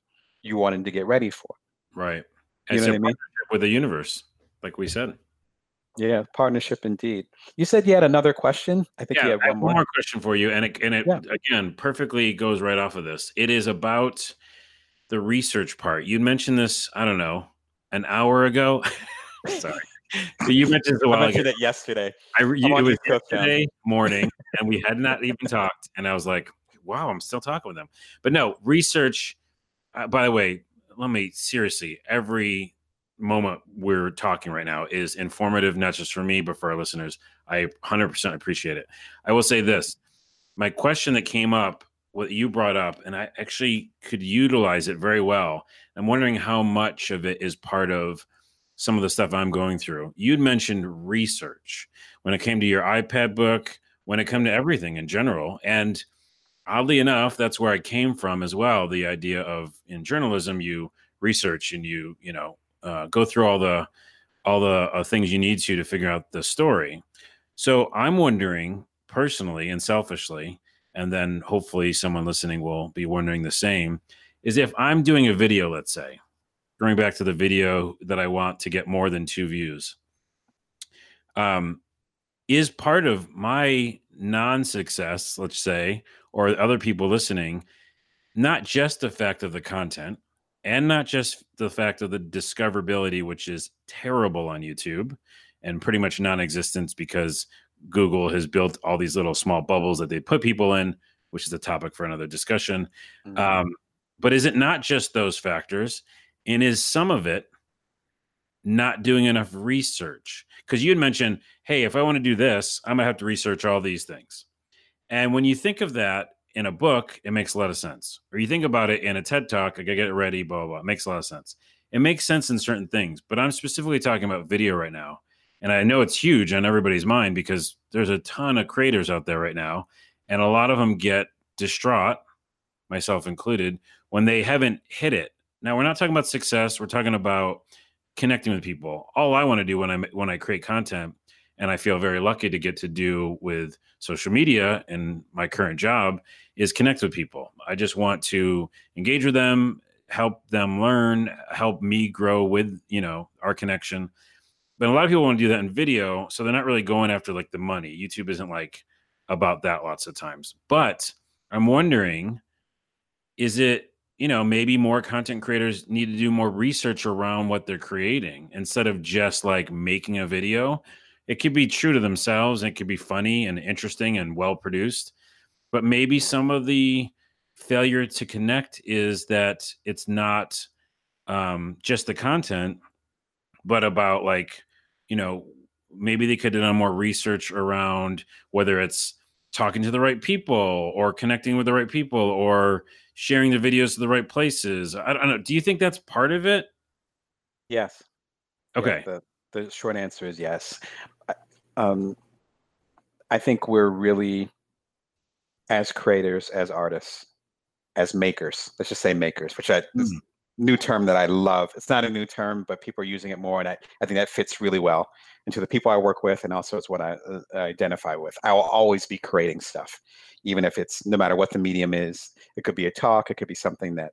[SPEAKER 2] you wanted to get ready for.
[SPEAKER 1] Right. You know what I mean? With the universe, like we said.
[SPEAKER 2] Yeah, partnership indeed. You said you had another question. I think
[SPEAKER 1] yeah,
[SPEAKER 2] you had
[SPEAKER 1] one more. more. question for you, and it and it yeah. again perfectly goes right off of this. It is about the research part. You mentioned this. I don't know an hour ago. (laughs) Sorry. So you mentioned a (laughs) while
[SPEAKER 2] I mentioned ago. it yesterday.
[SPEAKER 1] I, you, it was yesterday morning, and we had not even talked. And I was like, "Wow, I'm still talking with them." But no research. Uh, by the way, let me seriously. Every moment we're talking right now is informative, not just for me, but for our listeners. I 100% appreciate it. I will say this: my question that came up what you brought up, and I actually could utilize it very well. I'm wondering how much of it is part of some of the stuff I'm going through. You'd mentioned research when it came to your iPad book, when it came to everything in general. And oddly enough, that's where I came from as well. The idea of in journalism, you research and you, you know, uh, go through all the all the uh, things you need to to figure out the story. So I'm wondering personally and selfishly, and then hopefully someone listening will be wondering the same is if I'm doing a video, let's say, going back to the video that I want to get more than two views, um, is part of my non success, let's say, or other people listening, not just the fact of the content and not just the fact of the discoverability, which is terrible on YouTube and pretty much non existence because Google has built all these little small bubbles that they put people in, which is a topic for another discussion. Mm-hmm. Um, but is it not just those factors? And is some of it not doing enough research? Because you had mentioned, hey, if I want to do this, I'm going to have to research all these things. And when you think of that in a book, it makes a lot of sense. Or you think about it in a TED talk, I got to get it ready, blah, blah, blah. It makes a lot of sense. It makes sense in certain things, but I'm specifically talking about video right now and I know it's huge on everybody's mind because there's a ton of creators out there right now, and a lot of them get distraught, myself included, when they haven't hit it. Now we're not talking about success; we're talking about connecting with people. All I want to do when I when I create content, and I feel very lucky to get to do with social media and my current job, is connect with people. I just want to engage with them, help them learn, help me grow with you know our connection but a lot of people want to do that in video, so they're not really going after like the money. YouTube isn't like about that lots of times. But I'm wondering, is it you know maybe more content creators need to do more research around what they're creating instead of just like making a video it could be true to themselves and it could be funny and interesting and well produced but maybe some of the failure to connect is that it's not um, just the content but about like you know, maybe they could have done more research around whether it's talking to the right people or connecting with the right people or sharing the videos to the right places. I don't know. Do you think that's part of it?
[SPEAKER 2] Yes.
[SPEAKER 1] Okay.
[SPEAKER 2] Yeah, the, the short answer is yes. Um, I think we're really, as creators, as artists, as makers. Let's just say makers, which I mm. new term that I love. It's not a new term, but people are using it more, and I, I think that fits really well into the people I work with, and also it's what I uh, identify with. I will always be creating stuff, even if it's no matter what the medium is. It could be a talk, it could be something that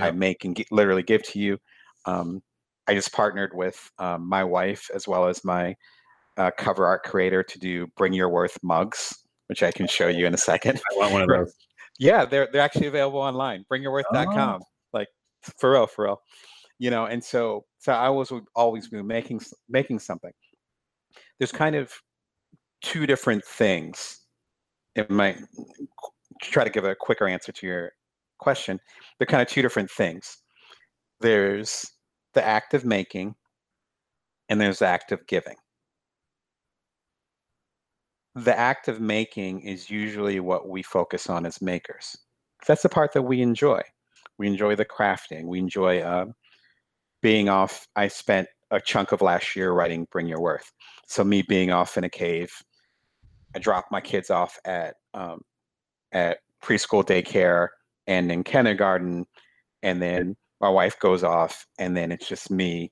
[SPEAKER 2] I make and get, literally give to you. Um, I just partnered with um, my wife as well as my uh, cover art creator to do Bring Your Worth mugs, which I can show you in a second.
[SPEAKER 1] I want one of (laughs) those.
[SPEAKER 2] Yeah, they're they're actually available online. BringYourWorth.com. Oh. Like for real, for real. You know, and so so I was always be making making something. There's kind of two different things. It might try to give a quicker answer to your question. They're kind of two different things. There's the act of making, and there's the act of giving the act of making is usually what we focus on as makers. That's the part that we enjoy. We enjoy the crafting. We enjoy uh, being off. I spent a chunk of last year writing Bring Your Worth. So me being off in a cave, I drop my kids off at um, at preschool daycare and in kindergarten, and then my wife goes off, and then it's just me,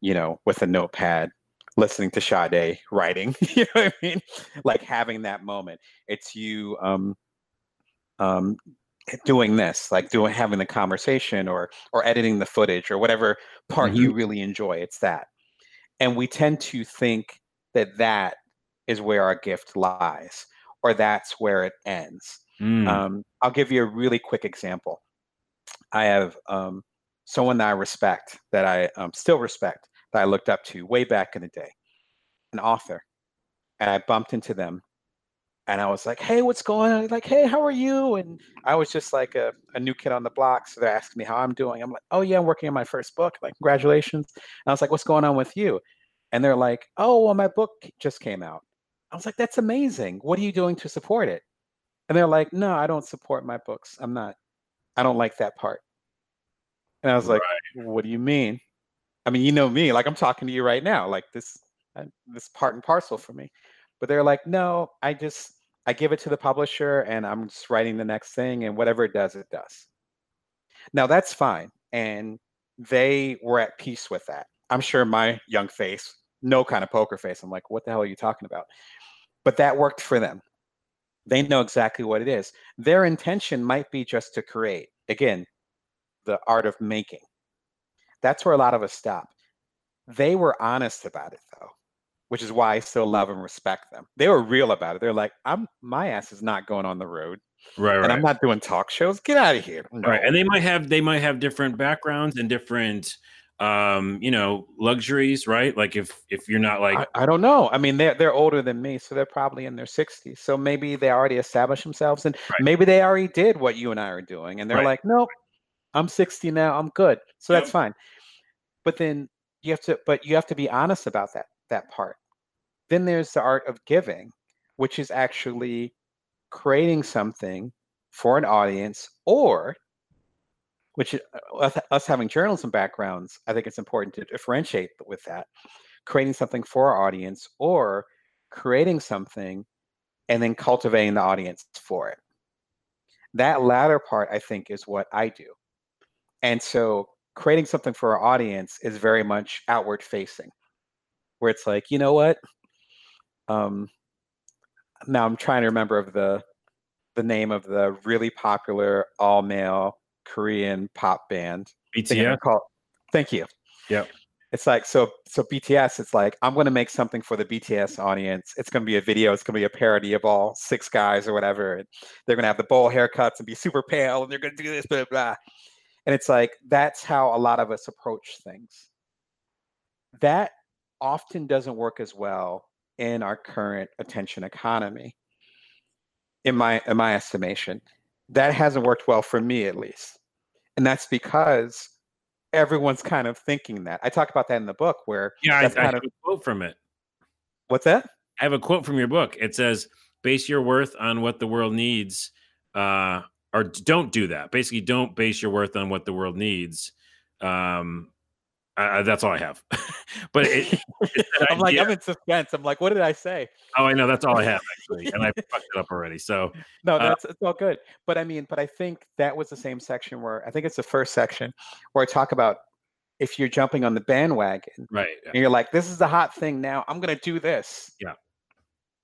[SPEAKER 2] you know, with a notepad listening to Sade writing. (laughs) you know what I mean? Like having that moment. It's you um, um, doing this, like doing having the conversation or or editing the footage or whatever part mm-hmm. you really enjoy. It's that, and we tend to think that that is where our gift lies, or that's where it ends. Mm. Um, I'll give you a really quick example. I have um, someone that I respect, that I um, still respect, that I looked up to way back in the day, an author. And I bumped into them and I was like, hey, what's going on? Like, hey, how are you? And I was just like a, a new kid on the block. So they're asking me how I'm doing. I'm like, oh, yeah, I'm working on my first book. Like, congratulations. And I was like, what's going on with you? And they're like, oh, well, my book just came out. I was like, that's amazing. What are you doing to support it? And they're like, no, I don't support my books. I'm not, I don't like that part. And I was like, right. what do you mean? I mean, you know me, like I'm talking to you right now. Like this, uh, this part and parcel for me. But they're like, no, I just I give it to the publisher and I'm just writing the next thing, and whatever it does, it does. Now that's fine, and they were at peace with that. I'm sure my young face, no kind of poker face. I'm like, what the hell are you talking about? But that worked for them. They know exactly what it is. Their intention might be just to create. Again, the art of making. That's where a lot of us stop. They were honest about it though, which is why I still love and respect them. They were real about it. They're like, I'm my ass is not going on the road.
[SPEAKER 1] Right,
[SPEAKER 2] and. I'm not doing talk shows. Get out of here.
[SPEAKER 1] No. Right. And they might have they might have different backgrounds and different um you know luxuries right like if if you're not like
[SPEAKER 2] I, I, don't know i mean they're they're older than me so they're probably in their 60s so maybe they already established themselves and right. maybe they already did what you and i are doing and they're right. like nope i'm 60 now i'm good so yep. that's fine. But then you have to but you have to be honest about that that part. Then there's the art of giving which is actually creating something for an audience or which uh, us having journalism backgrounds i think it's important to differentiate with that creating something for our audience or creating something and then cultivating the audience for it. That latter part i think is what i do and so creating something for our audience is very much outward facing where it's like you know what? Um now i'm trying to remember of the the name of the really popular all male korean pop band.
[SPEAKER 1] Bts
[SPEAKER 2] called, thank you.
[SPEAKER 1] Yeah
[SPEAKER 2] it's like so so bts it's like i'm going to make something for the bts audience. It's going to be a video it's going to be a parody of all six guys or whatever and they're going to have the bowl haircuts and be super pale and they're going to do this blah blah and it's like that's how a lot of us approach things. That often doesn't work as well in our current attention economy. In my in my estimation, that hasn't worked well for me at least. And that's because everyone's kind of thinking that. I talk about that in the book where
[SPEAKER 1] Yeah, I, I have of, a quote from it.
[SPEAKER 2] What's that?
[SPEAKER 1] I have a quote from your book. It says, base your worth on what the world needs, uh, or don't do that. Basically, don't base your worth on what the world needs. Um, Uh, that's all I have. (laughs) but it, (laughs)
[SPEAKER 2] I'm like, I'm in suspense. I'm like, what did I say?
[SPEAKER 1] Oh, I know. That's all I have actually, and I (laughs) fucked it up already. So
[SPEAKER 2] no, uh that's uh, it's all good. But I mean, but I think that was the same section where I think it's the first section where I talk about if you're jumping on the bandwagon,
[SPEAKER 1] right?
[SPEAKER 2] Yeah. And you're like, this is the hot thing now. I'm gonna do this.
[SPEAKER 1] Yeah.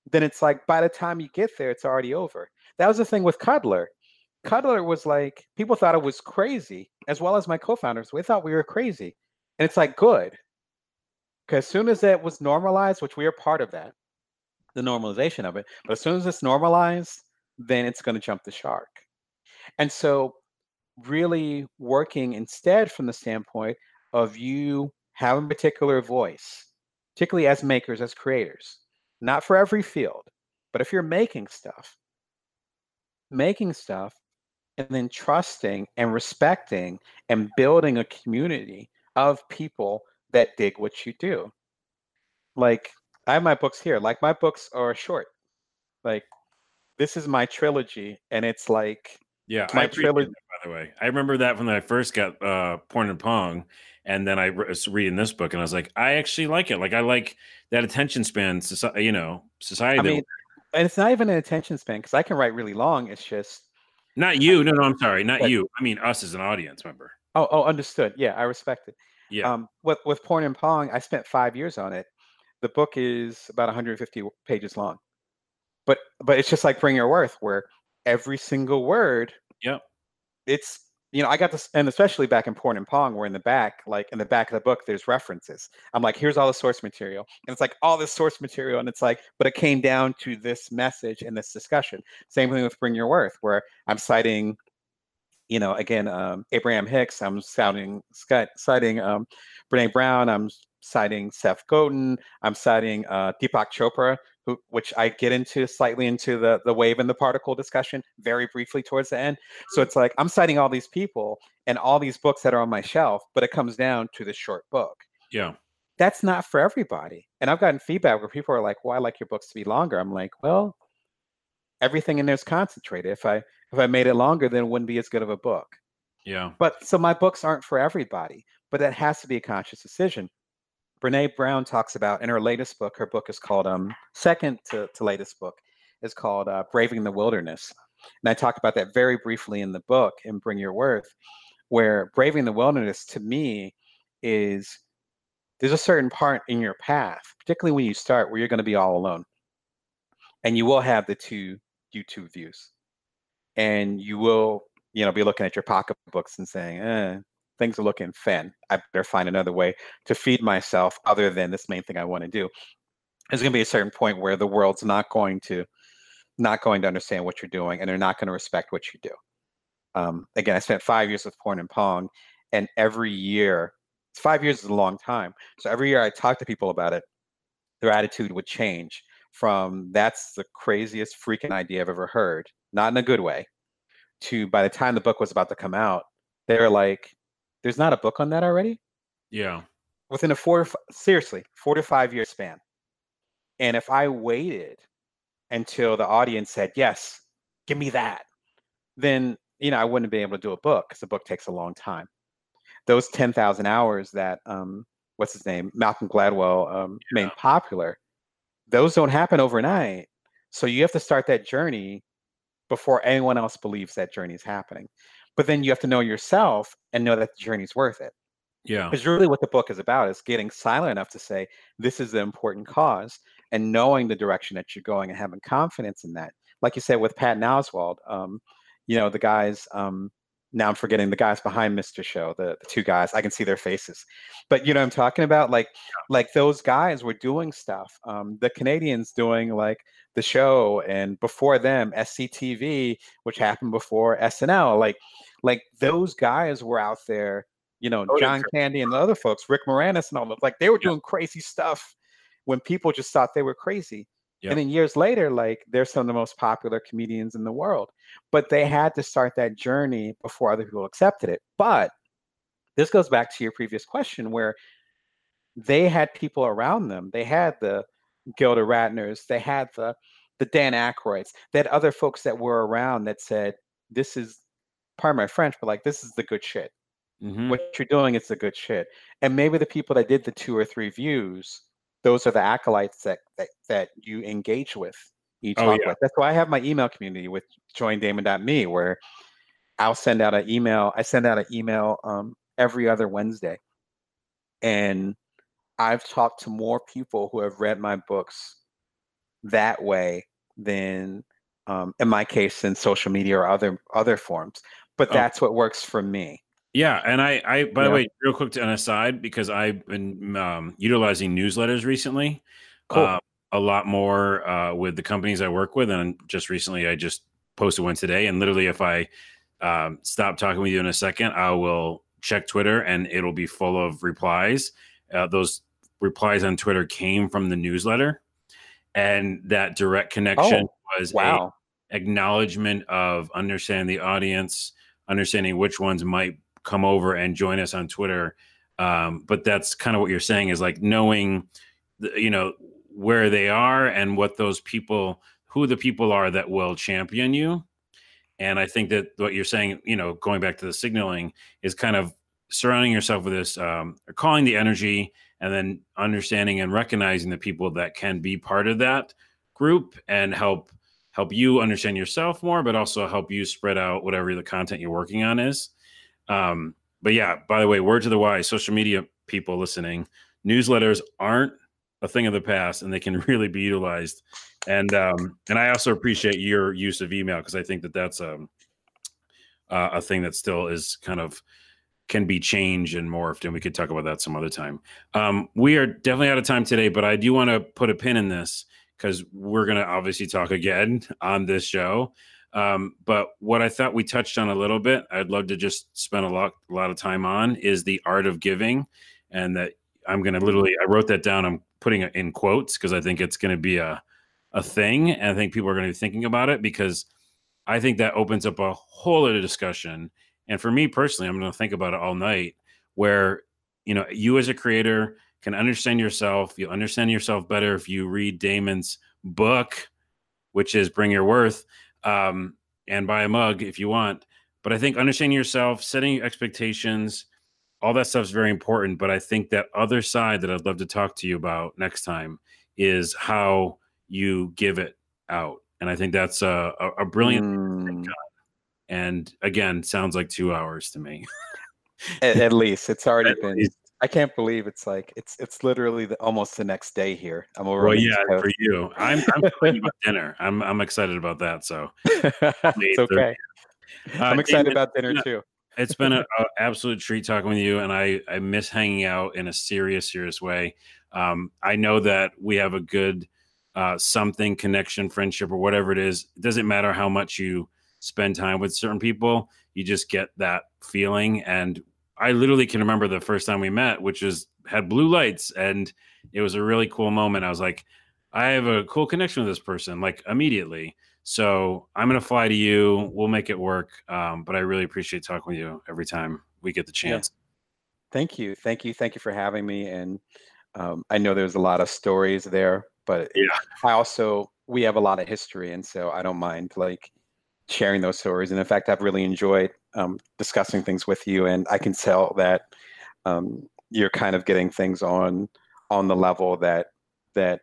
[SPEAKER 2] Then it's like by the time you get there, it's already over. That was the thing with Cuddlr. Cuddlr was like, people thought it was crazy, as well as my co-founders. We thought we were crazy and it's like good. Because as soon as that was normalized, which we are part of that, the normalization of it, but as soon as it's normalized, then it's going to jump the shark. And so, really working instead from the standpoint of you having a particular voice, particularly as makers, as creators, not for every field, but if you're making stuff, making stuff, and then trusting and respecting and building a community of people that dig what you do. Like I have my books here. Like my books are short. Like this is my trilogy, and it's like
[SPEAKER 1] yeah, my trilogy. That, by the way, I remember that when I first got uh, Porn and Pong, and then I was reading this book, and I was like, I actually like it. Like I like that attention span. Society, you know, society. I mean,
[SPEAKER 2] and it's not even an attention span because I can write really long. It's just
[SPEAKER 1] not you. No, no, I'm sorry, not but, you. I mean us as an audience member.
[SPEAKER 2] Oh, oh, understood. Yeah, I respect it.
[SPEAKER 1] Yeah.
[SPEAKER 2] Um, with with Porn and Pong, I spent five years on it. The book is about 150 pages long, but but it's just like Bring Your Worth, where every single word.
[SPEAKER 1] Yep.
[SPEAKER 2] It's you know I got this, and especially back in Porn and Pong, where in the back, like in the back of the book, there's references. I'm like, here's all the source material, and it's like all this source material, and it's like, but it came down to this message and this discussion. Same thing with Bring Your Worth, where I'm citing you know, again, um, Abraham Hicks, I'm citing, citing um, Brene Brown, I'm citing Seth Godin, I'm citing uh, Deepak Chopra, who, which I get into slightly into the, the wave and the particle discussion very briefly towards the end. So mm-hmm. it's like I'm citing all these people and all these books that are on my shelf, but it comes down to this short book.
[SPEAKER 1] Yeah.
[SPEAKER 2] That's not for everybody. And I've gotten feedback where people are like, well, I like your books to be longer. I'm like, well, everything in there is concentrated. If I if I made it longer, then it wouldn't be as good of a book.
[SPEAKER 1] Yeah.
[SPEAKER 2] But so my books aren't for everybody, but that has to be a conscious decision. Brene Brown talks about in her latest book, her book is called um second to, to latest book is called uh, Braving the Wilderness. And I talk about that very briefly in the book in Bring Your Worth, where braving the wilderness to me is there's a certain part in your path, particularly when you start, where you're going to be all alone. And you will have the two YouTube views and you will, you know, be looking at your pocketbooks and saying, eh, things are looking thin. I better find another way to feed myself other than this main thing I want to do. There's going to be a certain point where the world's not going to not going to understand what you're doing and they're not going to respect what you do. Um, again, I spent five years with Porn and Pong, and every year, five years is a long time. So every year I talk to people about it, their attitude would change from that's the craziest freaking idea I've ever heard not in a good way, to by the time the book was about to come out, they were like, there's not a book on that already?
[SPEAKER 1] Yeah.
[SPEAKER 2] Within a four, seriously, four to five year span. And if I waited until the audience said, yes, give me that, then, you know, I wouldn't be able to do a book because the book takes a long time. Those 10,000 hours that, um, what's his name, Malcolm Gladwell um, yeah. made popular, those don't happen overnight. So you have to start that journey before anyone else believes that journey is happening. But then you have to know yourself and know that the journey's worth it.
[SPEAKER 1] Yeah.
[SPEAKER 2] Because really what the book is about is getting silent enough to say, this is the important cause and knowing the direction that you're going and having confidence in that. Like you said with Patton Oswalt, um, you know, the guys, um, now I'm forgetting the guys behind Mr. Show, the, the two guys. I can see their faces, but you know I'm talking about. Like, like those guys were doing stuff. Um, the Canadians doing like the show, and before them, SCTV, which happened before SNL. Like, like those guys were out there. You know, oh, John Candy and the other folks, Rick Moranis and all of them. like they were doing crazy stuff when people just thought they were crazy. And then years later, like they're some of the most popular comedians in the world. But they had to start that journey before other people accepted it. But this goes back to your previous question where they had people around them. They had the Gilda Radners, they had the the Dan Aykroyds, they had other folks that were around that said, This is part of my French, but like this is the good shit. mm-hmm. what you're doing is the good shit. And maybe the people that did the two or three views, those are the acolytes that that, that you engage with, you talk oh, yeah. with. That's why I have my email community with joindamon.me where I'll send out an email. I send out an email um, every other Wednesday. And I've talked to more people who have read my books that way than um, in my case in social media or other other forms but oh. that's oh. what works for me
[SPEAKER 1] yeah and i i by yeah. the way real quick to an aside because i've been um, utilizing newsletters recently cool. Uh, a lot more uh, with the companies i work with and just recently i just posted one today and literally if i um, stop talking with you in a second i will check twitter and it'll be full of replies uh, those replies on twitter came from the newsletter and that direct connection oh, was wow. Acknowledgement of understanding the audience, understanding which ones might come over and join us on Twitter. Um, but that's kind of what you're saying is like knowing, the, you know, where they are and what those people, who the people are that will champion you. And I think that what you're saying, you know, going back to the signaling is kind of surrounding yourself with this, um, calling the energy and then understanding and recognizing the people that can be part of that group and help help you understand yourself more but also help you spread out whatever the content you're working on is. Um, but yeah by the way word to the wise social media people listening newsletters aren't a thing of the past and they can (laughs) really be utilized. And um, and i also appreciate your use of email because i think that that's um, uh, a thing that still is kind of can be changed and morphed, and we could talk about that some other time. Um, we are definitely out of time today, but I do want to put a pin in this because we're going to obviously talk again on this show. Um, but what I thought we touched on a little bit, I'd love to just spend a lot, a lot of time on is the art of giving, and that I'm going to literally, I wrote that down. I'm putting it in quotes because I think it's going to be a a thing, and I think people are going to be thinking about it because I think that opens up a whole other discussion and for me personally, I'm going to think about it all night where, you know, you as a creator can understand yourself. You'll understand yourself better if you read Damon's book, which is Bring Your Worth, um, and buy a mug if you want. But I think understanding yourself, setting expectations, all that stuff is very important. But I think that other side that I'd love to talk to you about next time is how you give it out. And I think that's a, a, a brilliant mm and again sounds like two hours to me
[SPEAKER 2] at, at, least it's already (laughs) at been least. I can't believe it's like it's it's literally the, almost the next day here.
[SPEAKER 1] I'm over well yeah for you. I'm i'm about dinner. I'm i'm excited about that so (laughs)
[SPEAKER 2] it's okay. Uh, i'm excited about dinner too.
[SPEAKER 1] it's been an absolute treat talking with you and i i miss hanging out in a serious serious way. Um, i know that we have a good uh, something connection friendship or whatever it is. It doesn't matter how much you spend time with certain people, you just get that feeling. And I literally can remember the first time we met, which is had blue lights, and it was a really cool moment. I was like, I have a cool connection with this person, like immediately. So I'm gonna fly to you. We'll make it work. Um, but I really appreciate talking with you every time we get the chance. Yeah.
[SPEAKER 2] Thank you, thank you, thank you for having me. And um, I know there's a lot of stories there, but yeah, I also we have a lot of history, and so I don't mind like sharing those stories. And in fact, I've really enjoyed um, discussing things with you, and I can tell that um, you're kind of getting things on on the level that that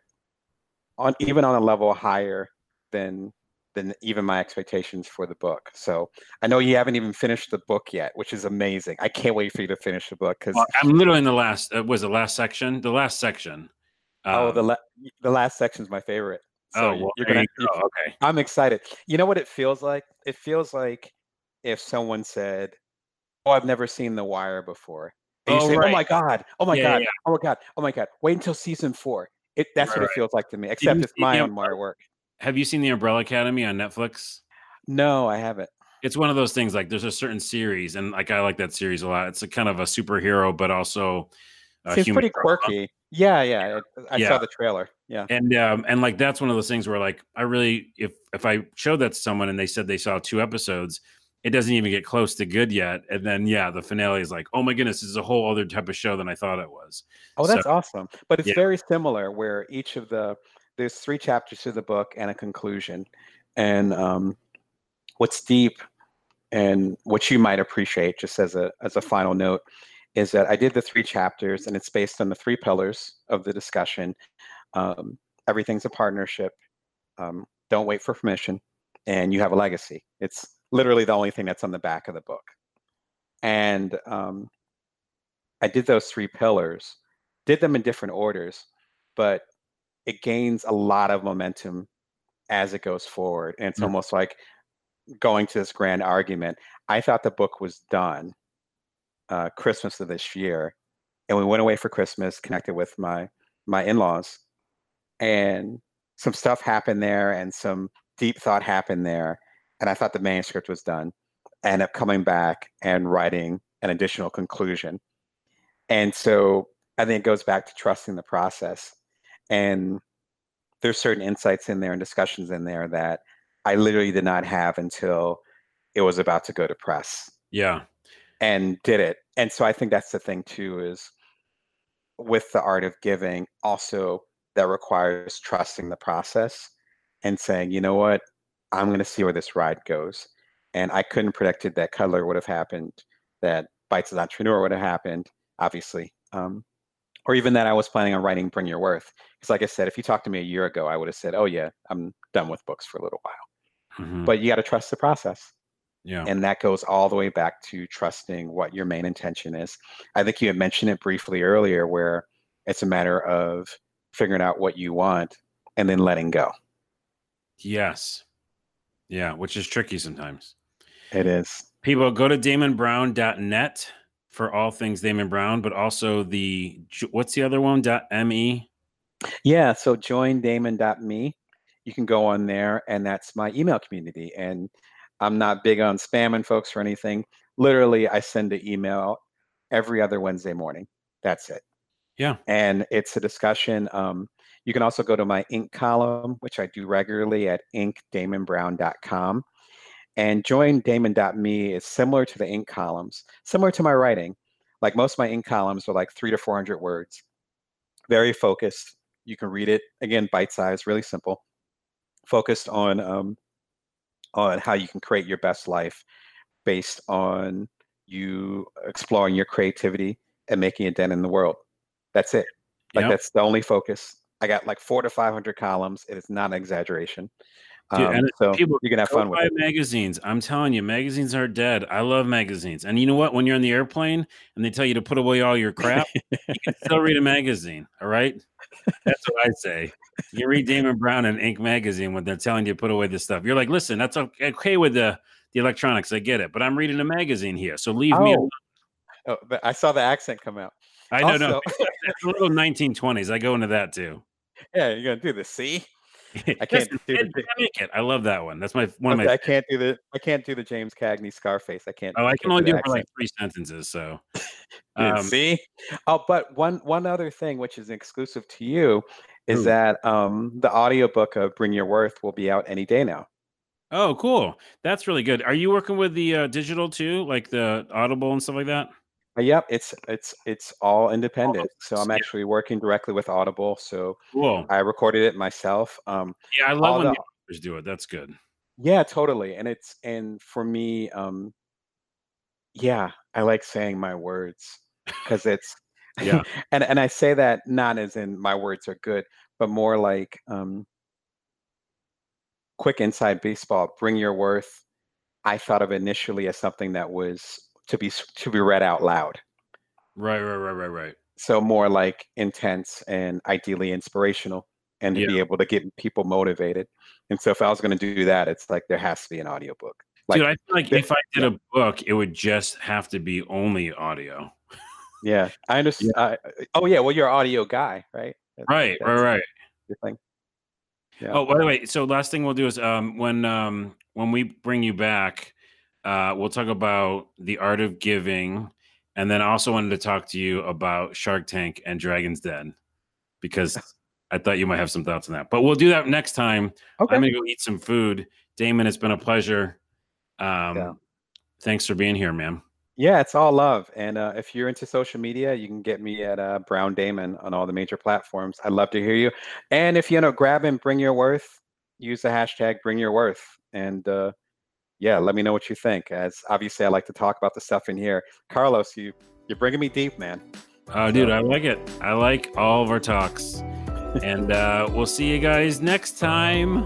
[SPEAKER 2] on even on a level higher than than even my expectations for the book. So I know you haven't even finished the book yet, which is amazing. I can't wait for you to finish the book because well,
[SPEAKER 1] I'm literally in the last. Uh, was the last section? The last section.
[SPEAKER 2] oh, the um, la- the last section is my favorite. So oh, well, you're gonna. You go. Okay. I'm excited. You know what it feels like? It feels like if someone said, "Oh, I've never seen The Wire before." And oh, you say, right. "Oh my god! Oh my yeah, god! Yeah. Oh my god! Oh my god! Wait until season four. It that's right, what right. it feels like to me. Except it's my own Wire work.
[SPEAKER 1] Have you seen The Umbrella Academy on Netflix?
[SPEAKER 2] No, I haven't.
[SPEAKER 1] It's one of those things like there's a certain series, and like I like that series a lot. It's a kind of a superhero, but also
[SPEAKER 2] uh, seems pretty quirky. Yeah, yeah. I, I yeah. saw the trailer. Yeah.
[SPEAKER 1] And um and like that's one of those things where like I really if if I showed that to someone and they said they saw two episodes, it doesn't even get close to good yet. And then yeah, the finale is like, oh my goodness, this is a whole other type of show than I thought it was.
[SPEAKER 2] Oh, that's so, awesome. But it's yeah. very similar where each of the there's three chapters to the book and a conclusion. And um what's deep and what you might appreciate, just as a as a final note, is that I did the three chapters, and it's based on the three pillars of the discussion. Um, everything's a partnership. Um, don't wait for permission, and you have a legacy. It's literally the only thing that's on the back of the book. And um, I did those three pillars, did them in different orders, but it gains a lot of momentum as it goes forward. And it's mm-hmm. almost like going to this grand argument. I thought the book was done uh, Christmas of this year, and we went away for Christmas, connected with my my in-laws, and some stuff happened there, and some deep thought happened there, and I thought the manuscript was done. Ended up coming back and writing an additional conclusion, and so I think it goes back to trusting the process, and there's certain insights in there and discussions in there that I literally did not have until it was about to go to press.
[SPEAKER 1] Yeah.
[SPEAKER 2] And did it. And so I think that's the thing too is with the art of giving, also that requires trusting the process and saying, you know what, I'm going to see where this ride goes. And I couldn't predicted that Cuddlr would have happened, that Bite-Sized Entrepreneur would have happened, obviously. Um, or even that I was planning on writing Bring Your Worth. Because, like I said, if you talked to me a year ago, I would have said, oh, yeah, I'm done with books for a little while. Mm-hmm. But you got to trust the process.
[SPEAKER 1] Yeah.
[SPEAKER 2] And that goes all the way back to trusting what your main intention is. I think you had mentioned it briefly earlier, where it's a matter of figuring out what you want and then letting go.
[SPEAKER 1] Yes. Yeah, which is tricky sometimes.
[SPEAKER 2] It is.
[SPEAKER 1] People go to damonbrown.net for all things Damon Brown, but also the what's the other one? .me.
[SPEAKER 2] Yeah, so join damon.me you can go on there and that's my email community. And I'm not big on spamming folks or anything. Literally, I send an email every other Wednesday morning. That's it.
[SPEAKER 1] Yeah.
[SPEAKER 2] And it's a discussion. Um, you can also go to my Inc column, which I do regularly at inkdamonbrown.com. And join Damon.me is similar to the Inc columns, similar to my writing. Like most of my Inc columns are like three to 400 words, very focused. You can read it again, bite size, really simple focused on um, on how you can create your best life based on you exploring your creativity and making a dent in the world. That's it. Like yep. that's the only focus. I got like four to five hundred columns. It is not an exaggeration.
[SPEAKER 1] Dude, um, so people you can have fun with it. magazines. I'm telling you, magazines are dead. I love magazines. And you know what? When you're in the airplane and they tell you to put away all your crap, you can still read a magazine. All right. That's what I say. You read Damon Brown and Inc magazine when they're telling you to put away this stuff. You're like, listen, that's okay with the the electronics. I get it, but I'm reading a magazine here, so leave oh. me alone.
[SPEAKER 2] Oh, I saw the accent come out.
[SPEAKER 1] I know, also, no, (laughs) it's a little 1920s. I go into that too.
[SPEAKER 2] Yeah, you're gonna do the C. (laughs) I can't do the,
[SPEAKER 1] it. I love that one. That's my one okay, of my.
[SPEAKER 2] I can't do the. I can't do the James Cagney Scarface. I can't.
[SPEAKER 1] Oh, I can only do, for like three sentences. So, (laughs)
[SPEAKER 2] um, see. Oh, but one one other thing, which is exclusive to you, is Ooh. that um, the audiobook of Bring Your Worth will be out any day now.
[SPEAKER 1] Oh, cool. That's really good. Are you working with the uh, digital too, like the Audible and stuff like that?
[SPEAKER 2] Uh, yep, it's it's it's all independent. So I'm actually working directly with Audible. So
[SPEAKER 1] cool.
[SPEAKER 2] I recorded it myself. Um,
[SPEAKER 1] yeah, I love when the, the do it. That's good.
[SPEAKER 2] Yeah, totally. And it's and for me, um, yeah, I like saying my words because it's (laughs)
[SPEAKER 1] yeah. (laughs)
[SPEAKER 2] and and I say that not as in my words are good, but more like um, quick inside baseball. Bring your worth. I thought of initially as something that was to be to be read out loud.
[SPEAKER 1] Right, right, right, right, right.
[SPEAKER 2] So more like intense and ideally inspirational, and to yeah. be able to get people motivated. And so if I was going to do that, it's like there has to be an audiobook.
[SPEAKER 1] Like, Dude, I feel like if I did a book, it would just have to be only audio.
[SPEAKER 2] Yeah, I understand. Yeah. oh yeah, well you're an audio guy, right?
[SPEAKER 1] That's, right, that's right, right. Your thing. Yeah. Oh, by the way, so last thing we'll do is um, when um, when we bring you back, uh, we'll talk about the art of giving, and then I also wanted to talk to you about Shark Tank and Dragon's Den because I thought you might have some thoughts on that. But we'll do that next time. Okay. I'm gonna go eat some food. Damon, it's been a pleasure. Um, yeah. Thanks for being here, man.
[SPEAKER 2] Yeah, it's all love. And uh, if you're into social media, you can get me at uh, Brown Damon on all the major platforms. I'd love to hear you. And if you know, grab and bring your worth, use the hashtag bring your worth. And uh, yeah, let me know what you think. As obviously, I like to talk about the stuff in here. Carlos, you you're bringing me deep, man.
[SPEAKER 1] Oh, dude, I like it. I like all of our talks. (laughs) and uh, we'll see you guys next time.